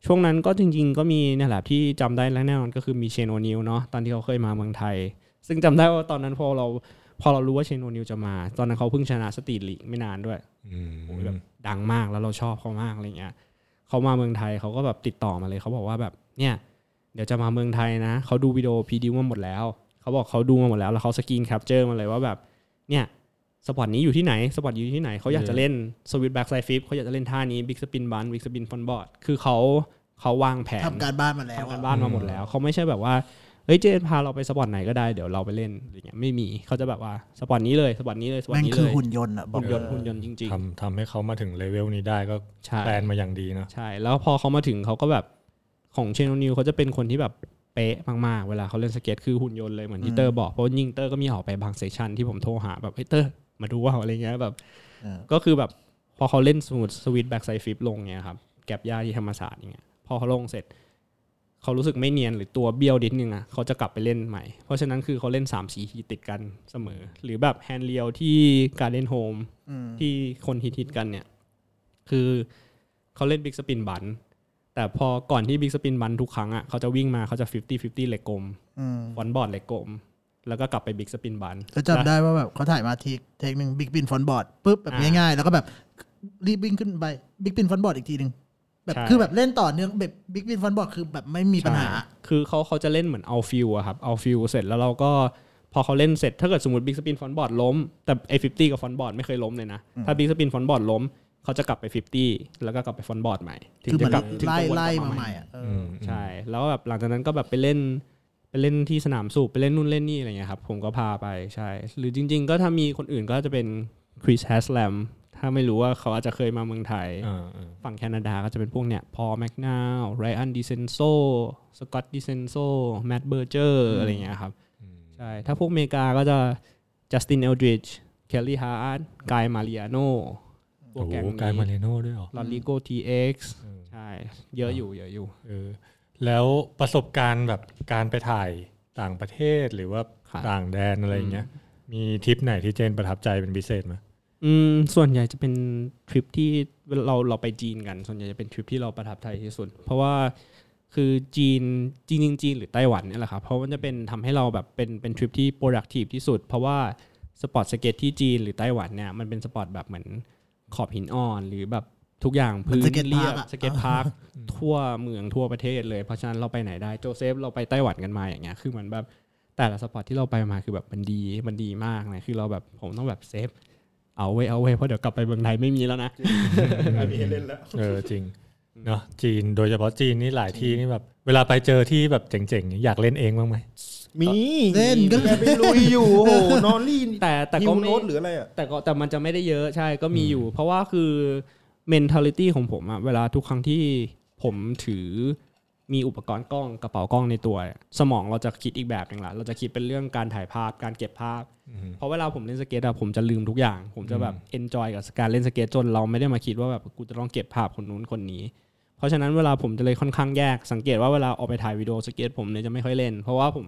ช่วงนั้นก็จริง ๆ ก็มีเนี่ยแหละที่จำได้และแน่นอนก็คือมี Shane O'Neill เนาะตอนที่เขาเคยมาเมืองไทย ซึ่งจำได้ว่าตอนนั้นพอเราพอเรารู้ว่า Shane O'Neill จะมา ตอนนั้นเขาเพิ่งชนะ Street League ไม่นานด้วยโอ้ยแบบดังมากแล้วเราชอบเขามากอะไรเงี้ยเขามาเมืองไทยเขาก็แบบติดต่อมาเลยเขาบอกว่าแบบเนี่ยเดี๋ยวจะมาเมืองไทยนะเขาดูวิดีโอ Preduce มาหมดแล้ว เขาบอกเขาดูมาหมดแล้วแล้วเขา screen capture มาเลยว่าแบบเนี่ย spot นี้อยู่ที่ไหน spot อยู่ที่ไหนเขาอยากจะเล่นswitch backside flip เขาอยากจะเล่นท่านี้ bigspin บัน bigspin frontboard คือเขาเขาวางแผนทำการบ้านมาแล้วทำอะกันบ้านมาหมดแล้วเขาไม่ใช่แบบว่าเฮ้ยเจนพาเราไป spot ไหนก็ได้เดี๋ยวเราไปเล่นอะไรเงี้ยไม่มีเขาจะแบบว่า spot นี้เลย spot นี้เลย spot แม่งนี้เลยคือหุ่นยนต์อะบอกหุ่นยนต์หุ่นยนต์จริงทำทำให้เขามาถึงเลเวลนี้ได้ก็ๆใช่ plan มาอย่างดีเนอะใช่แล้วพอเขามาถึงเขาก็แบบของ Shane O'Neill เขาจะเป็นคนที่แบบ เป๊ะมากๆ เวลาเขาเล่นสเก็ตคือหุ่นยนต์เลยเหมือนที่เตอร์บอกเพราะยิงเตอร์ก็มีออกไปบาง session ที่ผมโทรหาแบบเฮ้ยเตอร์มาดูว่าอะไรเงี้ยแบบเออก็คือแบบพอเขาเล่นสมมติ switch backside flip ลงเงี้ยครับ gap หญ้าที่ธรรมศาสตร์อย่างเงี้ยพอเขาลงเสร็จเขารู้สึกไม่เนียนหรือตัวเบี้ยวนิดนึงอะเขาจะกลับไปเล่นใหม่ เพราะฉะนั้นคือเขาเล่นสามสี่ทีติดกันเสมอ หรือแบบ handrail ที่การเล่นโฮมอืมที่คนฮิตๆกันเนี่ย คือเขาเล่น bigspin บัน แต่พอก่อนที่ bigspin บันทุกครั้งอะเขาจะวิ่งมาเขาจะ 50 50เหล็กกลมอืม frontboard เหล็กกลม แล้วก็กลับไป bigspin บันแล้วจำได้ว่าแบบเขาถ่ายมาที take หนึ่ง bigspin frontboard ปุ๊บแบบอ่าง่ายๆ แล้วก็แบบรีบวิ่งขึ้นไป bigspin frontboard อีกทีหนึ่งแบบใช่คือแบบเล่นต่อเนื่องแบบ bigspin frontboard คือแบบไม่มีปัญหาใช่คือเขาเขาจะเล่นเหมือนเอา feel อะครับเอา feel เสร็จแล้วเราก็พอเขาเล่นเสร็จถ้าเกิดสมมติ bigspin frontboard ล้ม แต่ไอ้ fifty กับ frontboard ไม่เคยล้มเลยนะ ถ้า bigspin frontboard ล้ม เขาจะกลับไป 50 แล้วก็กลับไป frontboard ใหม่ถึงคือเหมืจะอนกลับถึงไล่จะวนไล่กลับมาใหม่อะเอออมใช่ แล้วแบบหลังจากนั้นก็แบบไปเล่นไปเล่นที่สนามสูบไปเล่นนู่นเล่นนี่อะไรเงี้ยครับผมก็พาไปใช่ หรือจริง ๆ ก็ถ้ามีคนอื่นก็จะเป็น Chris Haslam ถ้าไม่รู้ว่าเขาอาจจะเคยมาเมืองไทย อ่าอ่าฝั่งแคนาดาก็จะเป็นพวกเนี่ย Paul Machnau Ryan Decenzo Scott Decenzo Matt Berger อะไรเงี้ยครับใช่ถ้าพวกอเมริกาก็จะ Justin Eldridge Kelly Hartกายมาริอาโน พวโอ้กโหแก๊งกายมาเรนี้โน่ด้วยเหรอลอริโกทีเอ็กซ์เออใช่เยอะอยู่เยอะอยู่เออแล้วประสบการณ์แบบการไปถ่ายต่างประเทศหรือว่าครับต่างแดนอะไรอย่างเงี้ย มีทริปไหนที่เจนประทับใจเป็นพิเศษไหมอืมส่วนใหญ่จะเป็นทริปที่เราเราไปจีนกัน ส่วนใหญ่จะเป็นทริปที่เราประทับใจที่สุด เพราะว่าคือจีนจีนจริงๆหรือไต้หวันเนี่ยแหละครับเพราะมันจะเป็นทำให้เราแบบเป็นเป็นทริปที่ productive ที่สุด เพราะว่าspot สเก็ตที่จีนหรือไต้หวันเนี่ยมันเป็น spot แบบเหมือน ขอบหินอ่อนหรือแบบทุกอย่างพื้นสเก็ตเรียบอะ skatepark ทั่วเมืองทั่วประเทศเลยเพราะฉะนั้นเราไปไหนได้โจเซฟเราไปไต้หวันกันมาอย่างเงี้ยคือเหมือนแบบแต่ละ spot ที่เราไปมาคือแบบมันดีมันดีมากนะคือเราแบบผมต้องแบบ save เอาไว้เอาไว้เพราะเดี๋ยวกลับไปเมืองไทยไม่มีแล้วนะไม่มีให้เล่นแล้วเออจริงเนาะจีนโดยเฉพาะจีนนี่หลายที่นี่แบบ เวลาไปเจอที่แบบเจ๋งๆนี่อยากเล่นเองบ้างไหม มีเล่นก็แกไปลุยอยู่โอ้โห nollie แต่แต่ฮิก็วไม่โน้ตหรืออะไรอะแต่ก็แต่มันจะไม่ได้เยอะใช่ก็มีอยู่ เพราะว่าคือ mentality ของผมอะเวลาทุกครั้งที่ผมถือมีอุปกรณ์กล้องกระเป๋ากล้องในตัวเนี่ยสมองเราจะคิดอีกแบบหนึ่งละเราจะคิดเป็นเรื่องการถ่ายภาพการเก็บภาพ เพราะเวลาผมเล่นสเก็ตอะผมจะลืมทุกอย่าง ผมจะแบบ enjoy กับการเล่นสเก็ตจนเราไม่ได้มาคิดว่าแบบกูจะต้องเก็บภาพคนนู้นคนนี้ เพราะฉะนั้นเวลาผมจะเลยค่อนข้างแยกสังเกตว่าเวลาออกไปถ่ายวิดีโอสเก็ตผมเนี่ยจะไม่ค่อยเล่น เพราะว่าผม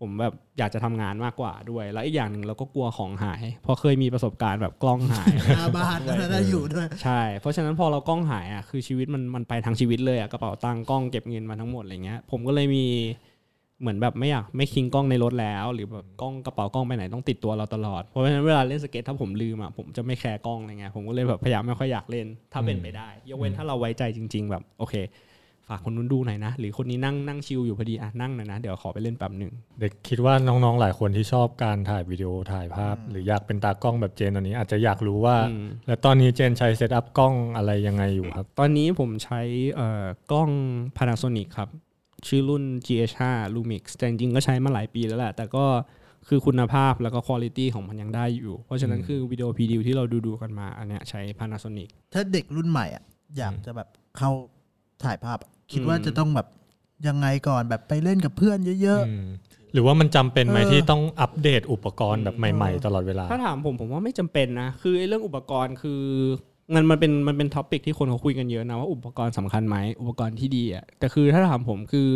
ผมแบบอยากจะทำงานมากกว่าด้วย แล้วอีกอย่างหนึ่งเราก็กลัวของหายเพราะเคยมีประสบการณ์แบบกล้องหายหน้าบ้านนั่นนะอยู่ด้วยใช่ เพราะฉะนั้นพอเรากล้องหายอะคือชีวิตมันมันไปทางชีวิตเลยอะกระเป๋าตังค์กล้องเก็บเงินมาทั้งหมดอะไรเงี้ยผมก็เลยมีเหมือนแบบไม่อยากไม่คิงกล้องในรถแล้ว หรือแบบกล้องกระเป๋ากล้องไปไหนต้องติดตัวเราตลอดเพราะฉะนั้นเวลาเล่นสเก็ตถ้าผมลืมอะผมจะไม่แคร์กล้องอะไรเงี้ยผมก็เลยแบบพยายามไม่ค่อยอยากเล่น ถ้าเป็นไปได้ ยกเว้นถ้าเราไว้ใจจริง ๆ แบบโอเค ฝากคนนู้นดูหน่อยนะ หรือคนนี้นั่งนั่งชิลอยู่พอดีอะนั่งหน่อยนะ เดี๋ยวขอไปเล่นแป๊บหนึ่งเด็กคิดว่าน้องๆหลายคนที่ชอบการถ่ายวิดีโอถ่ายภาพ หรืออยากเป็นตากล้องแบบเจนตอนนี้ อาจจะอยากรู้ว่าอืมแล้วตอนนี้เจนใช้เซตอัพกล้องอะไรยังไงอยู่ครับ ตอนนี้ผมใช้เอ่อกล้อง Panasonic ครับ ชื่อรุ่น GH5 Lumix แต่จริงๆก็ใช้มาหลายปีแล้วแหละแต่ก็คือคุณภาพแล้วก็คุณภาพของมันยังได้อยู่ เพราะฉะนั้นคือวิดีโอพีดีที่เราดูๆกันมาอันเนี้ยใช้ Panasonic ถ้าเด็กรุ่นใหม่อะอยากจะแบบเข้าถ่ายภาพอะ คิดอืมว่าจะต้องแบบยังไงก่อนแบบไปเล่นกับเพื่อนเยอะอืมหรือว่ามันจำเป็นไหมเออที่ต้องอัปเดตอุปกรณ์แบบใหม่ ๆ ตลอดเวลา ถ้าถามผมผมว่าไม่จำเป็นนะ คือไอ้เรื่องอุปกรณ์คือมันมันเป็นมันเป็น topic ที่คนเขาคุยกันเยอะนะว่าอุปกรณ์สำคัญไหมอุปกรณ์ที่ดีอะแต่คือถ้าถามผมคือ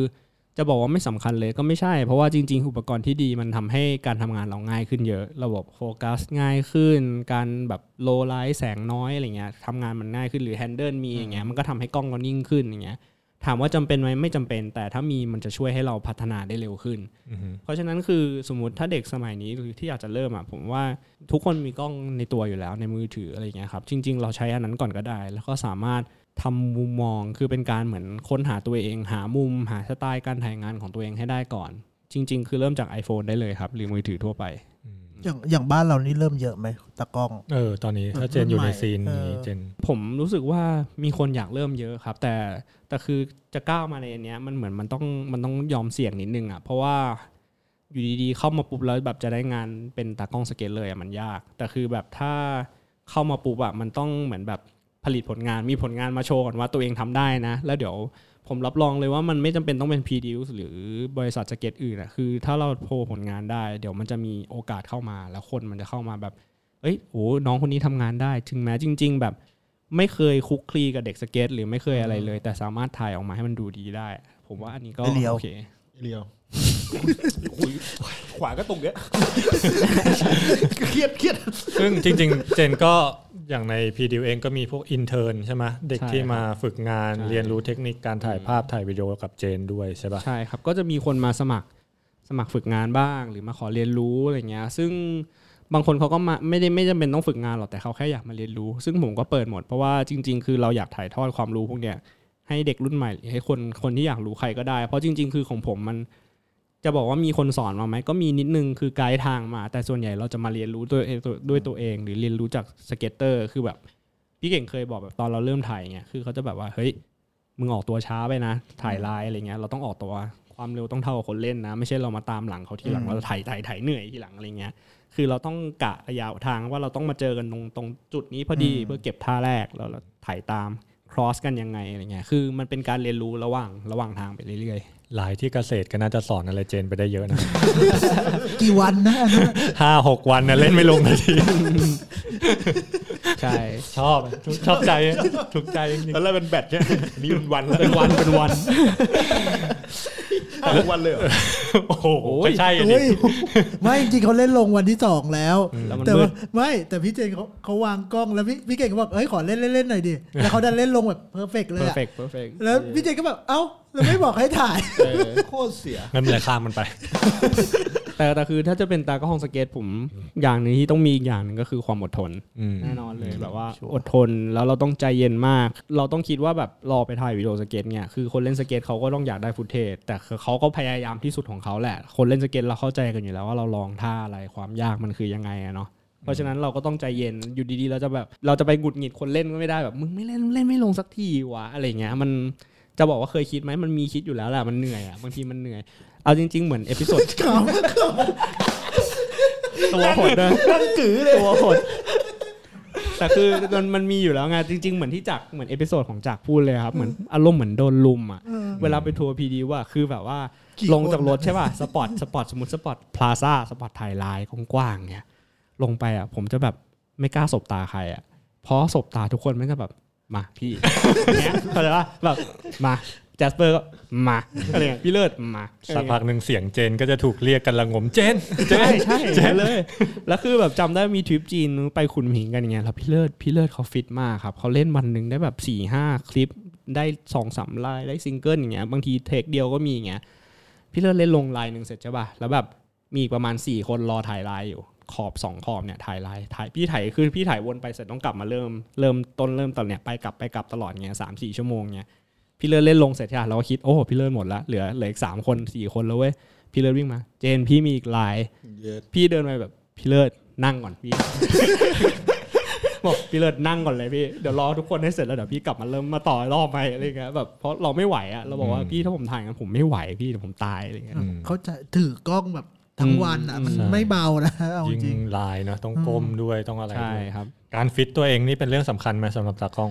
จะบอกว่าไม่สำคัญเลยก็ไม่ใช่ เพราะว่าจริง ๆ อุปกรณ์ที่ดีมันทำให้การทำงานเราง่ายขึ้นเยอะ ระบบโฟกัสง่ายขึ้น การแบบโลไลท์แสงน้อยอะไรเงี้ยทำงานมันง่ายขึ้นหรือแฮนเดิลมีอย่างเงี้ยมันก็ทำให้กล้องเรานิ่งขึ้นอย่างเงี้ย ถามว่าจำเป็นไหมไม่จำเป็น แต่ถ้ามีมันจะช่วยให้เราพัฒนาได้เร็วขึ้นอือฮึเพราะฉะนั้นคือสมมติถ้าเด็กสมัยนี้หรือที่อยากจะเริ่มอะผมว่าทุกคนมีกล้องในตัวอยู่แล้วในมือถืออะไรอย่างเงี้ยครับจริง ๆ เราใช้อันนั้นก่อนก็ได้ แล้วก็สามารถทำมุมมองคือเป็นการเหมือนค้นหาตัวเอง หามุม หาสไตล์การถ่ายงานของตัวเองให้ได้ก่อน จริง ๆ คือเริ่มจาก iPhone ได้เลยครับ หรือมือถือทั่วไป อืมอย่างอย่างบ้านเรานี่เริ่มเยอะไหมตากล้องเออตอนนี้ถ้าเจนอยู่ในซีนนี้เออเจน ผมรู้สึกว่ามีคนอยากเริ่มเยอะครับ แต่แต่คือจะก้าวมาในอันเนี้ยมันเหมือนมันต้องมันต้องยอมเสี่ยงนิดนึงอะเพราะว่าอยู่ดีๆเข้ามาปุ๊บแล้วแบบจะได้งานเป็นตากล้องสเก็ตเลยอะมันยาก แต่คือแบบถ้าเข้ามาปุ๊บอะมันต้องเหมือนแบบผลิตผลงานมีผลงานมาโชว์ก่อนว่าตัวเองทำได้นะ แล้วเดี๋ยว ผมรับรองเลยว่ามันไม่จำเป็นต้องเป็น p d หรือบริษัทสเก็ตอื่นอะคือถ้าเราโพลผลงานได้ เดี๋ยวมันจะมีโอกาสเข้ามาแล้วคนมันจะเข้ามาแบบเอ้ยโอ้น้องคนนี้ทำงานได้ ถึงแม้จริง ๆ แบบไม่เคยคลุกคลีกับเด็กสเก็ต หรือไม่เคยอะไรเลย แต่สามารถถ่ายออกมาให้มันดูดีได้ ผมว่าอันนี้ก็เรียวโอเคเรียว ขวาก็ตรงเนี้ยเครียดเครียดซึ่งจริง ๆ เจนก็อย่างใน Preduce เองก็มีพวก intern ใช่ไหมเด็กใช่ที่มาฝึกงานใช่เรียนรู้เทคนิคการถ่ายภาพถ่ายวิดีโอกับเจนด้วยใช่ปะใช่ครับ ก็จะมีคนมาสมัครสมัครฝึกงานบ้าง หรือมาขอเรียนรู้อะไรเงี้ย ซึ่งบางคนเขาก็มาไม่ได้ไม่จำเป็นต้องฝึกงานหรอกแต่เขาแค่อยากมาเรียนรู้ ซึ่งผมก็เปิดหมดเพราะว่าจริง ๆ คือเราอยากถ่ายทอดความรู้พวกเนี้ยให้เด็กรุ่นใหม่หรือให้คนคนที่อยากรู้ใครก็ได้ เพราะจริง ๆ คือของผมมัน จะบอกว่ามีคนสอนมาไหมก็มีนิดนึงคือไกด์ทางมา แต่ส่วนใหญ่เราจะมาเรียนรู้ด้วยด้วยตัวเอง หรือเรียนรู้จาก skater คือแบบ พี่เก่งเคยบอกแบบตอนเราเริ่มถ่ายเงี้ยคือเขาจะแบบว่าเฮ้ยมึงออกตัวช้าไปนะ ถ่ายลายอะไรเงี้ยเราต้องออกตัวความเร็วต้องเท่ากับคนเล่นนะ ไม่ใช่เรามาตามหลังเขาทีหลังอืมเราถ่ายถ่ายถ่ายเหนื่อยทีหลังอะไรเงี้ยคือเราต้องกะระยะทางว่าเราต้องมาเจอกันตรงตรงจุดนี้พอดีเพื่อเก็บท่าแรกแล้วเราถ่ายตาม cross กันยังไงอะไรเงี้ยคือมันเป็นการเรียนรู้ระหว่างระหว่างทางไปเรื่อย หลายที่เกษตรก็น่าจะสอนอะไรเจนไปได้เยอะนะ กี่วันนะอันนั้นห้าหกวันนะเล่นไม่ลงนาทีๆใช่ชอบชอบใจถูกใจจริงตอนแรกเป็นแบตใช่ไหมอันนี่เป็นวันแล้วเป็นวันเป็นวันทุกวันเลยเหรอๆโอ้โหก็ใช่อะดิเฮ้ยไม่จริงๆเขาเล่นลงวันที่สองแล้วแล้วมันแต่มืว่าดไม่แต่พี่เจนเขาเขาวางกล้องแล้วพี่พี่เก่งก็บอกเอ้ยขอเล่นเล่นเล่นหน่อยดิแล้วเขาดันเล่นลงแบบ perfect เลยอะ perfect perfect แล้วพี่เจนก็แบบเอ้า แล้วไม่บอกให้ถ่ายเออโคตรเสียงั้นเลยข้ามมันไป แต่แต่คือถ้าจะเป็นตากล้องสเก็ตผมอย่างหนึ่งที่ต้องมีอีกอย่างหนึ่งก็คือความอดทนอืมแน่นอนเลยแบบว่าอดทนแล้วเราต้องใจเย็นมาก เราต้องคิดว่าแบบรอไปถ่ายวิดีโอสเก็ตเนี่ยคือคนเล่นสเก็ตเขาก็ต้องอยากได้ footage แต่คือเขาก็พยายามที่สุดของเขาแหละ คนเล่นสเก็ตเราเข้าใจกันอยู่แล้วว่าเราลองท่าอะไรความยากมันคือยังไงอะเนาะเพราะฉะนั้นเราก็ต้องใจเย็นอยู่ดีๆ เราจะแบบเราจะไปหงุดหงิดคนเล่นก็ไม่ได้แบบมึงไม่เล่นเล่นไม่ลงสักทีวะอะไรเงี้ยมัน จะบอกว่าเคยคิดไหมมันมีคิดอยู่แล้วแหละมันเหนื่อยอะบางทีมันเหนื่อย เอาจริง ๆ เหมือน episode ตัวหดนะนั่งกือเลยตัวหดแต่คือมันมันมีอยู่แล้วไงจริง ๆ เหมือนที่จักรเหมือน episode ของจักรพูดเลยครับเหมือนอารมณ์เหมือนโดนรุมอะเวลาไปทัวร์ Preduce ว่าคือแบบว่ากี่ลงจากคนรถใช่ป่ะ spot spot สมมติ spot plaza spot ถ่ายไลน์กว้างๆเนี่ยลงไปอะผมจะแบบไม่กล้าสบตาใครอะเพราะสบตาทุกคนมันก็แบบ มาพี่เนี้ยเข้าใจป่ะแบบมาแจสเปอร์ก็มาอะไรเงี้ยพี่เลิศมาสักพักหนึ่งเสียงเจนก็จะถูกเรียกกันละงมเจนเจใช่ใช่ใช่เลย แล้วคือแบบจำได้มีทริปจีนไปขุนหมิงกันอย่างเงี้ยแล้วพี่เลิศพี่เลิศเขาฟิตมากครับเขาเล่นวันหนึ่งได้แบบสี่ห้าคลิปได้สองสามลายได้ซิงเกิลอย่างเงี้ยบางที take เดียวก็มีอย่างเงี้ยพี่เลิศเล่นลงลายหนึ่งเสร็จใช่ป่ะแล้วแบบมีอีกประมาณ4คนรอถ่ายลายอยู่ ขอบสองขอบเนี่ยถ่ายลายถ่ายพี่ถ่ายคือพี่ถ่ายวนไปเสร็จต้องกลับมาเริ่มเริ่มต้นเริ่มตอนเนี้ยไปกลับไปกลับตลอดเงี้ยสามสี่ชั่วโมงเงี้ยพี่เลิศเล่นลงเสร็จใช่ปะเราก็คิดโอ้โหพี่เลิศหมดละเหลือเหลืออีกสามคนสี่คนแล้วเว้ยพี่เลิศวิ่งมา เจนพี่มีอีกลายพี่เดินไปแบบพี่เลิศนั่งก่อนพี่บอกพี่เลิศนั่งก่อนเลยพี่เดี๋ยวรอทุกคนให้เสร็จแล้วเดี๋ยวพี่กลับมาเริ่มมาต่อรอบไปอะไรเงี้ยแบบเพราะเราไม่ไหวอะเราบอกว่าอืมพี่ถ้าผมถ่ายกันผมไม่ไหวพี่เดี๋ยวผมตายอะไรเงี้ยอืมเขาจะถือกล้องแบบ ทั้งวันอะอืมมันใช่ไม่เบานะเอาจยิงริงลายเนาะต้องก้มด้วยต้องอะไรใช่ด้วยครับ การฟิตตัวเองนี่เป็นเรื่องสำคัญไหมสำหรับตากล้อง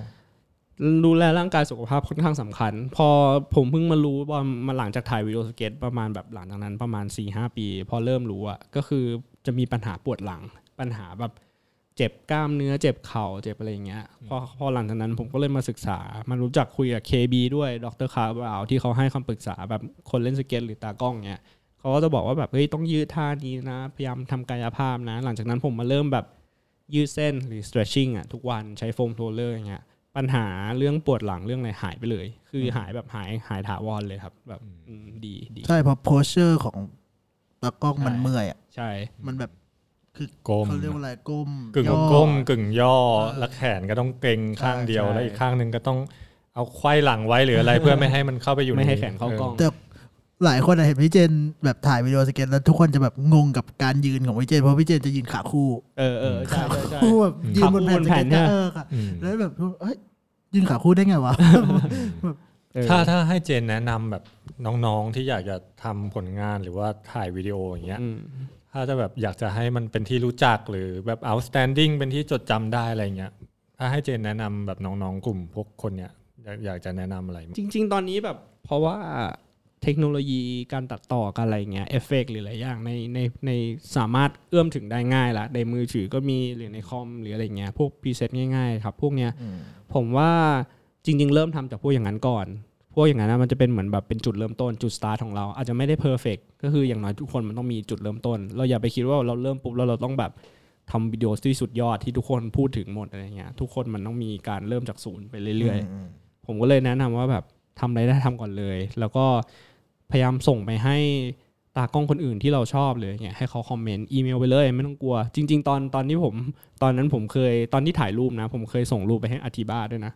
ดูแลร่างกายสุขภาพค่อนข้างสำคัญ พอผมเพิ่งมารู้ว่ามาหลังจากถ่ายวิดีโอสเก็ตประมาณแบบหลังจากนั้นประมาณสี่ห้าปี พอเริ่มรู้อะก็คือจะมีปัญหาปวดหลัง ปัญหาแบบเจ็บกล้ามเนื้อเจ็บเข่าเจ็บอะไรอย่างเงี้ยพอพอหลังจากนั้นผมก็เลยมาศึกษา มารู้จักคุยกับ KB ด้วยดรคาร์บาวที่เขาให้คำปรึกษาแบบคนเล่นสเก็ตหรือตากล้องเงี้ย เขาก็จะบอกว่าแบบเฮ้ยต้องยืดท่านี้นะ พยายามทำกายภาพนะ หลังจากนั้นผมมาเริ่มแบบยืดเส้นหรือ stretching อะทุกวันใช้ foam roller อย่างเงี้ยปัญหาเรื่องปวดหลังเรื่องอะไรหายไปเลย คือหายแบบหายหายถาวรเลยครับ แบบอืมดีดีใช่เพราะ postureอร์ของตากล้องมันใช่เมื่อยอะใช่ มันแบบคือก้มเขาเรียกว่าอะไรก้มกึ่งย่อก้มกึ่งย่อเออแล้วแขนก็ต้องเกร็งข้างเดียวใช่แล้วอีกข้างหนึ่งก็ต้องเอาไขว้หลังไว้หรืออะไรเพื่อไม่ให้มันเข้าไปอยู่ไม่ให้นแขนเข้ากล้องแต่ หลายคนอะเห็นพี่เจนแบบถ่ายวิดีโอสเก็ตแล้วทุกคนจะแบบงงกับการยืนของพี่เจนเพราะพี่เจนจะยืนขาคู่ เออเออใช่ใช่ใช่คู่แบบยืนบนแผ่นสขาคู่บนแผ่เก็นตเนี่ยเออค่ะอืมแล้วแบบเอ้ยยืนขาคู่ได้ไงวะเออถ้าถ้าให้เจนแนะนำแบบน้องๆที่อยากจะทำผลงานหรือว่าถ่ายวิดีโออย่างเงี้ยอืมถ้าจะแบบอยากจะให้มันเป็นที่รู้จักหรือแบบ outstanding เป็นที่จดจำได้อะไรเงี้ยถ้าให้เจนแนะนำแบบน้องๆกลุ่มพวกคนเนี้ยอยากอยากจะแนะนำอะไร จริง ๆ ตอนนี้แบบเพราะว่า เทคโนโลยีการตัดต่อการอะไรเงี้ยเอฟเฟกหรือหลายอย่างในในในสามารถเอื้อมถึงได้ง่ายละในมือถือก็มีหรือในคอมหรืออะไรเงี้ยพวก preset ง่ายๆครับ พวกเนี้ยผมว่าจริง ๆ เริ่มทำจากพวกอย่างนั้นก่อน พวกอย่างนั้นนะมันจะเป็นเหมือนแบบเป็นจุดเริ่มต้นจุดสตาร์ทของเราอาจจะไม่ได้ perfect ก็คืออย่างน้อยทุกคนมันต้องมีจุดเริ่มต้น เราอย่าไปคิดว่าเราเริ่มปุ๊บแล้วเราต้องแบบทำวิดีโอที่สุดยอดที่ทุกคนพูดถึงหมดอะไรเงี้ยทุกคนมันต้องมีการเริ่มจากศูนย์ไปเรื่อย ๆ ผมก็เลยแนะนำว่าแบบทำอะไรได้ทำก่อนเลย แล้วก็ พยายามส่งไปให้ตากล้องคนอื่นที่เราชอบเลยเนี่ยให้เขาคอมเมนต์อีเมลไปเลยไม่ต้องกลัว จริง ๆ ตอนตอนที่ผมตอนนั้นผมเคยตอนที่ถ่ายรูปนะ ผมเคยส่งรูปไปให้อธิบาด้วยนะ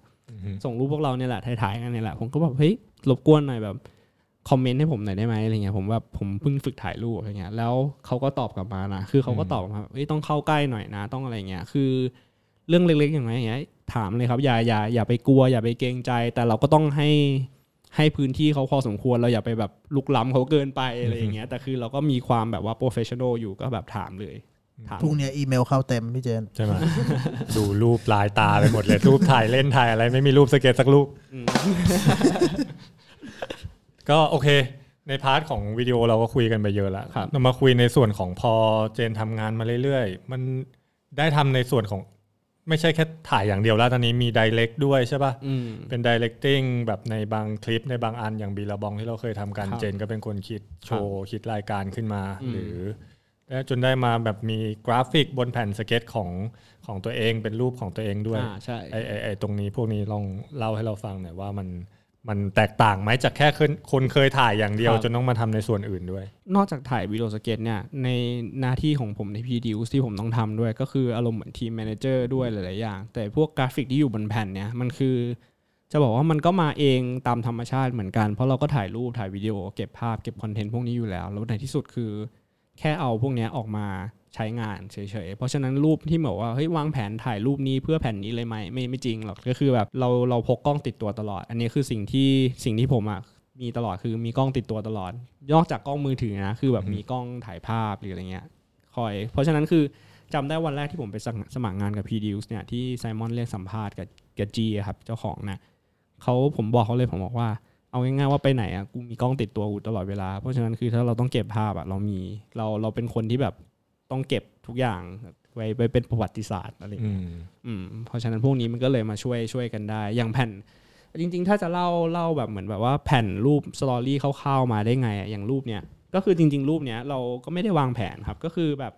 ส่งรูปพวกเราเนี่ยแหละถ่ายๆกันเนี่ยแหละผมก็แบบเฮ้ยรบกวนหน่อยแบบคอมเมนต์ให้ผมหน่อยได้ไหมอะไรเงี้ยผมแบบผมเพิ่งฝึกถ่ายรูปอะไรเงี้ยแล้วเขาก็ตอบกลับมานะคือเขาก็ตอบมาเฮ้ยต้องเข้าใกล้หน่อยนะ ต้องอะไรเงี้ยคือ เรื่องเล็กๆอย่างไรอย่างเงี้ยถามเลยครับอย่าอย่าอย่าไปกลัวอย่าไปเกรงใจ แต่เราก็ต้องให้ ให้พื้นที่เขาพอสมควรเราอย่าไปแบบลุกล้ำเขาเกินไปอะไรอย่างเงี้ยแต่คือเราก็มีความแบบว่า professional อยู่ก็แบบถามเลยถามพรุ่งเนี้ยอีเมลเข้าเต็มพี่เจนใช่ไหมดูรูปลายตาไปหมดเลย รูปถ่ายเล่นถ่ายอะไร ไม่มีรูปสเก็ตสักรูปอืมก็โอเค ใน part ของวิดีโอเราก็คุยกันไปเยอะแล้วครับเรามาคุยในส่วนของพอเจนทำงานมาเรื่อยๆ มันได้ทำในส่วนของ ไม่ใช่แค่ถ่ายอย่างเดียวแล้วตอนนี้มี direct ด้วยใช่ป่ะอืมเป็น directing แบบในบางคลิปในบางอันอย่างบีลาบองที่เราเคยทำกันครับเจนก็เป็นคนคิดโชว์คิดรายการขึ้นมาอืมหรือและจนได้มาแบบมีกราฟิกบนแผ่นสเก็ตของของตัวเองเป็นรูปของตัวเองด้วยอ่าใช่ไอไอไอตรงนี้พวกนี้ลองเล่าให้เราฟังหน่อยว่ามัน มันแตกต่างไหมจากแค่คนคนเคยถ่ายอย่างเดียวครับจนต้องมาทำในส่วนอื่นด้วย นอกจากถ่ายวิดีโอสเก็ตเนี่ยในหน้าที่ของผมใน Preduce ที่ผมต้องทำด้วย ก็คืออารมณ์เหมือน team manager ด้วยหลาย ๆ อย่าง แต่พวกกราฟิกที่อยู่บนแผ่นเนี่ยมันคือ จะบอกว่ามันก็มาเองตามธรรมชาติเหมือนกัน เพราะเราก็ถ่ายรูปถ่ายวิดีโอเก็บภาพเก็บคอนเทนต์พวกนี้อยู่แล้ว แล้วในที่สุดคือ แค่เอาพวกเนี้ยออกมา ใช้งานเฉยๆ เพราะฉะนั้นรูปที่บอกว่าเฮ้ยวางแผนถ่ายรูปนี้เพื่อแผ่นนี้เลยไหมไม่ไม่จริงหรอกก็คือแบบเราเราพกกล้องติดตัวตลอด อันนี้คือสิ่งที่สิ่งที่ผมอะมีตลอดคือมีกล้องติดตัวตลอด นอกจากกล้องมือถือนะคือแบบมีกล้องถ่ายภาพหรืออะไรเงี้ยคอย เพราะฉะนั้นคือจำได้วันแรกที่ผมไปสมัครสมัครงานกับ p d u c e เนี่ยที่ไซมอนเรียกสัมภาษณ์กับกับจีครับเจ้าของนะเขาผมบอกเขาเลยผมบอกว่าเอาง่ายๆว่าไปไหนอะกูมีกล้องติดตัวกูตลอดเวลา เพราะฉะนั้นคือถ้าเราต้องเก็บภาพอะเรามีเราเราเป็นคนที่แบบ ต้องเก็บทุกอย่างไว้ไว้เป็นประวัติศาสตร์อะไรอย่างอืเงี้ยมอืมเพราะฉะนั้นพวกนี้มันก็เลยมาช่วยช่วยกันได้ อย่างแผ่น จริง ๆ ถ้าจะเล่าเล่าแบบเหมือนแบบว่าแผ่นรูป story คร่าวๆมาได้ไงอะอย่างรูปเนี้ยก็คือจริง ๆ รูปเนี้ยเราก็ไม่ได้วางแผนครับก็คือแบบ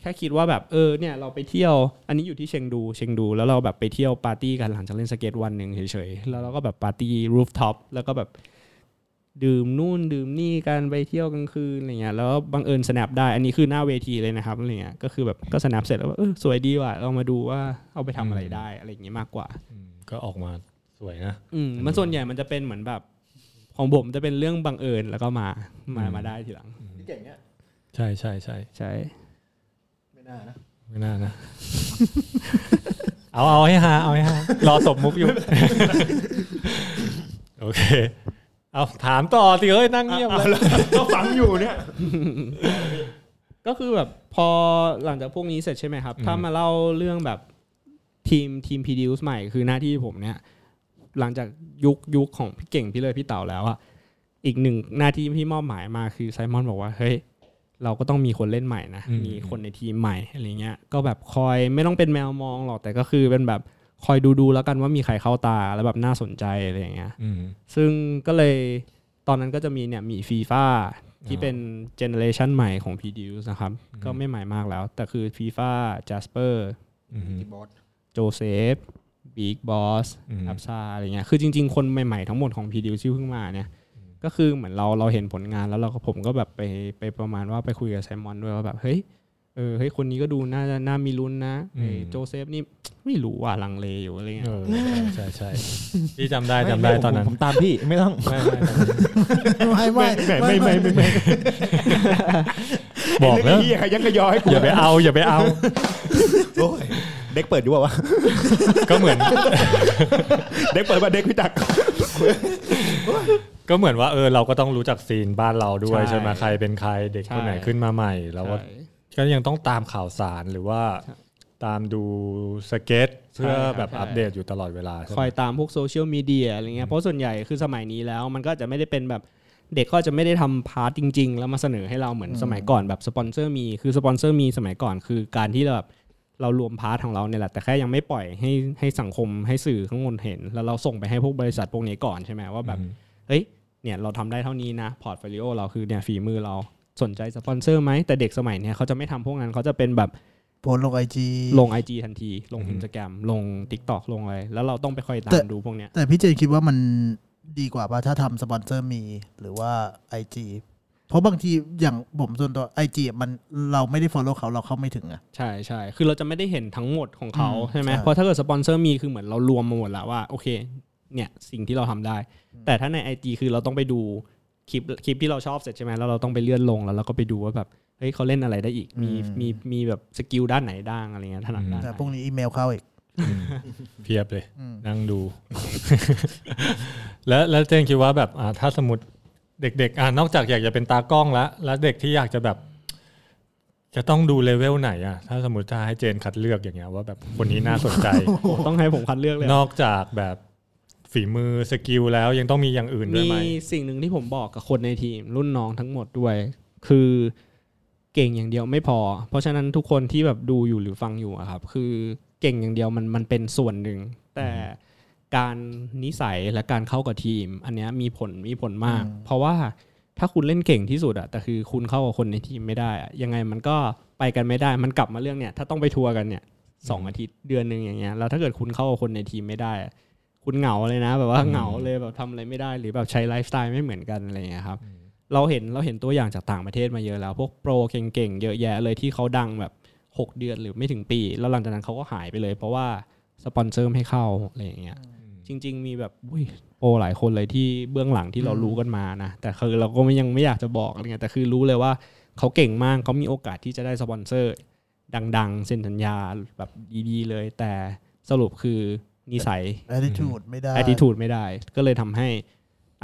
แค่คิดว่าแบบเออเนี่ยเราไปเที่ยว อันนี้อยู่ที่เชียงดูเชียงดู แล้วเราแบบไปเที่ยวปาร์ตี้กันหลังจากเล่นสเก็ตวันหนึ่งเฉยๆแล้วเราก็แบบปาร์ตี้ rooftop แล้วก็แบบ ดื่มนู่นดื่มนี่กันไปเที่ยวกลางคืนอะไรเงี้ยแล้วบังเอิญ snap ได้อันนี้คือหน้าเวทีเลยนะครับอะไรเงี้ยก็คือแบบก็ snap เสร็จแล้วว่าเออสวยดีว่ะเรามาดูว่าเอาไปทำอะไรได้อะไรอย่างงี้มากกว่าอืมก็ออกมาสวยนะอืมมันส่วนใหญ่มันจะเป็นเหมือนแบบ ของผมจะเป็นเรื่องบังเอิญแล้วก็มามาอืมมาได้ทีหลังพี่เก่งเนี่ยใช่ใช่ใช่ใช่ไม่น่านะไม่น่านะ เอาเอาให้ฮาเอาให้ฮารอสมมุกอยู่โอเค เอาถามต่อสิเฮ้ยนั่งเงียบเลยก็ฟังอยู่เนี่ย ก็คือแบบพอหลังจากพวกนี้เสร็จใช่ไหมครับ ถ้ามาเล่าเรื่องแบบทีมทีม produce ใหม่คือหน้าที่ผมเนี่ย หลังจากยุคยุคของพี่เก่งพี่เลยพี่เต่าแล้วอะอีกหนึ่งหน้าที่ที่มอบหมายมาคือไซมอนบอกว่าเฮ้ยเราก็ต้องมีคนเล่นใหม่นะอืมมีคนในทีมใหม่อะไรเงี้ย ก็แบบคอยไม่ต้องเป็นแมวมองหรอกแต่ก็คือเป็นแบบ คอยดูดูๆแล้วกันว่ามีใครเข้าตาแล้วแบบน่าสนใจอะไรอย่างเงี้ยอืมซึ่งก็เลยตอนนั้นก็จะมีเนี่ยมีฟีฟ่าที่อ๋อเป็น generation ใหม่ของ Preduce นะครับ ก็ไม่ใหม่มากแล้ว แต่คือฟีฟ่าจัสเปอร์อืมที่บอสโจเซฟบิ๊กบอสอืมอับซาอะไรเงี้ยคือจริง ๆ คนใหม่ ๆ ทั้งหมดของ Preduce ที่เพิ่งมาเนี่ย ก็คือเหมือนเราเราเห็นผลงานแล้วเราก็ผมก็แบบไปไปประมาณว่าไปคุยกับไซมอนด้วยว่าแบบเฮ้ย เออเฮ้ยคนนี้ก็ดูน่าจะน่ามีลุ้นนะอืมไอ้โจเซฟนี่ไม่รู้ว่าลังเลอยู่อะไรเงี้ยเออใช่ใช่พี่จำได้จำได้ม่ตอนนั้นผมตามพี่ไม่ต้องไม่ไม่ไม่ไม่ไม่ไม่ไม่ไม่ไม่ไม่บอกแล้วไเหี้ยใครยังกระยอให้กูอย่าไปเอาอย่าไปเอาโอ้ยเด็กเปิดอยู่เปล่าวะก็เหมือน เด็กเปิดมาเด็กพี่ตักก็เหมือนว่าเออเราก็ต้องรู้จักซีนบ้านเราด้วยใช่ใช่ไหมใครเป็นใครเด็กคนไหนใช่ขึ้นมาใหม่เราก็ใช่ ก็ยังต้องตามข่าวสารหรือว่าใช่ตามดูสเก็ตเพื่อใช่ครับแบบใช่อัปเดตอยู่ตลอดเวลาใช่ไหมคอยตามพวกโซเชียลมีเดียอะไรเงี้ยเพราะส่วนใหญ่คือสมัยนี้แล้ว มันก็จะไม่ได้เป็นแบบเด็กก็จะไม่ได้ทำ part จริง ๆ แล้วมาเสนอให้เราเหมือนสมัยก่อนแบบ sponsor me คือ sponsor me สมัยก่อนคือการที่แบบเรารวม part ของเราเนี่ยแหละแต่แค่ยังไม่ปล่อยให้ให้สังคมให้สื่อข้างบนเห็น แล้วเราส่งไปให้พวกบริษัทพวกนี้ก่อนใช่ไหมว่าแบบเฮ้ยเนี่ยเราทำได้เท่านี้นะ portfolio เราคือเนี่ยฝีมือเรา สนใจสปอนเซอร์ไหมแต่เด็กสมัยเนี้ยเขาจะไม่ทำพวกนั้นเขาจะเป็นแบบโพสต์ลง IG ลง IG ทันที ลง Instagram ลง TikTok ลงอะไรแล้วเราต้องไปคอยตาแต่มดูพวกเนี้ยแตพี่เจนคิดว่ามันดีกว่าป่ะถ้าทำ sponsor meหรือว่า IGเพราะบางทีอย่างผมส่วนตัว IG มันเราไม่ได้ follow เขาเราเข้าไม่ถึงอะใช่ใช่คือเราจะไม่ได้เห็นทั้งหมดของเขาอืมใช่ไหมใช่เพราะถ้าเกิด sponsor me คือเหมือนเรารวมมาหมดแล้วว่า โอเค เนี่ยสิ่งที่เราทำได้ แต่ถ้าใน IG คือเราต้องไปดู คลิปคลิปที่เราชอบเสร็จใช่ไหมแล้วเราต้องไปเลื่อนลงแล้วเราก็ไปดูว่าแบบเฮ้ยเขาเล่นอะไรได้อีก มีมีมีแบบ skill ด้านไหนบ้างอะไรเงี้ยถนัดด้านแตไหนพวกนี้อีเมลเข้าอีกเพียบเลยอืมนั่งดู แล้วแล้วเจนคิดว่าแบบอ่าถ้าสมมติเด็กๆอ่านอกจากอยากจะเป็นตากล้องแล้ว แล้วเด็กที่อยากจะแบบ จะต้องดูเลเวลไหนอะ ถ้าสมมติถ้าให้เจนคัดเลือกอย่างเงี้ยว่าแบบคนนี้น่าสนใจ ต้องให้ผมคัดเลือกเลย นอกจากแบบ ฝีมือสกิลแล้วยังต้องมีอย่างอื่นด้วยมีไหมสิ่งหนึ่งที่ผมบอกกับคนในทีม รุ่นน้องทั้งหมดด้วย คือเก่งอย่างเดียวไม่พอ เพราะฉะนั้นทุกคนที่แบบดูอยู่หรือฟังอยู่อะครับ คือเก่งอย่างเดียวมันมันเป็นส่วนหนึ่ง แต่การนิสัยและการเข้ากับทีม อันเนี้ยมีผลมีผลมาก เพราะว่าถ้าคุณเล่นเก่งที่สุดอะแต่คือคุณเข้ากับคนในทีมไม่ได้อะยังไงมันก็ไปกันไม่ได้ มันกลับมาเรื่องเนี่ย ถ้าต้องไปทัวร์กันเนี่ยสองอาทิตย์เดือนหนึ่งอย่างเงี้ยแล้วถ้าเกิดคุณเข้ากับคนในทีมไม่ได้อะ คุณเหงาเลยนะ แบบว่าเหงาเลยแบบทำอะไรไม่ได้หรือแบบใช้ไลฟ์สไตล์ไม่เหมือนกันอะไรอย่างเงี้ยครับเราเห็นเราเห็นตัวอย่างจากต่างประเทศมาเยอะแล้ว พวกโปรเก่งๆเยอะแยะเลยที่เขาดังแบบ 6 เดือนหรือไม่ถึงปี แล้วหลังจากนั้นเขาก็หายไปเลย เพราะว่าสปอนเซอร์ไม่เข้าอะไรอย่างเงี้ยจริง ๆ มีแบบอุ้ยโปรหลายคนเลยที่เบื้องหลังที่เรารู้กันมานะแต่คือเราก็ไม่ยังไม่อยากจะบอกอะไรเงี้ยแต่คือรู้เลยว่าเขาเก่งมากเขามีโอกาสที่จะได้สปอนเซอร์ดัง ๆ เซ็นสัญญาแบบดีๆเลย แต่สรุปคือ นิสัย attitude ไม่ได้ attitude ไม่ได้ ก็เลยทำให้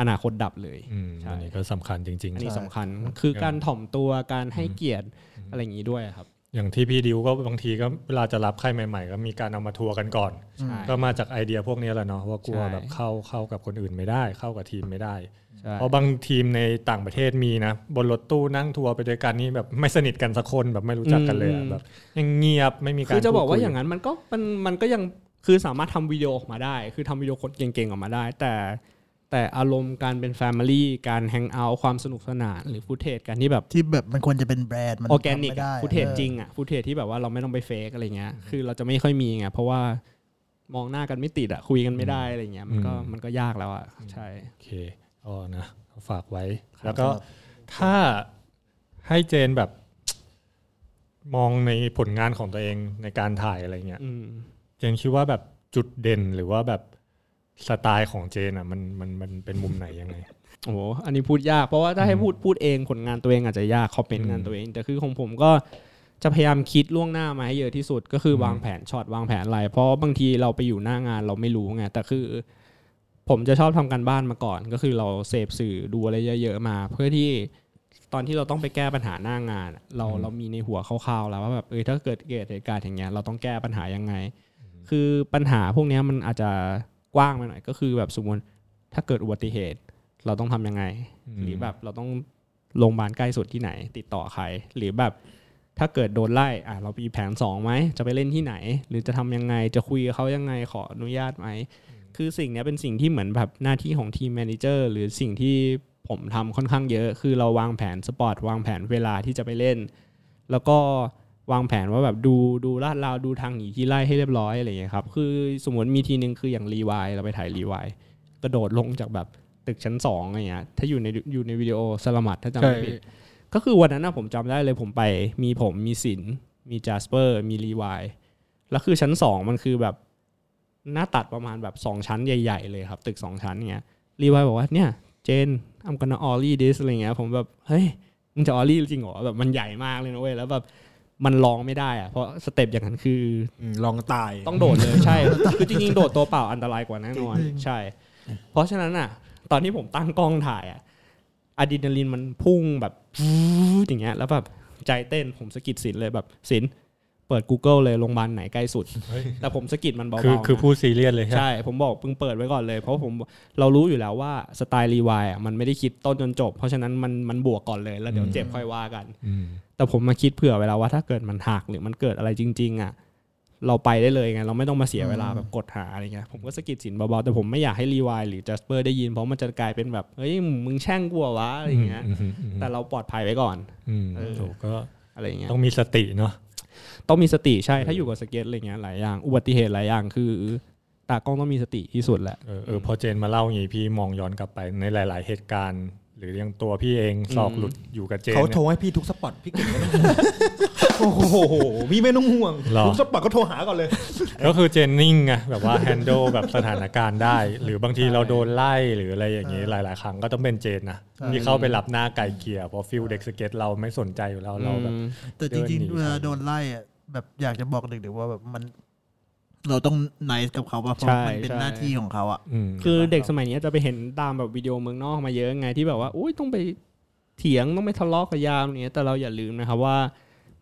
อนาคตดับเลยอืมใช่อันนี้ก็สำคัญจริงอันนี้ใช่สำคัญคือการถ่อมตัวการให้เกียรติอะไรอย่างนี้ด้วยครับๆอย่างที่พี่ดิวก็บางทีก็เวลาจะรับใครใหม่ๆ ก็มีการเอามาทัวร์กันก่อนใช่ก็มาจากไอเดียพวกนี้แหละเนาะว่ากลัวใช่แบบเข้าเข้ากับคนอื่นไม่ได้ เข้ากับทีมไม่ได้ใช่เพราะบางทีมในต่างประเทศมีนะ บนรถตู้นั่งทัวร์ไปด้วยกันนี่แบบไม่สนิทกันสักคนแบบไม่รู้จักกันเลยอะแบบยังเงียบไม่มีการคือจะบอกว่าพูดคุอย่างนั้นมันก็มันมันก็ยัง คือสามารถทำวิดีโอออกมาได้ คือทำวิดีโอคนเก่งๆออกมาได้ แต่แต่อารมณ์การเป็น family การ hang out ความสนุกสนานหรือ footage การที่แบบที่แบบมันควรจะเป็นแบรนด์มันออร์แกนิกทำไม่ได้ footage ออจริงอะ footage ที่แบบว่าเราไม่ต้องไป fake อะไรเงี้ยคือเราจะไม่ค่อยมีไงเพราะว่ามองหน้ากันไม่ติดอะคุยกันไม่ได้อะไรเงี้ยมันก็มันก็ยากแล้วอะใช่โอเคอ๋อนะฝากไว้ แล้วก็ถ้าให้เจนแบบ มองในผลงานของตัวเองในการถ่ายอะไรเงี้ยอืมเจนคิดว่าแบบจุดเด่นหรือว่าแบบสไตล์ของเจนอะมันมันมันเป็นมุมไหนยังไงโอ้โหอันนี้พูดยากเพราะว่าถ้าให้พูดพูดเองผลงานตัวเองอาจจะยากคอมเมนต์งานตัวเอง แต่คือของผมก็จะพยายามคิดล่วงหน้ามาให้เยอะที่สุดก็คือวางแผนช็อตวางแผนอะไร เพราะบางทีเราไปอยู่หน้างานเราไม่รู้ไงแต่คือ ผมจะชอบทำการบ้านมาก่อน ก็คือเราเสพสื่อดูอะไรเยอะๆมา เพื่อที่ตอนที่เราต้องไปแก้ปัญหาหน้างาน เราเรามีในหัวคร่าวๆแล้วว่าแบบเออถ้าเกิดเกิดเหตุการณ์อย่างเงี้ยเราต้องแก้ปัญหายังไง คือปัญหาพวกเนี้ยมันอาจจะกว้างไปหน่อย ก็คือแบบสมมติถ้าเกิดอุบัติเหตุ เราต้องทำยังไงอืมหรือแบบเราต้องโรงพยาบาลใกล้สุดที่ไหน ติดต่อใคร หรือแบบถ้าเกิดโดนไล่อะเรามีแผนสองไหมจะไปเล่นที่ไหน หรือจะทำยังไงจะคุยกับเขายังไงขออนุญาตไหมคือสิ่งเนี้ยเป็นสิ่งที่เหมือนแบบหน้าที่ของ team manager หรือสิ่งที่ผมทำค่อนข้างเยอะ คือเราวางแผน spot วางแผนเวลาที่จะไปเล่น แล้วก็ วางแผนว่าแบบดูดูลาดเลาดูทางหนีที่ไล่ให้เรียบร้อยอะไรอย่างเงี้ยครับคือสมมติมีทีนึงคืออย่างรีวายเราไปถ่ายรีวายกระโดดลงจากแบบตึกชั้นสองอะไรเงี้ยถ้าอยู่ในอยู่ในวิดีโอสลามัดถ้าจำไม่ผิดก็คือวันนั้นนะผมจำได้เลยผมไปมีผมมีสินมีจ a สเปอร์มีรีวายแล้วคือชั้นสองมันคือแบบหน้าตัดประมาณแบบสองชั้นใหญ่ ๆ เลยครับ ตึกสองชั้นเงี้ยรีวายบอกว่าเนี่ยเจนอ m ม o น n ออลลี่ดิสอะไรเงี้ยผมแบบเฮ้ยมึงจะ ollie จริงเหรอแบบมันใหญ่มากเลยนะเว้ยแล้วแบบ มันลองไม่ได้อะเพราะ step อย่างนั้นคืออืมลองตายต้องโดดเลยใช่คือจริงๆโดดตัวเปล่าอันตรายกว่าแน่นอนใช่ เพราะฉะนั้นอะ ตอนที่ผมตั้งกล้องถ่ายอะอะดรีนาลีนมันพุ่งแบบฟูดอย่างเงี้ยแล้วแบบใจเต้นผมสะกิดสินเลยแบบสิน เปิด Google เลยโรงพยาบาลไหนใกล้สุด แต่ผมสะกิดมันเบาๆคือคือนะพูดซีเรียสเลยใช่ไหมใช่ ผมบอกเพิ่งเปิดไว้ก่อนเลย เพราะผมเรารู้อยู่แล้วว่าสไตล์รีวายอะมันไม่ได้คิดต้นจนจบ เพราะฉะนั้นมันมันบวกก่อนเลยแล้วเดี๋ยวเจ็บค่อยว่ากันอืมแต่ผมมาคิดเผื่อเวลาว่าถ้าเกิดมันหักหรือมันเกิดอะไรจริง ๆ อะ เราไปได้เลยไงเราไม่ต้องมาเสียเวลาแบบกดหาอะไรเงี้ยผมก็สะกิดสินเบาๆแต่ผมไม่อยากให้รีวายหรือจัสเปอร์ได้ยินเพราะมันจะกลายเป็นแบบเฮ้ยมึงแช่งกลัววะอะไรเงี้ยอืมอืมอืมแต่เราปลอดภัยไว้ก่อนอืมเออโอ้ก็อะไรเงี้ยต้องมีสติเนาะ ต้องมีสติใช่ถ้าอยู่กับสเก็ตอะไรเงี้ยหลายอย่าง อุบัติเหตุหลายอย่างคือ ตากล้องต้องมีสติที่สุดแหละเออเออพอเจนมาเล่าอย่างนี้พี่มองย้อนกลับไปในหลาย ๆ เหตุการณ์หรือยังตัวพี่เองศอกหลุดอยู่กับเจนเขาเนี่ยโทรให้พี่ทุก spot พี่เก่งไม่ต้องห่วงโอ้โหพี่ไม่ต้องห่วงหรอทุก spot ก็โทรหาก่อนเลย ก็คือเจนนิ่งไงแบบว่า handle แบบสถานการณ์ได้ หรือบางทีเราโดนไล่หรืออะไรอย่างนี้หลาย ๆ ครั้งก็ต้องเป็นเจนนะที่เข้าไปรับหน้าไกล่เกลี่ยเพราะ feel เด็กสเก็ตเราไม่สนใจอยู่แล้วเราแบบแต่จริงเดินหนีๆเวลาโดนไล่อะ แบบอยากจะบอกเด็กๆว่าแบบมัน เราต้อง nice กับเขาว่าเพราะใช่มันเป็นใช่หน้าที่ของเขาอะอืมคือเด็กสมัยนี้จะไปเห็นตามแบบวิดีโอเมืองนอกมาเยอะไงที่แบบว่าอุ้ยต้องไปเถียงต้องไปทะเลาะกับยามเนี้ยแต่เราอย่าลืมนะครับว่า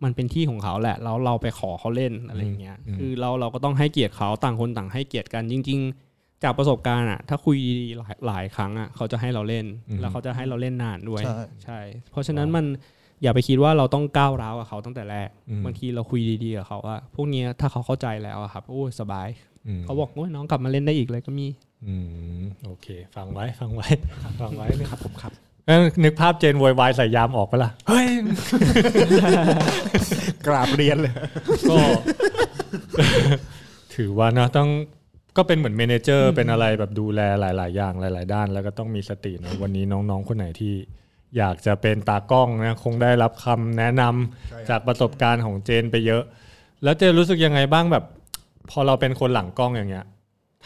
มันเป็นที่ของเขาแหละแล้วเราไปขอเขาเล่นอะไรอย่างเงี้ยอืมคือเราเราก็ต้องให้เกียรติเขาต่างคนต่างให้เกียรติกันจริง ๆ จากประสบการณ์อะ ถ้าคุยดีๆหลายหลายครั้งอะเขาจะให้เราเล่น แล้วเขาจะให้เราเล่นนานด้วย ใช่ใช่เพราะฉะนั้นมัน อย่าไปคิดว่าเราต้องก้าวร้าวกับเขาตั้งแต่แรกอืมบางทีเราคุยดีๆกับเขาว่าพวกเนี้ยถ้าเขาเข้าใจแล้วอะครับโอ้ยสบายมเขาบอกโอ้ยน้องกลับมาเล่นได้อีกเลยก็มีอืมโอเค ฟังไว้ฟังไว้ฟังไว้ครับผมครับนึกภาพเจนโวยวายใส่ยามออกปะล่ะเฮ้ยกราบเรียนเลยก็ถือว่าเนอะต้องก็เป็นเหมือนเมเนเจอร์เป็นอะไรแบบดูแลหลาย ๆ อย่างหลาย ๆ ด้าน แล้วก็ต้องมีสติเนอะวันนี้น้อง ๆ คนไหนที่ อยากจะเป็นตากล้องนะคงได้รับคำแนะนำจากประสบการณ์ของเจนไปเยอะ แล้วเจนรู้สึกยังไงบ้างแบบ พอเราเป็นคนหลังกล้องอย่างเงี้ย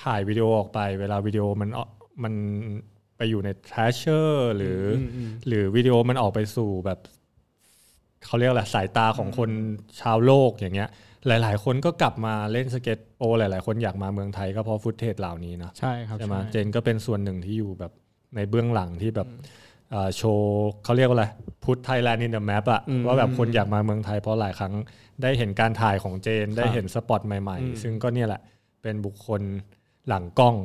ถ่ายวิดีโอออกไป เวลาวิดีโอมันออกมันไปอยู่ใน Thrasher หรืออมอืมหรือวิดีโอมันออกไปสู่แบบเขาเรียกอะไรสายตาของคนชาวโลกอย่างเงี้ย หลาย ๆ คนก็กลับมาเล่นสเก็ตโปรหลาย ๆ คนอยากมาเมืองไทยก็เพราะ footage เหล่านี้นะใช่ครับใช่ไหมใช่เจนก็เป็นส่วนหนึ่งที่อยู่แบบในเบื้องหลังที่แบบอ่า โชว์เขาเรียกว่าอะไรพุทไทยแลนด์ in the map อะอืมว่าแบบคนอยากมาเมืองไทยเพราะหลายครั้งได้เห็นการถ่ายของเจน ได้เห็น spot ใหม่อืมๆซึ่งก็เนี่ยแหละเป็นบุคคลหลังกล้อง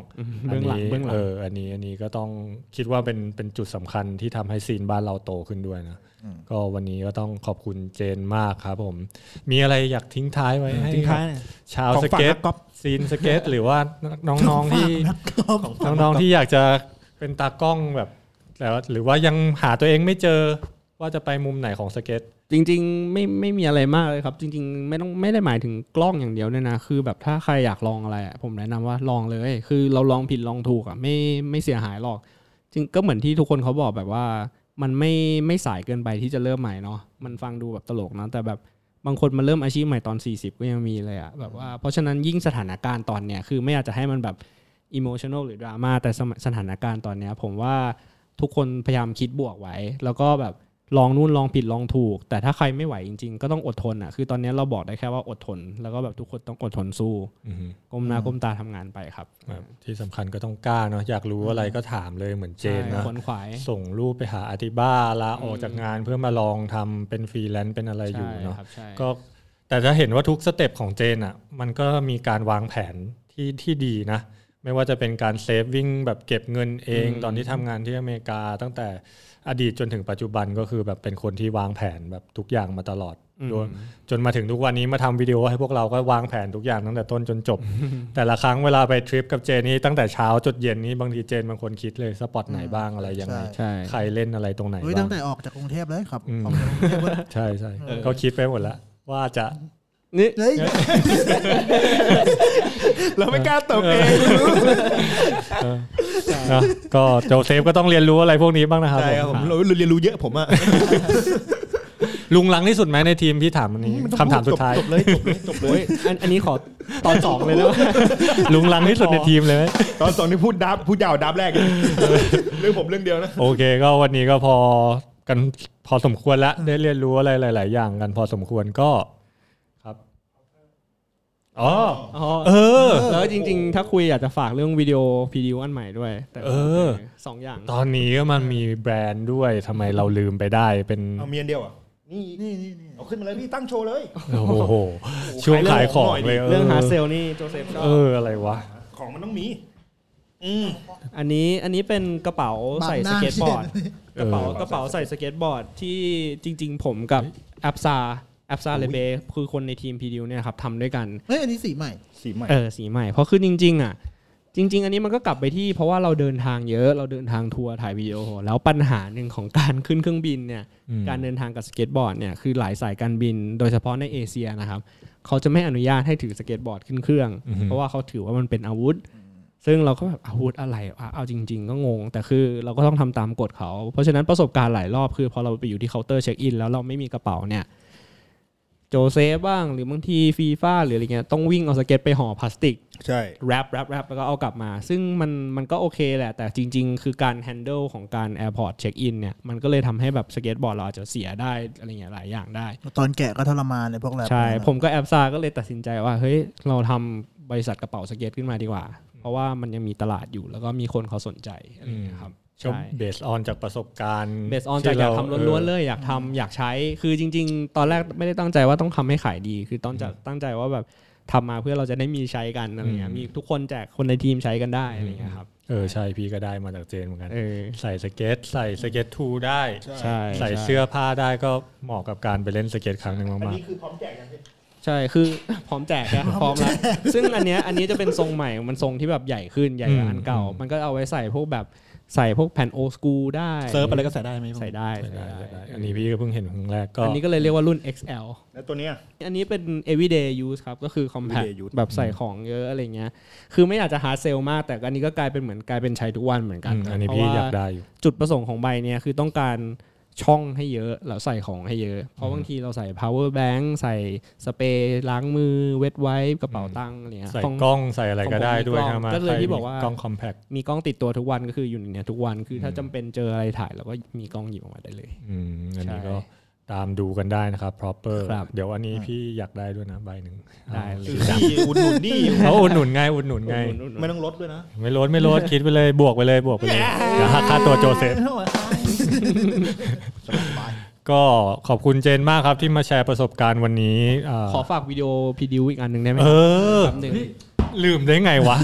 เบื้องหลังนี้เบื้องหลังเอออันนี้อันนี้ก็ต้องคิดว่าเป็นเป็นจุดสำคัญที่ทำให้ scene บ้านเราโตขึ้นด้วยนะ ก็วันนี้ก็ต้องขอบคุณเจนมากครับผม มีอะไรอยากทิ้งท้ายไว้ให้ทิ้งท้ายหน่อยชาวสเก็ตของฝากนักกอล์ฟ scene สเก็ต หรือว่าน้องๆที่น้องๆที่อยากจะเป็นตากล้องแบบ แล้วหรือว่ายังหาตัวเองไม่เจอว่าจะไปมุมไหนของสเก็ต จริงๆไม่ไม่มีอะไรมากเลยครับ จริง ๆ ไม่ต้องไม่ได้หมายถึงกล้องอย่างเดียวเนี่ยนะ คือแบบถ้าใครอยากลองอะไรอะผมแนะนำว่าลองเลย คือเราลองผิดลองถูกอะไม่ไม่เสียหายหรอก จริงก็เหมือนที่ทุกคนเขาบอกแบบว่า มันไม่ไม่สายเกินไปที่จะเริ่มใหม่เนาะมันฟังดูแบบตลกนะแต่แบบบางคนมาเริ่มอาชีพใหม่ตอน 40 ก็ยังมีเลยอะแบบว่าเพราะฉะนั้นยิ่งสถานการณ์ตอนเนี้ยคือไม่อยากจะให้มันแบบอิโมชัน a ลหรือดราม่าแต่สถานการณ์ตอนเนี้ยผมว่า ทุกคนพยายามคิดบวกไว้ แล้วก็แบบลองนู่นลองผิดลองถูก แต่ถ้าใครไม่ไหวจริง ๆ ก็ต้องอดทนอะคือตอนเนี้ยเราบอกได้แค่ว่าอดทน แล้วก็แบบทุกคนต้องอดทนสู้อือฮึก้มหน้าก้มตาทำงานไปครับแบบที่สำคัญก็ต้องกล้าเนาะอยากรู้อะไรก็ถามเลยเหมือนเจนใช่นะขวนขวายส่งรูปไปหาอาติบ้าลาออกจากงานเพื่อมาลองทำเป็นฟรีแลนซ์เป็นอะไรอยู่เนาะใช่ครับใช่ก็แต่จะเห็นว่าทุก step ของเจนอะมันก็มีการวางแผนที่ที่ดีนะ ไม่ว่าจะเป็นการ saving แบบเก็บเงินเองอืมตอนที่ทำงานที่อเมริกา ตั้งแต่อดีตจนถึงปัจจุบันก็คือแบบเป็นคนที่วางแผนแบบทุกอย่างมาตลอดอืมโดยจนมาถึงทุกวันนี้มาทำวิดีโอให้พวกเราก็วางแผนทุกอย่างตั้งแต่ต้นจนจบ แต่ละครั้งเวลาไปทริปกับเจนนี่ตั้งแต่เช้าจดเย็นนี้บางทีเจนบางคนคิดเลย spot ไหนบ้างอะไรยังไงใช่ใครเล่นอะไรตรงไหนเฮ้ยบ้าตั้งแต่ออกจากกรุงเทพเลยครับอืมออกจากกรุงเทพเลยใช่ใช่ก็คิดไปหมดแล้ววว่าจะ นี่เฮ้ยเราไม่กล้าตบเองนะก็โจเซฟก็ต้องเรียนรู้อะไรพวกนี้บ้างนะครับใช่ครับผผมมเราเรียนรู้เยอะผมอะลุงลังที่สุดไหมในทีมพี่ถามอันนี้คำถามสุดท้ายจบเลยจบเลยจบเลโอ้ยยอันอันนี้ขอตอนสองเลยนะลุงลังที่สุดในทีมเลยไหมตอนสองนี่พูดดับพูดยาวดับแรกเลยเรื่องผมเรื่องเดียวนะโอเค ก็วันนี้ก็พอกันพอสมควรแล้วได้เรียนรู้อะไรหลาย ๆ อย่างกันพอสมควรก็ครับ อ๋ออ๋อเออ แล้วจริงๆ ถ้าคุยอยากจะฝากเรื่องวิดีโอพีดีอันใหม่ด้วย แต่เออสองอย่าง ตอนนี้ก็มันมีแบรนด์ด้วยทำไมเราลืมไปได้เป็นเอาเมียนเดียวอะนี่นี่นี่เอาขึ้นมาเลยพี่ตั้งโชว์เลย โอ้โห ช่วงขายของเลยเรื่องฮาร์ดเซลนี่โจเซฟชอเอบออะไรวะ ของมันต้องมีอืมอันนี้อันนี้เป็นกระเป๋าใส่บังหสเก็ตบอร์ดบังหน้าเออกระเป๋ากระเป๋าใส่สเก็ตบอร์ดที่จริง ๆ ผมกับแอปซา แอปซาเลเบคือคนในทีม Preduce เนี่ยครับทำด้วยกันเฮ้ยอันนี้สีใหม่สีใหม่เออสีใหม่เพราะคือจริง ๆ อะ จริง ๆ อันนี้มันก็กลับไปที่เพราะว่าเราเดินทางเยอะเราเดินทางทัวร์ถ่ายวิดีโอ แล้วปัญหาหนึ่งของการขึ้นเครื่องบินเนี่ยอืมการเดินทางกับสเก็ตบอร์ดเนี่ยคือหลายสายการบิน โดยเฉพาะในเอเชียนะครับเขาจะไม่อนุญาตให้ถือสเก็ตบอร์ดขึ้นเครื่องอือฮึเพราะว่าเขาถือว่ามันเป็นอาวุธ ซึ่งเราก็แบบอาวุธอะไรวะเอาจริง ๆ ก็งง แต่คือเราก็ต้องทำตามกฎเขา เพราะฉะนั้นประสบการณ์หลายรอบคือพอเราไปอยู่ที่เคาน์เตอร์ check in แล้วเราไม่มีกระเป๋าเนี่ย โจเซฟบ้างหรือบางทีฟีฟ่าหรืออะไรเงี้ยต้องวิ่งเอาสเก็ตไปห่อพลาสติกใช่ wrap wrap wrap แล้วก็เอากลับมา ซึ่งมันมันก็โอเคแหละ แต่จริง ๆ คือการ handle ของการ airport check in เนี่ยมันก็เลยทำให้แบบสเก็ตบอร์ดเราอาจจะเสียได้อะไรเงี้ยหลายอย่างได้ ตอนแกะก็ทรมานในพวก wrap ใช่นั่นน่ะผมก็แอบซาก็เลยตัดสินใจว่าเฮ้ยเราทำบริษัทกระเป๋าสเก็ตขึ้นมาดีกว่า เพราะว่ามันยังมีตลาดอยู่แล้วก็มีคนเขาสนใจอะไรเงี้ยครับ ก็ใช่ based on จากประสบการณ์ based on จากอยากทำล้วนๆเลยอยากทำอยากใช้ คือจริง ๆ ตอนแรกไม่ได้ตั้งใจว่าต้องทำให้ขายดี คือต้องจะตั้งใจว่าแบบทำมาเพื่อเราจะได้มีใช้กันอะไรเงี้ยอืมมีทุกคนแจกคนในทีมใช้กันได้อะไรเงี้ยครับเออใช่พี่ก็ได้มาจากเจนเหมือนกันเออใส่สเก็ตใส่สเก็ตทูได้ใช่ใส่เสื้อผ้าได้ก็เหมาะกับการไปเล่นสเก็ตครั้งหนึ่งอันมากนี้คือพร้อมแจกยังพี่ใช่คือพร้อมแจกนะพร้อมแล้วซึ่งอันเนี้ยอันนี้จะเป็นทรงใหม่มันทรงที่แบบใหญ่ขึ้นใหญ่กว่าอันเก่า มันก็เอาไว้ใส่พวกแบบ ใส่พวกแผ่นโอสกูได้เซิร์ฟอะไรก็ใส่ได้ไหมใส่ได้ๆใส่ได้ได้ได้ อันนี้พี่ก็เพิ่งเห็นครั้งแรกก็อันนี้ก็เลยเรียกว่ารุ่น XL แล้วตัวเนี้ยอันนี้เป็น everyday use ครับ ก็คือ compact everyday use แบบใส่ของเยอะอะไรเงี้ยคือไม่อยากจะ hard sell มาก แต่อันนี้ก็กลายเป็นเหมือนกลายเป็นใช้ทุกวันเหมือนกันอืมอันนี้เพพี่ราะว่าอยากได้อยู่จุดประสงค์ของใบเนี้ยคือต้องการ ช่องให้เยอะแล้วใส่ของให้เยอะ เพราะบางทีเราใส่ power bank ใส่สเปรย์ล้างมือเวทไว้กระเป๋าตังค์อะไรเงี้ยใส่ของกล้องใส่อะไรก็ได้ด้วยของผมมีกล้องใช่ไหมก็เลยที่บอกว่ากล้องคอมแพคมีกล้องติดตัวทุกวันก็คืออยู่ในเนี้ยทุกวันคือถ้าอืมจำเป็นเจออะไรถ่ายเราก็มีกล้องหยิบออกมาได้เลยอืมอันนี้ใช่ก็ตามดูกันได้นะครับ proper ครับเดี๋ยวอันนี้พี่อยากได้ด้วยนะใบหนึ่งได้เลยนี่อุดหนุนนี่เขาอุดหนุนไงอุดหนุนไงไม่ต้องลดด้วยนะ ไม่ลดไม่ลดคิดไปเลยบวกไปเลยบวกไปเลยเดี๋ยวหักค่าตัวโจเซฟ ก็ขอบคุณเจนมากครับที่มาแชร์ประสบการณ์วันนี้อ่าขอฝากวิดีโอพีดิวอีกอันหนึ่งได้ไหมเออแป๊บหนึ่งลืมได้ไงวะ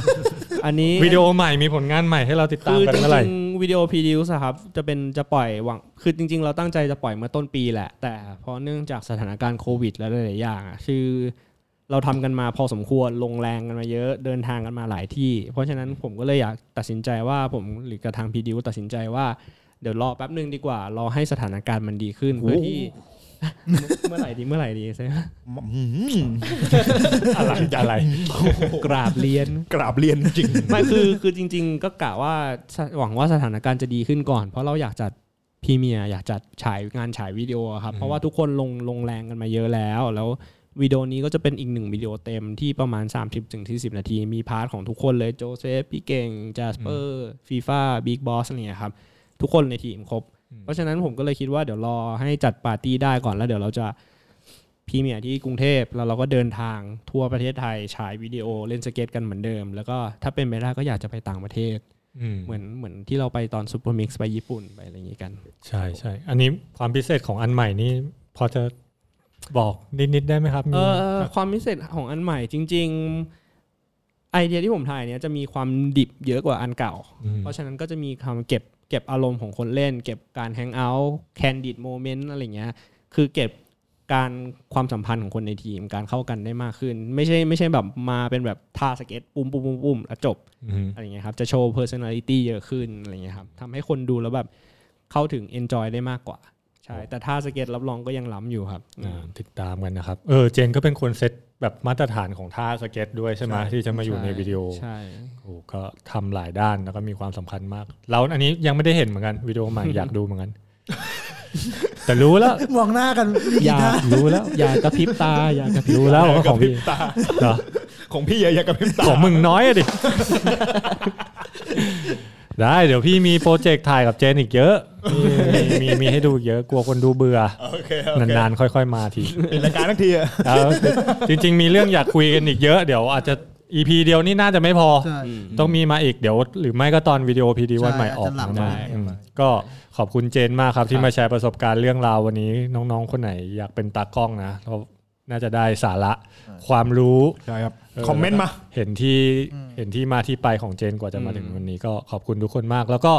อันนี้วิดีโอใหม่มีผลงานใหม่ให้เราติดตาคืมอกันจเมื่อไหร่ริงๆวิดีโอพีดิวส์ครับจะเป็นจะปล่อยหวังคือจริง ๆ เราตั้งใจจะปล่อยเมื่อต้นปีแหละ แต่เพราะเนื่องจากสถานการณ์โควิด และหลายๆอย่างอะคือเราทำกันมาพอสมควรลงแรงกันมาเยอะเดินทางกันมาหลายที่ เพราะฉะนั้นผมก็เลยอยากตัดสินใจว่าผมหรือกับทางพีดิวตัดสินใจว่า เดี๋ยวรอแป๊บหนึ่งดีกว่ารอให้สถานการณ์มันดีขึ้นเพื่อที่เมื่อไหร่ดีเมื่อไหร่ดีใช่ไหมอะไรอะไรกราบเรียนกราบเรียนจริงไม่คือคือจริง ๆ ก็กะว่าสหวังว่าสถานการณ์จะดีขึ้นก่อน เพราะเราอยากจัดพรีเมียร์อยากจัดฉายงานฉายวิดีโอครับ เพราะว่าทุกคนลงลงแรงกันมาเยอะแล้ว แล้ววิดีโอนี้ก็จะเป็นอีกหนึ่งวิดีโอเต็มที่ประมาณ 30ถึงที่10นาที มี part ของทุกคนเลยโจเซฟพี่เก่งจ a สเปอร์ฟีฟ่าบิ๊กบอสอะไรเงี้ยครับ ทุกคนในทีมครบ เพราะฉะนั้นผมก็เลยคิดว่าเดี๋ยวรอให้จัดปาร์ตี้ได้ก่อนแล้วเดี๋ยวเราจะพรีเมียร์ที่กรุงเทพแล้วเราก็เดินทางทั่วประเทศไทยฉายวิดีโอเล่นสเก็ตกันเหมือนเดิม แล้วก็ถ้าเป็นไปได้ก็อยากจะไปต่างประเทศอืมเหมือนเหมือนที่เราไปตอนซูเปอร์มิกซ์ไปญี่ปุ่นไปอะไรอย่างงี้กัน ใช่ใช่อันนี้ความพิเศษของอันใหม่นี่พอจะบอกนิดๆได้ไหมครับมีเออความพิเศษของอันใหม่จริง ๆ ไอเดียที่ผมถ่ายเนี้ยจะมีความดิบเยอะกว่าอันเก่ามเพราะฉะนั้นก็จะมีความเก็บ เก็บอารมณ์ของคนเล่น เก็บการ hang out candid moment อะไรเงี้ยคือเก็บการความสัมพันธ์ของคนในทีมการเข้ากันได้มากขึ้น ไม่ใช่ไม่ใช่แบบมาเป็นแบบท่าสเก็ตปุ้มปุ้มปุ้มปุ้มแล้วจบอืมอะไรเงี้ยครับจะโชว์ personality เยอะขึ้นอะไรเงี้ยครับทำให้คนดูแล้วแบบเข้าถึง enjoy ได้มากกว่า ใช่ แต่ท่าสเก็ตรับรองก็ยังล้ำอยู่ครับอ่าติดตามกันนะครับ เออเจนก็เป็นคนเซต แบบมาตรฐานของท่าสเก็ตด้วยใช่ไหมที่จะมาอยู่ในวิดีโอใช่โอ้ก็ทำหลายด้านแล้วก็มีความสำคัญมากเราอันนี้ยังไม่ได้เห็นเหมือนกันวิดีโอใหม่อยากดูเหมือนกัน แต่รู้แล้วมองหน้ากันมีอกี่ย่าท่ารู้แล้ว อย่ากระพริบตา อย่ากระพริบรู้แล้วว่าของพี่ตาเหรอของพี่อย่าอย่ากระพริบตาของมึงน้อยอะดิ ได้เดี๋ยวพี่มีโปรเจกต์ถ่ายกับเจนอีกเยอะ มีมีมีมีให้ดูอีกเยอะกลัวคนดูเบื่อโอเคโอเคนานๆ ค่อยๆ มาทีปิดรายการทั้งทีอะเอาจริง ๆ มีเรื่องอยากคุยกันอีกเยอะเดี๋ยวอาจจะ EP เดียวนี่น่าจะไม่พอใช่ต้องมีมาอีกเดี๋ยวหรือไม่ก็ตอนวิดีโอพีดีวันใหม่ออกอาจจะหลังได้ได้อืมก็ขอบคุณเจนมากครับที่มาแชร์ประสบการณ์เรื่องราววันนี้น้องๆ คนไหนอยากเป็นตากล้องนะเราน่าจะได้สาระความรู้ใช่ครับเออ คอมเมนต์มา เห็นที่เห็นที่มาที่ไปของเจนกว่าจะมาถึงวันนี้ก็ขอบคุณทุกคนมาก แล้วก็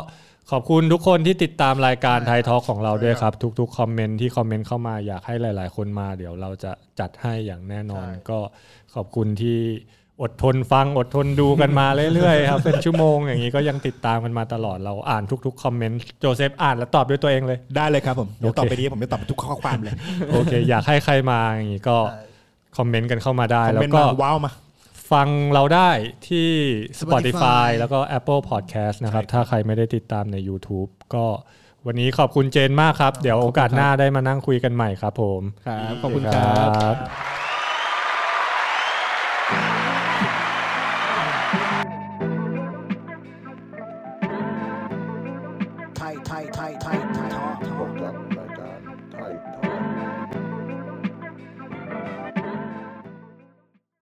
ขอบคุณทุกคนที่ติดตามรายการไทยทอ l k ของเราด้วยครับ ทุกๆคอมเมนต์ที่คอมเมนต์เข้ามาอยากให้หลาย ๆ คนมาเดี๋ยวเราจะจัดให้อย่างแน่นอน ก็ขอบคุณที่อดทนฟังอดทนดูกันมาเรื่อยๆครับเป็นชั่วโมงอย่างนี้ก็ยังติดตามกันมาตลอดเราอ่านทุกๆคอมเมนต์โจเซฟอ่านแล้วตอบด้วยตัวเองเลย ได้เลยครับผมเดี๋ยวโอเคต่อไปนี้ผมจะตอบทุกข้อความเลยโอเค อยากให้ใครมาอย่างนี้ก็คอมเมนต์กันเข้ามาได้คอมแล้เมนวต์ก็มาว้าวมา ฟังเราได้ที่ Spotify, Spotify แล้วก็ Apple Podcast นะครับ ถ้าใครไม่ได้ติดตามใน YouTube ก็วันนี้ขอบคุณเจนมากครับ เดี๋ยวโอกาสหน้าได้มานั่งคุยกันใหม่ครับผม ครับ ขอบคุณครับ